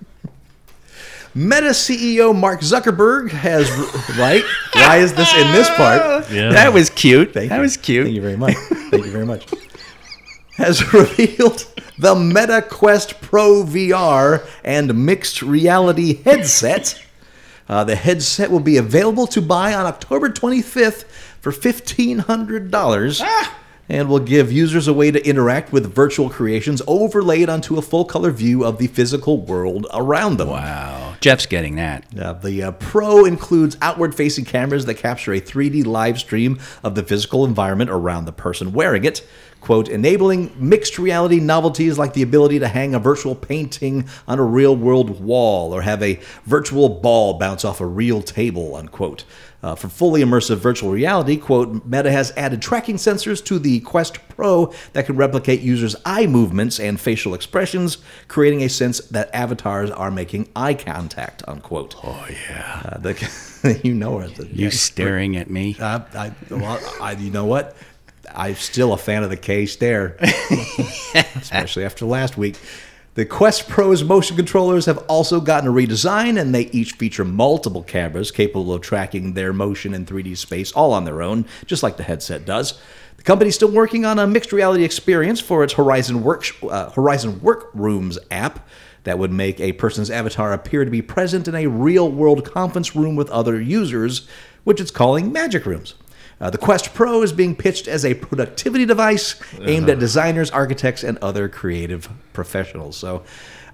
[SPEAKER 3] Meta CEO Mark Zuckerberg has right. Why is this in this part?
[SPEAKER 4] Yeah.
[SPEAKER 2] That was cute.
[SPEAKER 3] Thank
[SPEAKER 2] that
[SPEAKER 3] you.
[SPEAKER 2] was cute.
[SPEAKER 3] Thank you very much. Thank you very much. Has revealed the Meta Quest Pro VR and mixed reality headset. Uh, the headset will be available to buy on October 25th for $1,500 and will give users a way to interact with virtual creations overlaid onto a full color view of the physical world around them.
[SPEAKER 2] Wow. Jeff's getting that.
[SPEAKER 3] Uh, the uh, Pro includes outward facing cameras that capture a 3D live stream of the physical environment around the person wearing it. Quote, enabling mixed reality novelties like the ability to hang a virtual painting on a real world wall or have a virtual ball bounce off a real table, unquote. Uh, for fully immersive virtual reality, quote, Meta has added tracking sensors to the Quest Pro that can replicate users' eye movements and facial expressions, creating a sense that avatars are making eye contact, unquote.
[SPEAKER 2] Oh yeah.
[SPEAKER 3] Uh, the, you know. The,
[SPEAKER 2] You staring at me?
[SPEAKER 3] I, I, well, I, you know what? I'm still a fan of the K stare, especially after last week. The Quest Pro's motion controllers have also gotten a redesign, and they each feature multiple cameras capable of tracking their motion in 3D space all on their own, just like the headset does. The company's still working on a mixed reality experience for its Horizon Work uh, Horizon Workrooms app that would make a person's avatar appear to be present in a real-world conference room with other users, which it's calling Magic Rooms. Uh, the Quest Pro is being pitched as a productivity device aimed at designers, architects, and other creative professionals. So,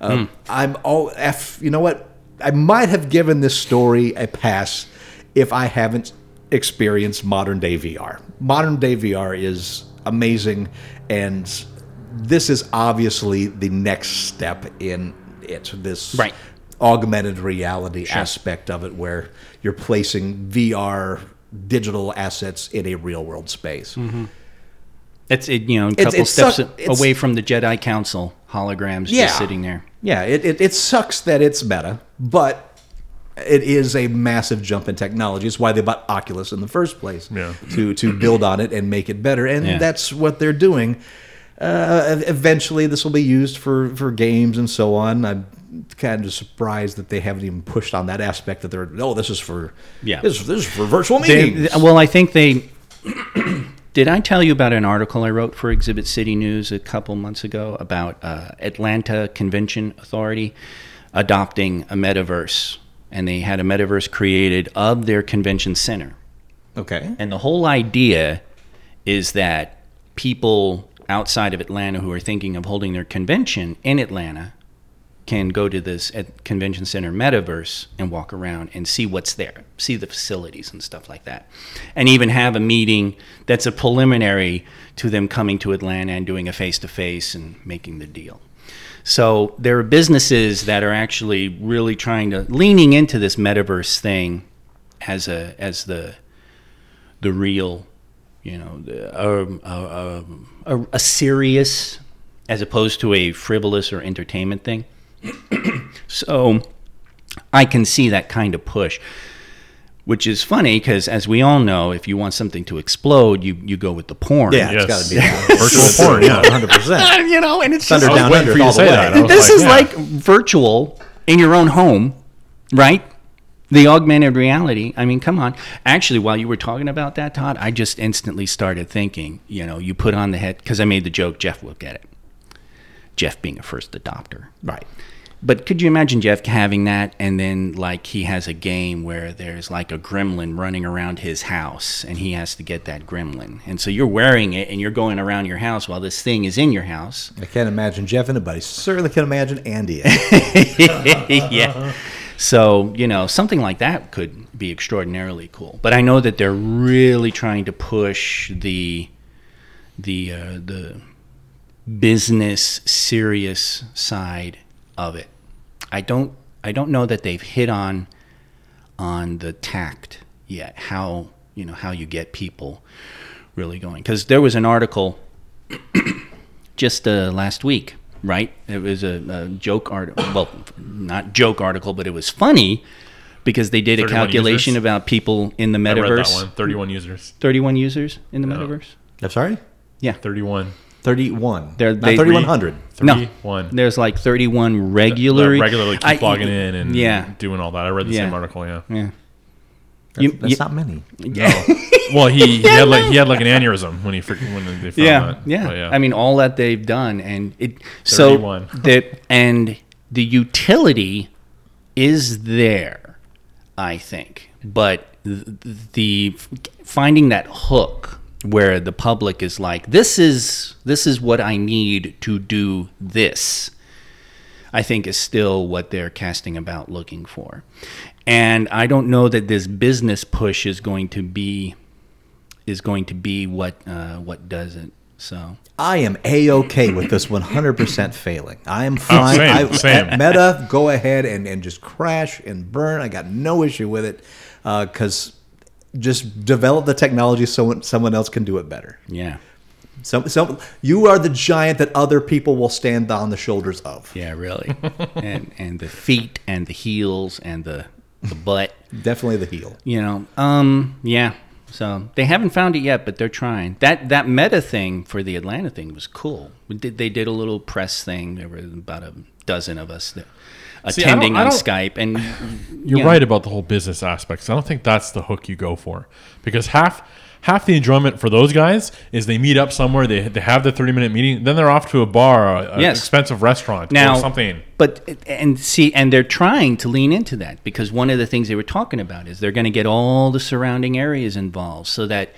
[SPEAKER 3] um, I'm all. F, you know what? I might have given this story a pass if I haven't experienced modern day VR. Modern day VR is amazing, and this is obviously the next step in it. This
[SPEAKER 2] Right.
[SPEAKER 3] augmented reality aspect of it where you're placing VR digital assets in a real world space.
[SPEAKER 2] It's it, you know a
[SPEAKER 3] It's-
[SPEAKER 2] couple
[SPEAKER 3] it's
[SPEAKER 2] steps
[SPEAKER 3] suck-
[SPEAKER 2] away from the Jedi Council holograms
[SPEAKER 3] Yeah.
[SPEAKER 2] just sitting there.
[SPEAKER 3] Yeah, it, it, it sucks that it's meta, but it is a massive jump in technology. It's why they bought Oculus in the first place
[SPEAKER 4] Yeah.
[SPEAKER 3] to to build on it and make it better, and
[SPEAKER 2] Yeah.
[SPEAKER 3] that's what they're doing. Uh, eventually, this will be used for for games and so on. I'm kind of surprised that they haven't even pushed on that aspect. That they're oh, this is for
[SPEAKER 2] Yeah.
[SPEAKER 3] this, this is for virtual
[SPEAKER 2] They,
[SPEAKER 3] meetings.
[SPEAKER 2] well, I think they. Did I tell you about an article I wrote for Exhibit City News a couple months ago about uh, Atlanta Convention Authority adopting a metaverse? And they had a metaverse created of their convention center.
[SPEAKER 3] okay,
[SPEAKER 2] And the whole idea is that people outside of Atlanta who are thinking of holding their convention in Atlanta can go to this at convention center metaverse and walk around and see what's there, see the facilities and stuff like that. And even have a meeting that's a preliminary to them coming to Atlanta and doing a face to face and making the deal. So there are businesses that are actually really trying to leaning into this metaverse thing as a as the the real, you know, um, uh, a, a serious as opposed to a frivolous or entertainment thing. So I can see that kind of push, which is funny because, as we all know, if you want something to explode, you, you go with the porn.
[SPEAKER 3] yeah,
[SPEAKER 4] Yes.
[SPEAKER 3] got to be
[SPEAKER 4] Virtual porn, yeah.
[SPEAKER 3] hundred percent.
[SPEAKER 2] you know, and it's
[SPEAKER 3] Thunder
[SPEAKER 2] just,
[SPEAKER 3] down under
[SPEAKER 4] for you to
[SPEAKER 3] all the
[SPEAKER 4] say that.
[SPEAKER 2] This is
[SPEAKER 4] yeah.
[SPEAKER 2] like virtual in your own home, right? The augmented reality. I mean, come on. Actually, while you were talking about that, Todd, I just instantly started thinking. You know, you put on the head because I made the joke. Jeff will get it. Jeff being a first adopter.
[SPEAKER 3] Right.
[SPEAKER 2] But could you imagine Jeff having that and then like he has a game where there's like a gremlin running around his house and he has to get that gremlin. And so you're wearing it and you're going around your house while this thing is in your house.
[SPEAKER 3] I can't imagine Jeff in it, but I certainly can imagine Andy. in it.
[SPEAKER 2] yeah. So, you know, something like that could be extraordinarily cool. But I know that they're really trying to push the the uh, the business serious side of it. I don't I don't know that they've hit on on the tact yet. How you know how you get people really going because there was an article just uh, last week, right? It was a, a joke article. well, not joke article, but it was funny because they did a calculation
[SPEAKER 4] users?
[SPEAKER 2] about people in the metaverse.
[SPEAKER 4] One, 31 users.
[SPEAKER 2] 31 users in the no. metaverse.
[SPEAKER 3] I'm sorry? Yeah.
[SPEAKER 4] 31.
[SPEAKER 3] 31.
[SPEAKER 2] They're, they,
[SPEAKER 3] 3,100 three,
[SPEAKER 2] no,
[SPEAKER 4] one.
[SPEAKER 2] There's like 31 regular.
[SPEAKER 4] Regularly keep
[SPEAKER 2] I,
[SPEAKER 4] logging in and
[SPEAKER 2] yeah.
[SPEAKER 4] doing all that. I read the
[SPEAKER 2] yeah.
[SPEAKER 4] same article. Yeah.
[SPEAKER 2] Yeah.
[SPEAKER 3] That's,
[SPEAKER 2] you,
[SPEAKER 3] that's
[SPEAKER 2] you,
[SPEAKER 3] not many.
[SPEAKER 2] Yeah. No.
[SPEAKER 4] Well, he, he had like he had like an aneurysm when he when they found
[SPEAKER 2] yeah,
[SPEAKER 4] that.
[SPEAKER 2] Yeah.
[SPEAKER 4] But yeah.
[SPEAKER 2] I mean, all that they've done, and it
[SPEAKER 4] 31.
[SPEAKER 2] so that and the utility is there, I think, but the, the finding that hook where the public is like, this is this is what I need to do this. I think is still what they're casting about looking for. And I don't know that this business push is going to be is going to be what uh, what does it. So
[SPEAKER 3] I am a okay with this 100% failing. I am fine.
[SPEAKER 4] same,
[SPEAKER 3] I,
[SPEAKER 4] same.
[SPEAKER 3] at Meta, go ahead and, and just crash and burn. I got no issue with it because just develop the technology so someone else can do it better.
[SPEAKER 2] yeah,
[SPEAKER 3] So, some, you are the giant that other people will stand on the shoulders of.
[SPEAKER 2] yeah, really. and and the feet and the heels and the the butt.
[SPEAKER 3] Definitely the heel.
[SPEAKER 2] You know, um, yeah. So they haven't found it yet, but they're trying. That that meta thing for the Atlanta thing was cool. Did, they did a little press thing. There were about a dozen of us that,
[SPEAKER 4] See, I don't-
[SPEAKER 2] attending
[SPEAKER 4] I
[SPEAKER 2] on
[SPEAKER 4] don't-
[SPEAKER 2] Skype, and
[SPEAKER 4] You're
[SPEAKER 2] you know,
[SPEAKER 4] right about the whole business aspects. I don't think that's the hook you go for because half half the enjoyment for those guys is they meet up somewhere, they, they have the 30 minute meeting, then they're off to a bar, a, a
[SPEAKER 2] Yes.
[SPEAKER 4] expensive restaurant,
[SPEAKER 2] now
[SPEAKER 4] or something.
[SPEAKER 2] But and see, and they're trying to lean into that because one of the things they were talking about is they're going to get all the surrounding areas involved so that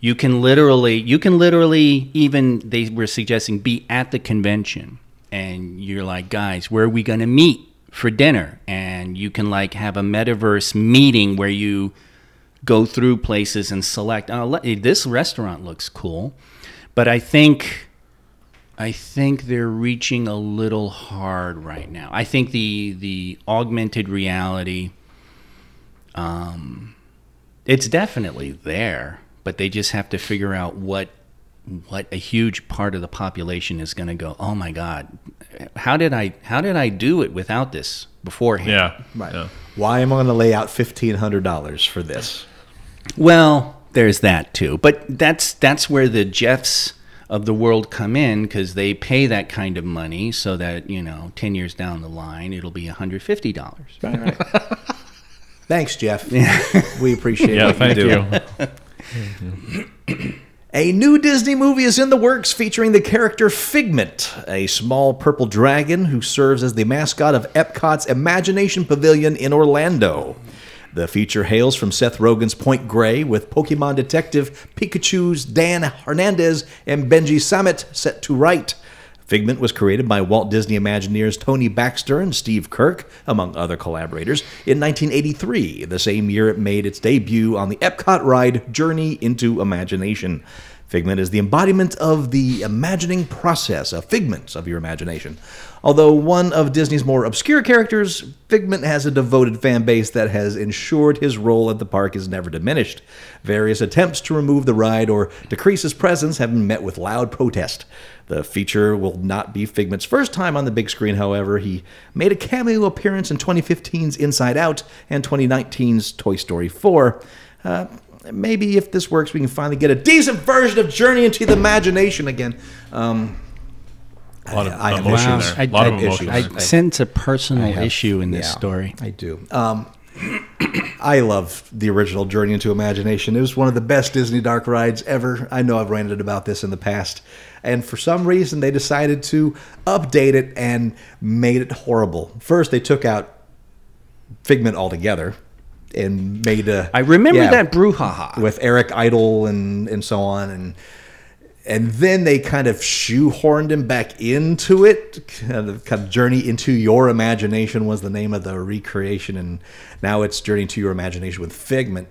[SPEAKER 2] you can literally you can literally even they were suggesting be at the convention and you're like guys where are we going to meet for dinner and you can like have a metaverse meeting where you go through places and select oh, this restaurant looks cool but i think I think they're reaching a little hard right now. I think the the augmented reality, um, it's definitely there, but they just have to figure out what what a huge part of the population is going to go. Oh my God, how did I how did I do it without this beforehand?
[SPEAKER 4] Yeah.
[SPEAKER 3] Right.
[SPEAKER 4] Yeah.
[SPEAKER 3] Why am I going to lay out $1,500 for this?
[SPEAKER 2] Well, there's that too, but that's that's where the Jeffs of the world come in because they pay that kind of money so that you know ten years down the line it'll be hundred fifty dollars. Right.
[SPEAKER 3] Thanks, Jeff. We appreciate it.
[SPEAKER 4] Yeah,
[SPEAKER 3] what
[SPEAKER 4] thank
[SPEAKER 3] you do.
[SPEAKER 4] you.
[SPEAKER 3] A new Disney movie is in the works featuring the character Figment, a small purple dragon who serves as the mascot of Epcot's Imagination Pavilion in Orlando. The feature hails from Seth Rogen's Point Grey with Pokemon detective Pikachu's Dan Hernandez and Benji Samit set to write. Figment was created by Walt Disney Imagineers Tony Baxter and Steve Kirk, among other collaborators, in 1983, the same year it made its debut on the Epcot ride Journey into Imagination. Figment is the embodiment of the imagining process, a figment of your imagination. Although one of Disney's more obscure characters, Figment has a devoted fan base that has ensured his role at the park is never diminished. Various attempts to remove the ride or decrease his presence have been met with loud protest. The feature will not be Figment's first time on the big screen, however. He made a cameo appearance in 2015's Inside Out and 2019's Toy Story 4. Uh, maybe if this works, we can finally get a decent version of Journey into the Imagination again. Um,
[SPEAKER 4] A lot of
[SPEAKER 3] I have
[SPEAKER 4] emotion
[SPEAKER 3] issues.
[SPEAKER 4] there.
[SPEAKER 2] I-
[SPEAKER 4] a lot
[SPEAKER 3] I
[SPEAKER 4] of emotion.
[SPEAKER 3] issues.
[SPEAKER 2] I
[SPEAKER 3] I-
[SPEAKER 2] sense a personal
[SPEAKER 3] have-
[SPEAKER 2] issue in this
[SPEAKER 3] yeah,
[SPEAKER 2] story.
[SPEAKER 3] I do. Um, I love the original Journey into Imagination. It was one of the best Disney dark rides ever. I know I've ranted about this in the past. And for some reason, they decided to update it and made it horrible. First, they took out Figment altogether and made a.
[SPEAKER 2] I remember
[SPEAKER 3] yeah,
[SPEAKER 2] that brouhaha.
[SPEAKER 3] with Eric Idle and and so on and and then they kind of shoehorned him back into it. Kind of, kind of Journey into Your Imagination was the name of the recreation, and now it's Journey to Your Imagination with Figment.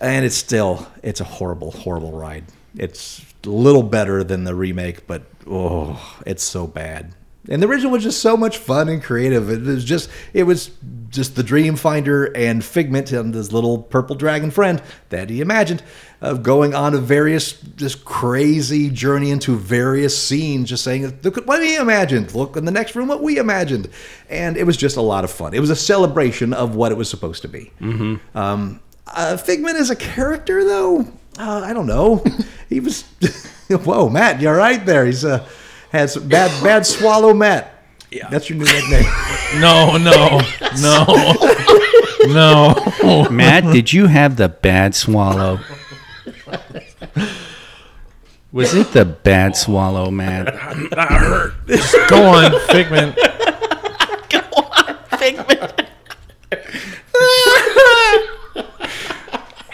[SPEAKER 3] And it's still it's a horrible, horrible ride. It's a little better than the remake, but oh, it's so bad. And the original was just so much fun and creative. It was just it was just the Dreamfinder and Figment and this little purple dragon friend that he imagined of going on a various just crazy journey into various scenes, just saying, look at what we imagined, look in the next room what we imagined. And it was just a lot of fun. It was a celebration of what it was supposed to be. Mm-hmm. Um, uh, Figment as a character, though, uh, I don't know. he was, whoa, Matt, you're right there. He's uh, has bad, bad swallow, Matt. Yeah, that's your new nickname.
[SPEAKER 4] no, no, no, no.
[SPEAKER 2] Matt, did you have the bad swallow? Was it the bad swallow, Matt?
[SPEAKER 4] That hurt. Go on, Figment.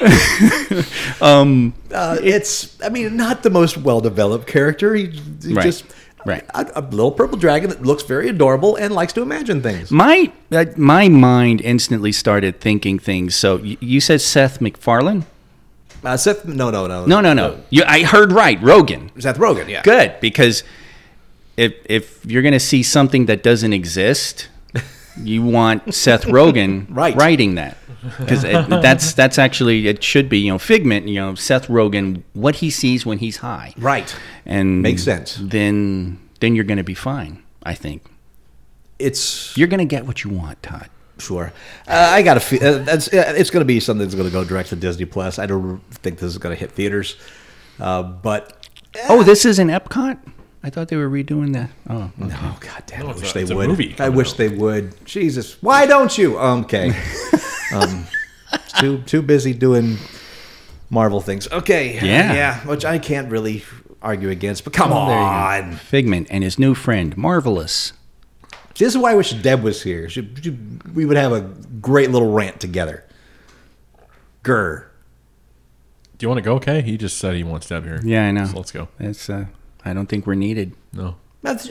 [SPEAKER 3] Uh, it's, I mean, not the most well developed character. He, he
[SPEAKER 2] Right.
[SPEAKER 3] just,
[SPEAKER 2] Right.
[SPEAKER 3] A, a little purple dragon that looks very adorable and likes to imagine things.
[SPEAKER 2] My uh, my mind instantly started thinking things. So y- you said Seth MacFarlane?
[SPEAKER 3] Uh, Seth, no, no, no,
[SPEAKER 2] No, no, no. You, I heard right. Rogen.
[SPEAKER 3] Seth Rogen, yeah.
[SPEAKER 2] Good because if if you're going to see something that doesn't exist, you want Seth Rogen
[SPEAKER 3] Right.
[SPEAKER 2] writing that because that's that's actually it should be you know Figment you know Seth Rogen what he sees when he's high
[SPEAKER 3] Right.
[SPEAKER 2] and
[SPEAKER 3] Makes sense.
[SPEAKER 2] Then then you're going to be fine. I think
[SPEAKER 3] It's
[SPEAKER 2] you're going to get what you want, Todd.
[SPEAKER 3] sure. Uh, I got to feel uh, that's uh, it's going to be something that's going to go direct to Disney Plus. I don't think this is going to hit theaters, uh, but
[SPEAKER 2] Oh, this is in Epcot. I thought they were redoing that. Oh, okay.
[SPEAKER 3] oh god damn, I wish
[SPEAKER 4] a-
[SPEAKER 3] they would.
[SPEAKER 4] movie
[SPEAKER 3] I wish
[SPEAKER 4] out.
[SPEAKER 3] they would. Jesus, why don't you? Okay, um, too too busy doing Marvel things. Okay,
[SPEAKER 2] Yeah.
[SPEAKER 3] yeah, which I can't really argue against. But come
[SPEAKER 2] Oh, there
[SPEAKER 3] on,
[SPEAKER 2] Figment and his new friend, Marvelous.
[SPEAKER 3] this is why I wish Deb was here. She, she- we would have a great little rant together. Grr.
[SPEAKER 4] Do you want to go? Okay. He just said he wants Deb here.
[SPEAKER 2] Yeah, I know.
[SPEAKER 4] So let's go.
[SPEAKER 2] It's. Uh, I don't think we're needed.
[SPEAKER 4] No.
[SPEAKER 3] That's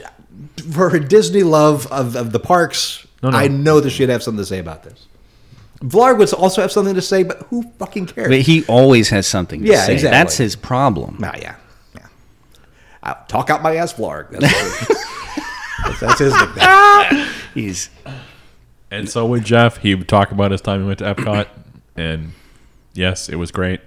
[SPEAKER 3] for her Disney love of, of the parks.
[SPEAKER 4] No, no.
[SPEAKER 3] I know that she'd have something to say about this. Vlarg would also have something to say, but who fucking cares?
[SPEAKER 2] But he always has something to
[SPEAKER 3] Yeah,
[SPEAKER 2] say.
[SPEAKER 3] exactly.
[SPEAKER 2] That's his problem.
[SPEAKER 3] Ah, yeah, yeah. i talk out my ass, Vlarg. That's, that's, that's his nickname.
[SPEAKER 2] He's
[SPEAKER 4] And so would Jeff. He would talk about his time he went to Epcot, and yes, it was great.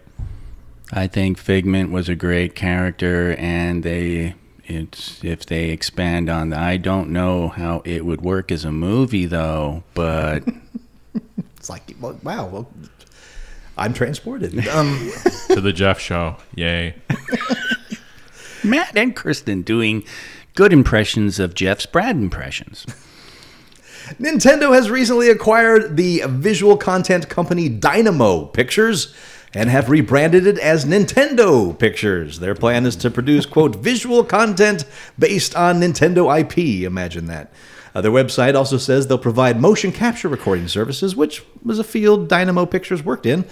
[SPEAKER 2] I think Figment was a great character, and they it's if they expand on that. I don't know how it would work as a movie though, but
[SPEAKER 3] It's like, well, wow, well, I'm transported. Um,
[SPEAKER 4] To the Jeff show. Yay.
[SPEAKER 2] Matt and Kristen doing good impressions of Jeff's Brad impressions.
[SPEAKER 3] Nintendo has recently acquired the visual content company Dynamo Pictures and have rebranded it as Nintendo Pictures. Their plan is to produce, quote, visual content based on Nintendo IP. Imagine that. Uh, their website also says they'll provide motion capture recording services, which was a field Dynamo Pictures worked in.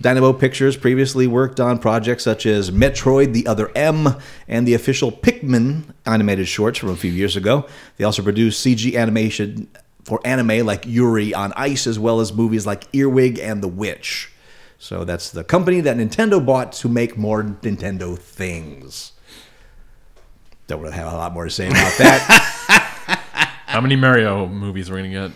[SPEAKER 3] Dynamo Pictures previously worked on projects such as Metroid The Other M and the official Pikmin animated shorts from a few years ago. They also produced CG animation for anime like Yuri on Ice, as well as movies like Earwig and The Witch. So that's the company that Nintendo bought to make more Nintendo things. Don't really have a lot more to say about that.
[SPEAKER 4] How many Mario movies are we going to get?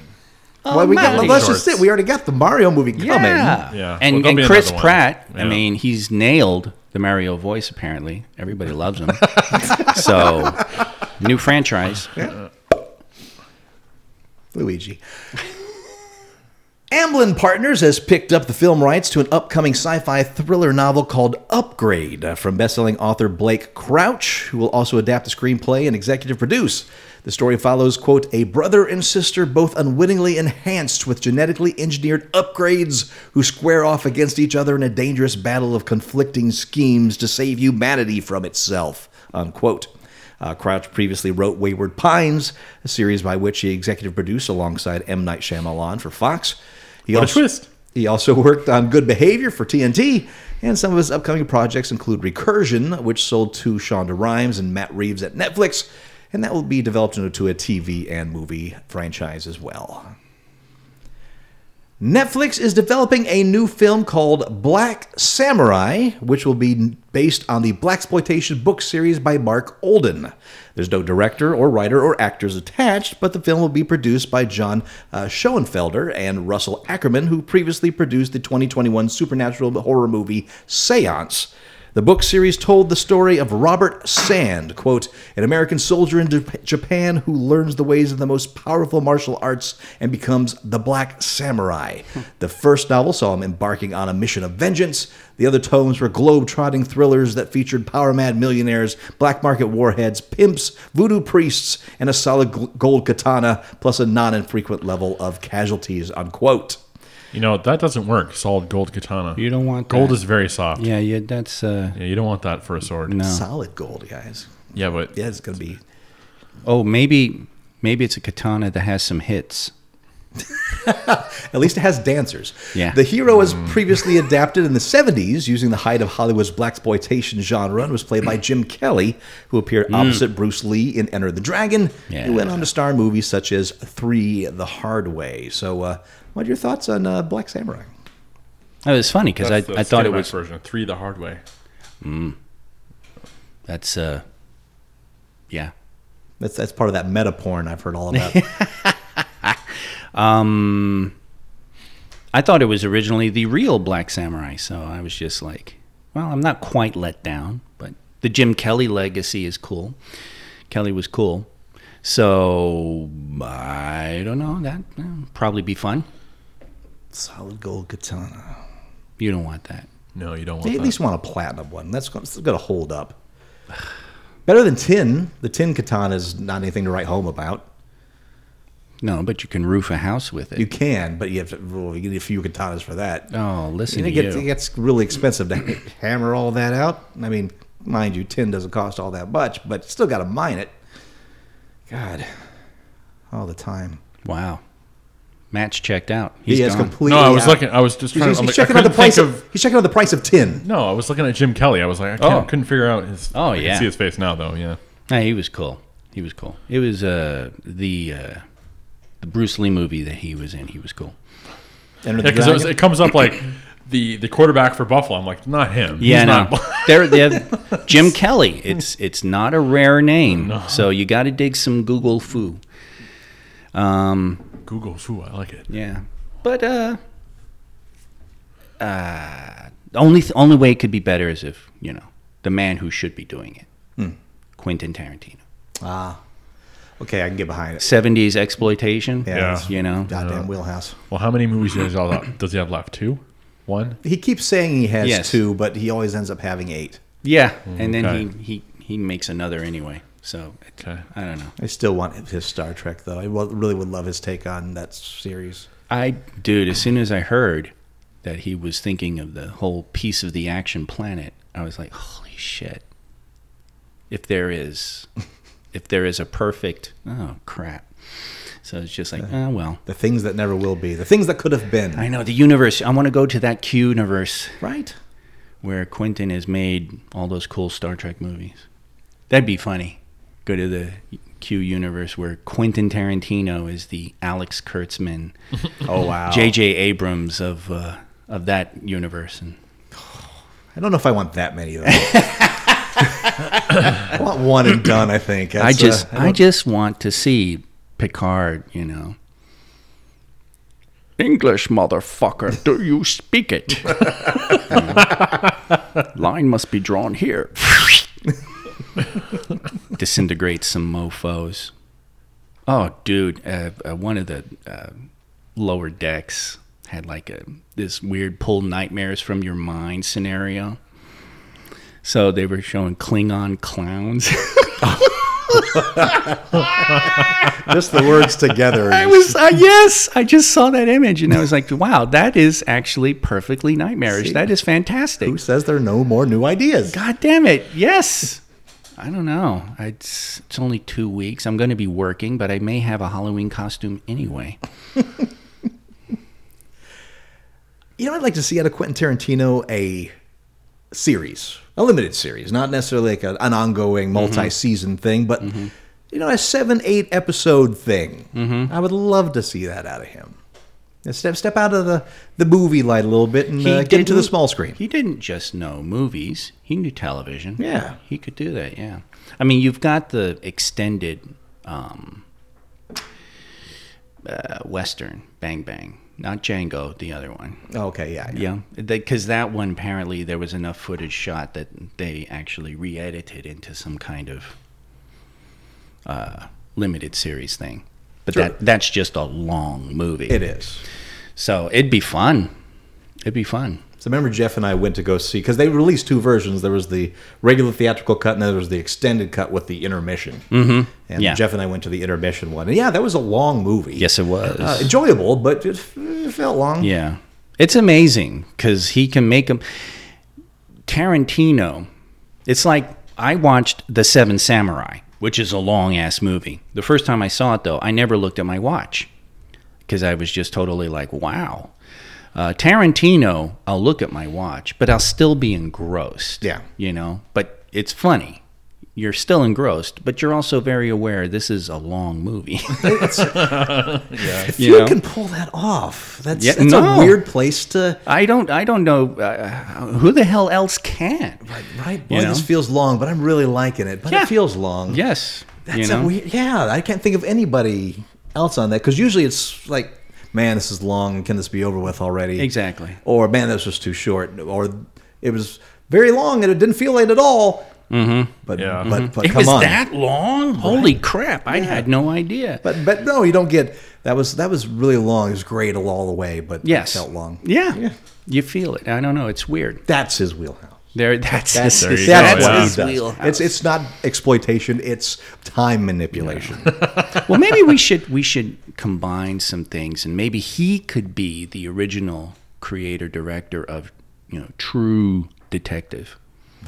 [SPEAKER 3] Uh, well, we got,
[SPEAKER 2] Mario
[SPEAKER 3] let's just
[SPEAKER 4] shorts.
[SPEAKER 3] sit. We already got the Mario movie coming.
[SPEAKER 2] Yeah,
[SPEAKER 4] Yeah.
[SPEAKER 2] And,
[SPEAKER 4] Well,
[SPEAKER 2] and Chris
[SPEAKER 4] another one.
[SPEAKER 2] Pratt. I mean, he's nailed the Mario voice. Apparently, everybody loves him. so, new franchise.
[SPEAKER 3] Luigi. Amblin Partners has picked up the film rights to an upcoming sci fi thriller novel called Upgrade from bestselling author Blake Crouch, who will also adapt the screenplay and executive produce. The story follows, quote, a brother and sister both unwittingly enhanced with genetically engineered upgrades who square off against each other in a dangerous battle of conflicting schemes to save humanity from itself, unquote. Uh, Crouch previously wrote Wayward Pines, a series by which he executive produced alongside M. Night Shyamalan for Fox. He
[SPEAKER 4] What a
[SPEAKER 3] also,
[SPEAKER 4] twist.
[SPEAKER 3] He also worked on Good Behavior for TNT, and some of his upcoming projects include Recursion, which sold to Shonda Rhimes and Matt Reeves at Netflix, and that will be developed into a TV and movie franchise as well. Netflix is developing a new film called Black Samurai, which will be based on the blaxploitation book series by Marc Olden. There's no director or writer or actors attached, but the film will be produced by John uh, Schoenfelder and Russell Ackerman, who previously produced the 2021 supernatural horror movie Seance. The book series told the story of Robert Sand, quote, an American soldier in Japan who learns the ways of the most powerful martial arts and becomes the Black Samurai. The first novel saw him embarking on a mission of vengeance. The other tomes were globe-trotting thrillers that featured power-mad millionaires, black market warheads, pimps, voodoo priests, and a solid gold katana, plus a non-infrequent level of casualties, unquote.
[SPEAKER 4] You know, that doesn't work. Solid gold katana.
[SPEAKER 2] You don't want
[SPEAKER 4] Gold
[SPEAKER 2] that.
[SPEAKER 4] is very soft.
[SPEAKER 2] Yeah, yeah. That's uh,
[SPEAKER 4] Yeah, you don't want that for a sword.
[SPEAKER 2] no.
[SPEAKER 3] Solid gold, guys.
[SPEAKER 4] Yeah, but
[SPEAKER 3] Yeah, it's going to be...
[SPEAKER 2] Oh, maybe maybe it's a katana that has some hits.
[SPEAKER 3] At least it has dancers.
[SPEAKER 2] Yeah.
[SPEAKER 3] The hero was previously adapted in the 70s using the height of Hollywood's blaxploitation genre and was played by Jim Kelly, who appeared opposite Bruce Lee in Enter the Dragon.
[SPEAKER 2] Yeah.
[SPEAKER 3] He went on to star in movies such as Three the Hard Way. So, uh, what are your thoughts on uh, Black Samurai?
[SPEAKER 2] It was funny because I,
[SPEAKER 4] That's the
[SPEAKER 2] I thought it was
[SPEAKER 4] version three the hard way.
[SPEAKER 2] that's uh yeah
[SPEAKER 3] That's, that's part of that meta porn I've heard all about.
[SPEAKER 2] Um, I thought it was originally the real Black Samurai, so I was just like, well, I'm not quite let down, but the Jim Kelly legacy is cool. Kelly was cool, so I don't know. That eh, probably be fun.
[SPEAKER 3] Solid gold katana.
[SPEAKER 2] You don't want that.
[SPEAKER 4] No, you don't want
[SPEAKER 3] They at
[SPEAKER 4] that.
[SPEAKER 3] least want a platinum one. That's going to hold up. Better than tin. The tin katana is not anything to write home about.
[SPEAKER 2] No, but you can roof a house with it.
[SPEAKER 3] You can, but you have to. Well, you need a few katanas for that.
[SPEAKER 2] oh, listen
[SPEAKER 3] And
[SPEAKER 2] to
[SPEAKER 3] it gets,
[SPEAKER 2] you.
[SPEAKER 3] it gets really expensive to hammer all that out. I mean, mind you, tin doesn't cost all that much, but still got to mine it. God, all the time.
[SPEAKER 2] wow, Matt's checked out.
[SPEAKER 3] He has
[SPEAKER 2] gone.
[SPEAKER 3] completely.
[SPEAKER 4] no, I was
[SPEAKER 3] out.
[SPEAKER 4] looking. I was just
[SPEAKER 3] He's,
[SPEAKER 4] trying.
[SPEAKER 3] he's
[SPEAKER 4] I'm like, I
[SPEAKER 3] checking on the price
[SPEAKER 4] think
[SPEAKER 3] of, He's checking on the price of tin.
[SPEAKER 4] No, I was looking at Jim Kelly. I was like, I can't,
[SPEAKER 2] Oh.
[SPEAKER 4] couldn't figure out his.
[SPEAKER 2] Oh,
[SPEAKER 4] I
[SPEAKER 2] yeah.
[SPEAKER 4] can see his face now though. Yeah.
[SPEAKER 2] Yeah, he was cool. He was cool. It was uh, the uh, the Bruce Lee movie that he was in. He was cool.
[SPEAKER 3] Enter the
[SPEAKER 4] Yeah, because
[SPEAKER 3] Dragon.
[SPEAKER 4] it, comes up like the the quarterback for Buffalo. I'm like, not him.
[SPEAKER 2] Yeah,
[SPEAKER 4] He's
[SPEAKER 2] no.
[SPEAKER 4] not.
[SPEAKER 2] They're, they're Jim Kelly. It's it's not a rare name, so you got to dig some Google foo. Um,
[SPEAKER 4] Google foo. I like it.
[SPEAKER 2] yeah, but uh, uh, the only th- only way it could be better is if you know the man who should be doing it, Quentin Tarantino.
[SPEAKER 3] ah, okay, I can get behind it.
[SPEAKER 2] Seventies exploitation.
[SPEAKER 3] Yeah,
[SPEAKER 4] Yeah.
[SPEAKER 3] it's
[SPEAKER 2] you know.
[SPEAKER 3] goddamn wheelhouse.
[SPEAKER 4] Well, how many movies does he have, does he have left? Two, one.
[SPEAKER 3] He keeps saying he has
[SPEAKER 2] Yes.
[SPEAKER 3] two, but he always ends up having eight.
[SPEAKER 2] Yeah, and then
[SPEAKER 4] Okay.
[SPEAKER 2] he, he he makes another anyway. So it,
[SPEAKER 4] Okay.
[SPEAKER 2] I don't know.
[SPEAKER 3] I still want his Star Trek though. I wa- really would love his take on that series.
[SPEAKER 2] I dude, as soon as I heard that he was thinking of the whole piece of the action planet, I was like, holy shit. If there is if there is a perfect oh crap. So it's just like, oh well.
[SPEAKER 3] The things that never will be. The things that could have been.
[SPEAKER 2] I know the universe. I want to go to that Q universe
[SPEAKER 3] Right.
[SPEAKER 2] where Quentin has made all those cool Star Trek movies. That'd be funny. Go to the Q universe where Quentin Tarantino is the Alex Kurtzman,
[SPEAKER 3] Oh wow.
[SPEAKER 2] J.J. Abrams of uh, of that universe, and
[SPEAKER 3] I don't know if I want that many of though. I want one and done. I think.
[SPEAKER 2] I
[SPEAKER 3] That's,
[SPEAKER 2] just
[SPEAKER 3] uh,
[SPEAKER 2] I,
[SPEAKER 3] don't-
[SPEAKER 2] just want to see Picard. You know, English motherfucker, do you speak it? Line must be drawn here. Disintegrate some mofo's. Oh, dude, uh, uh, one of the uh, lower decks had like a this weird pull nightmares from your mind scenario. So they were showing Klingon clowns.
[SPEAKER 3] just the words together.
[SPEAKER 2] I was uh, yes, I just saw that image and I was like, wow, that is actually perfectly nightmarish.
[SPEAKER 3] See?
[SPEAKER 2] That is fantastic.
[SPEAKER 3] Who says there are no more new ideas?
[SPEAKER 2] God damn it, yes. I don't know. It's it's only two weeks. I'm going to be working, but I may have a Halloween costume anyway.
[SPEAKER 3] You know, I'd like to see out of Quentin Tarantino a series, a limited series, not necessarily like a, an ongoing multi-season thing, but you know, a seven, eight episode thing. I would love to see that out of him. Step step out of the, the movie light a little bit and uh, get into the small screen.
[SPEAKER 2] He didn't just know movies; he knew television.
[SPEAKER 3] Yeah.
[SPEAKER 2] he could do that. Yeah, I mean, you've got the extended um, uh, Western Bang Bang, not Django, the other one.
[SPEAKER 3] Okay, yeah, yeah.
[SPEAKER 2] Yeah, because that one apparently there was enough footage shot that they actually re-edited into some kind of uh, limited series thing. But
[SPEAKER 3] Sure.
[SPEAKER 2] that that's just a long movie.
[SPEAKER 3] It is.
[SPEAKER 2] So it'd be fun. It'd be fun.
[SPEAKER 3] So remember, Jeff and I went to go see because they released two versions. There was the regular theatrical cut, and then there was the extended cut with the intermission. Mm-hmm. And
[SPEAKER 2] Yeah.
[SPEAKER 3] Jeff and I went to the intermission one, and yeah, that was a long movie.
[SPEAKER 2] Yes, it was.
[SPEAKER 3] uh, enjoyable, but it, it felt long.
[SPEAKER 2] Yeah, it's amazing because he can make them. Tarantino, it's like I watched The Seven Samurai, which is a long ass movie. The first time I saw it, though, I never looked at my watch because I was just totally like, wow. Uh, Tarantino, I'll look at my watch, but I'll still be engrossed.
[SPEAKER 3] Yeah.
[SPEAKER 2] You know, but it's funny. You're still engrossed, but you're also very aware this is a long movie.
[SPEAKER 3] If
[SPEAKER 2] You
[SPEAKER 3] you,
[SPEAKER 2] know?
[SPEAKER 3] can pull that off, that's,
[SPEAKER 2] Yeah,
[SPEAKER 3] that's
[SPEAKER 2] no.
[SPEAKER 3] a weird place to.
[SPEAKER 2] I don't. I don't know uh, who the hell else can.
[SPEAKER 3] Right, boy,
[SPEAKER 2] You know?
[SPEAKER 3] this feels long, but I'm really liking it. But
[SPEAKER 2] Yeah.
[SPEAKER 3] it feels long.
[SPEAKER 2] Yes.
[SPEAKER 3] That's
[SPEAKER 2] you
[SPEAKER 3] a weird. Yeah, I can't think of anybody else on that because usually it's like, man, this is long. Can this be over with already?
[SPEAKER 2] Exactly.
[SPEAKER 3] Or man, this was too short. Or it was very long and it didn't feel it at all. Mm-hmm. But
[SPEAKER 4] Yeah.
[SPEAKER 3] but but
[SPEAKER 2] It was
[SPEAKER 3] on.
[SPEAKER 2] that long. Holy crap! I had no idea.
[SPEAKER 3] But but no, you don't get that was that was really long. It was great all the way, but
[SPEAKER 2] yes,
[SPEAKER 3] it felt long.
[SPEAKER 2] Yeah. You feel it. I don't know. It's weird.
[SPEAKER 3] That's his wheelhouse.
[SPEAKER 2] There. That's
[SPEAKER 3] That's,
[SPEAKER 4] There you
[SPEAKER 3] that's
[SPEAKER 4] go,
[SPEAKER 3] what
[SPEAKER 2] his
[SPEAKER 3] does.
[SPEAKER 2] wheelhouse.
[SPEAKER 3] It's it's not exploitation. It's time manipulation.
[SPEAKER 2] well, maybe we should we should combine some things, and maybe he could be the original creator director of you know True Detective.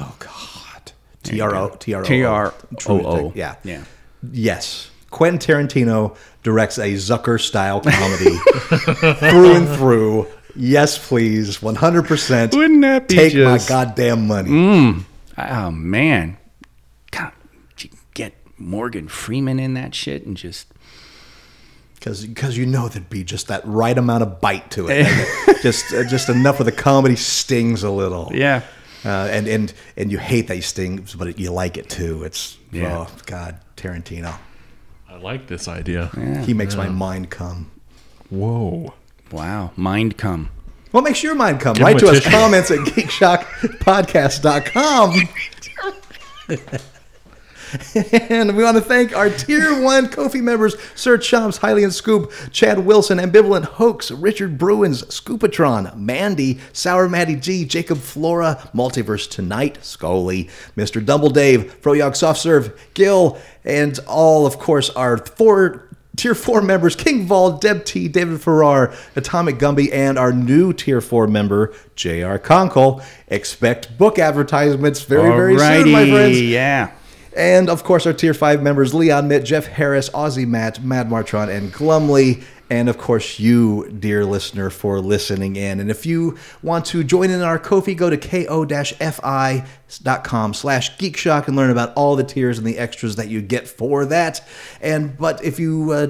[SPEAKER 3] oh God. T R O T R O
[SPEAKER 2] T R O O.
[SPEAKER 3] Yeah.
[SPEAKER 2] Yeah.
[SPEAKER 3] Yes. Quentin Tarantino directs a Zucker style comedy through and through. Yes, please. 100%.
[SPEAKER 2] Wouldn't that be
[SPEAKER 3] Take
[SPEAKER 2] just-
[SPEAKER 3] my goddamn money.
[SPEAKER 2] Oh man, God, you get Morgan Freeman in that shit and just
[SPEAKER 3] Because you know there'd be just that right amount of bite to it. Just uh, just enough of the comedy stings a little.
[SPEAKER 2] yeah.
[SPEAKER 3] Uh, and, and and you hate that he stings, but you like it too. It's
[SPEAKER 2] Yeah.
[SPEAKER 3] oh God, Tarantino.
[SPEAKER 4] I like this idea.
[SPEAKER 3] He makes my mind come.
[SPEAKER 4] Whoa.
[SPEAKER 2] Wow, mind come.
[SPEAKER 3] What makes your mind come?
[SPEAKER 4] Give
[SPEAKER 3] Write to us
[SPEAKER 4] tissue.
[SPEAKER 3] comments at geekshockpodcast.com. and we want to thank our Tier 1 Ko-fi members Sir Chomps, Highly and Scoop, Chad Wilson, Ambivalent Hoax, Richard Bruins, Scoopatron, Mandy, Sour Matty G, Jacob Flora, Multiverse Tonight, Scully, Mr. Dumble Dave, Froyog Soft Serve, Gil, and all, of course, our four Tier 4 members King Vol, Deb T, David Farrar, Atomic Gumby, and our new Tier 4 member, JR Conkle. Expect book advertisements very, very soon, my friends.
[SPEAKER 2] yeah.
[SPEAKER 3] And of course, our Tier 5 members Leon Mitt, Jeff Harris, Aussie Matt, Mad Martron, and Glumley. And of course, you, dear listener, for listening in. And if you want to join in our Ko-fi, go to ko-fi.com slash geekshock and learn about all the tiers and the extras that you get for that. And but if you uh,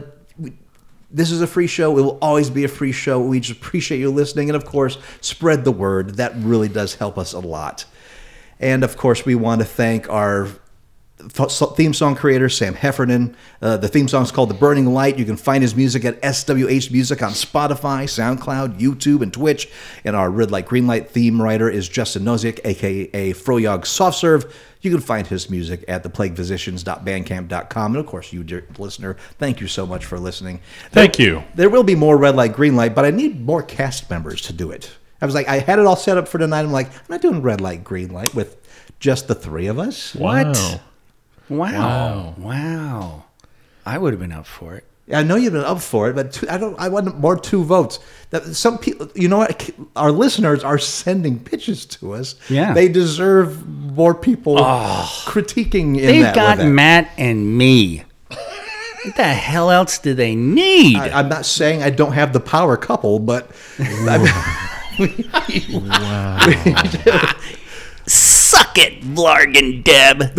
[SPEAKER 3] this is a free show. It will always be a free show. We just appreciate you listening. And of course, spread the word. That really does help us a lot. And of course, we want to thank our theme song creator, Sam Heffernan. Uh, the theme song is called The Burning Light. You can find his music at SWH Music on Spotify, SoundCloud, YouTube, and Twitch. And our Red Light, Green Light theme writer is Justin Nozick, aka Froyog Soft Serve. You can find his music at theplaguephysicians.bandcamp.com. And of course, you, dear listener, thank you so much for listening.
[SPEAKER 4] Thank you.
[SPEAKER 3] There will be more red light, green light, but I need more cast members to do it. I was like, I had it all set up for tonight. I'm like, I'm not doing red light, green light with just the three of us.
[SPEAKER 2] What?
[SPEAKER 4] Wow.
[SPEAKER 2] Wow. Wow. I would have been up for it.
[SPEAKER 3] I know you've been up for it, but two, I don't. I want more two votes. That some people, you know what? Our listeners are sending pitches to us.
[SPEAKER 2] Yeah.
[SPEAKER 3] they deserve more people ah. critiquing. In
[SPEAKER 2] They've
[SPEAKER 3] that
[SPEAKER 2] got
[SPEAKER 3] with.
[SPEAKER 2] Matt and me. what the hell else do they need?
[SPEAKER 3] I, I'm not saying I don't have the power couple, but wow.
[SPEAKER 2] Suck it, Blarg and Deb.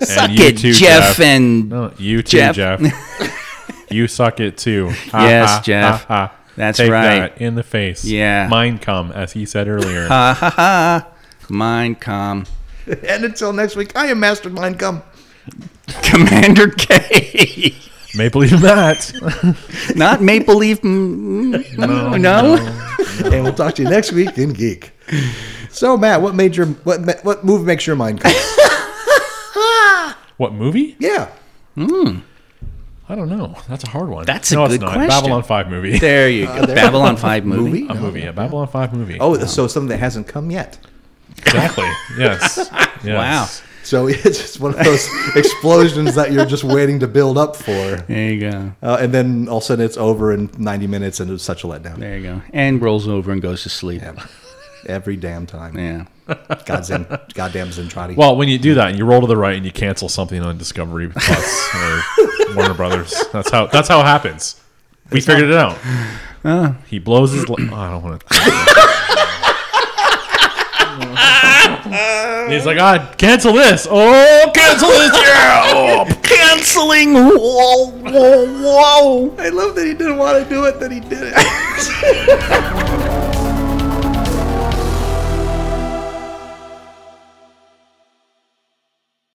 [SPEAKER 2] Suck
[SPEAKER 4] you
[SPEAKER 2] it,
[SPEAKER 4] too,
[SPEAKER 2] Jeff,
[SPEAKER 4] Jeff.
[SPEAKER 2] and
[SPEAKER 4] No, you too,
[SPEAKER 2] Jeff.
[SPEAKER 4] Jeff. you suck it too. Ha,
[SPEAKER 2] Yes,
[SPEAKER 4] ha,
[SPEAKER 2] Jeff.
[SPEAKER 4] ha, ha.
[SPEAKER 2] That's
[SPEAKER 4] Take
[SPEAKER 2] right.
[SPEAKER 4] that in the face.
[SPEAKER 2] Yeah.
[SPEAKER 4] Mind come, as he said earlier.
[SPEAKER 2] ha ha ha. Mind come.
[SPEAKER 3] and until next week, I am Mastermind. Come.
[SPEAKER 2] Commander K.
[SPEAKER 4] Maple Leaf Matt.
[SPEAKER 2] Not Maple Leaf. mm,
[SPEAKER 4] No,
[SPEAKER 2] no.
[SPEAKER 3] and we'll talk to you next week in Geek. So, Matt, what made your what what move makes your mind come?
[SPEAKER 4] What movie?
[SPEAKER 3] yeah,
[SPEAKER 4] I don't know. That's a hard one.
[SPEAKER 2] That's a
[SPEAKER 4] no, it's
[SPEAKER 2] good
[SPEAKER 4] not.
[SPEAKER 2] question.
[SPEAKER 4] Babylon 5 movie.
[SPEAKER 2] There you go.
[SPEAKER 3] there-
[SPEAKER 2] Babylon 5 movie.
[SPEAKER 3] movie.
[SPEAKER 4] a movie. A Babylon 5 movie.
[SPEAKER 3] Oh, so something that hasn't come yet.
[SPEAKER 4] exactly. Yes. yes.
[SPEAKER 2] Wow.
[SPEAKER 3] So it's just one of those explosions that you're just waiting to build up for,
[SPEAKER 2] There you go.
[SPEAKER 3] uh, and then all of a sudden it's over in 90 minutes, and it's such a letdown.
[SPEAKER 2] There you go. And rolls over and goes to sleep.
[SPEAKER 3] Every damn time.
[SPEAKER 2] Yeah.
[SPEAKER 3] Goddamn, goddamn Zentradi.
[SPEAKER 4] Well, when you do that and you roll to the right and you cancel something on Discovery Plus or Warner Brothers, that's how that's how it happens. We figured it out. he blows his. Li- oh, I don't want to. He's like, ah, cancel this. Oh, cancel this. Yeah. Oh,
[SPEAKER 2] Canceling. Whoa, whoa, whoa.
[SPEAKER 3] I love that he didn't want to do it, that he did it.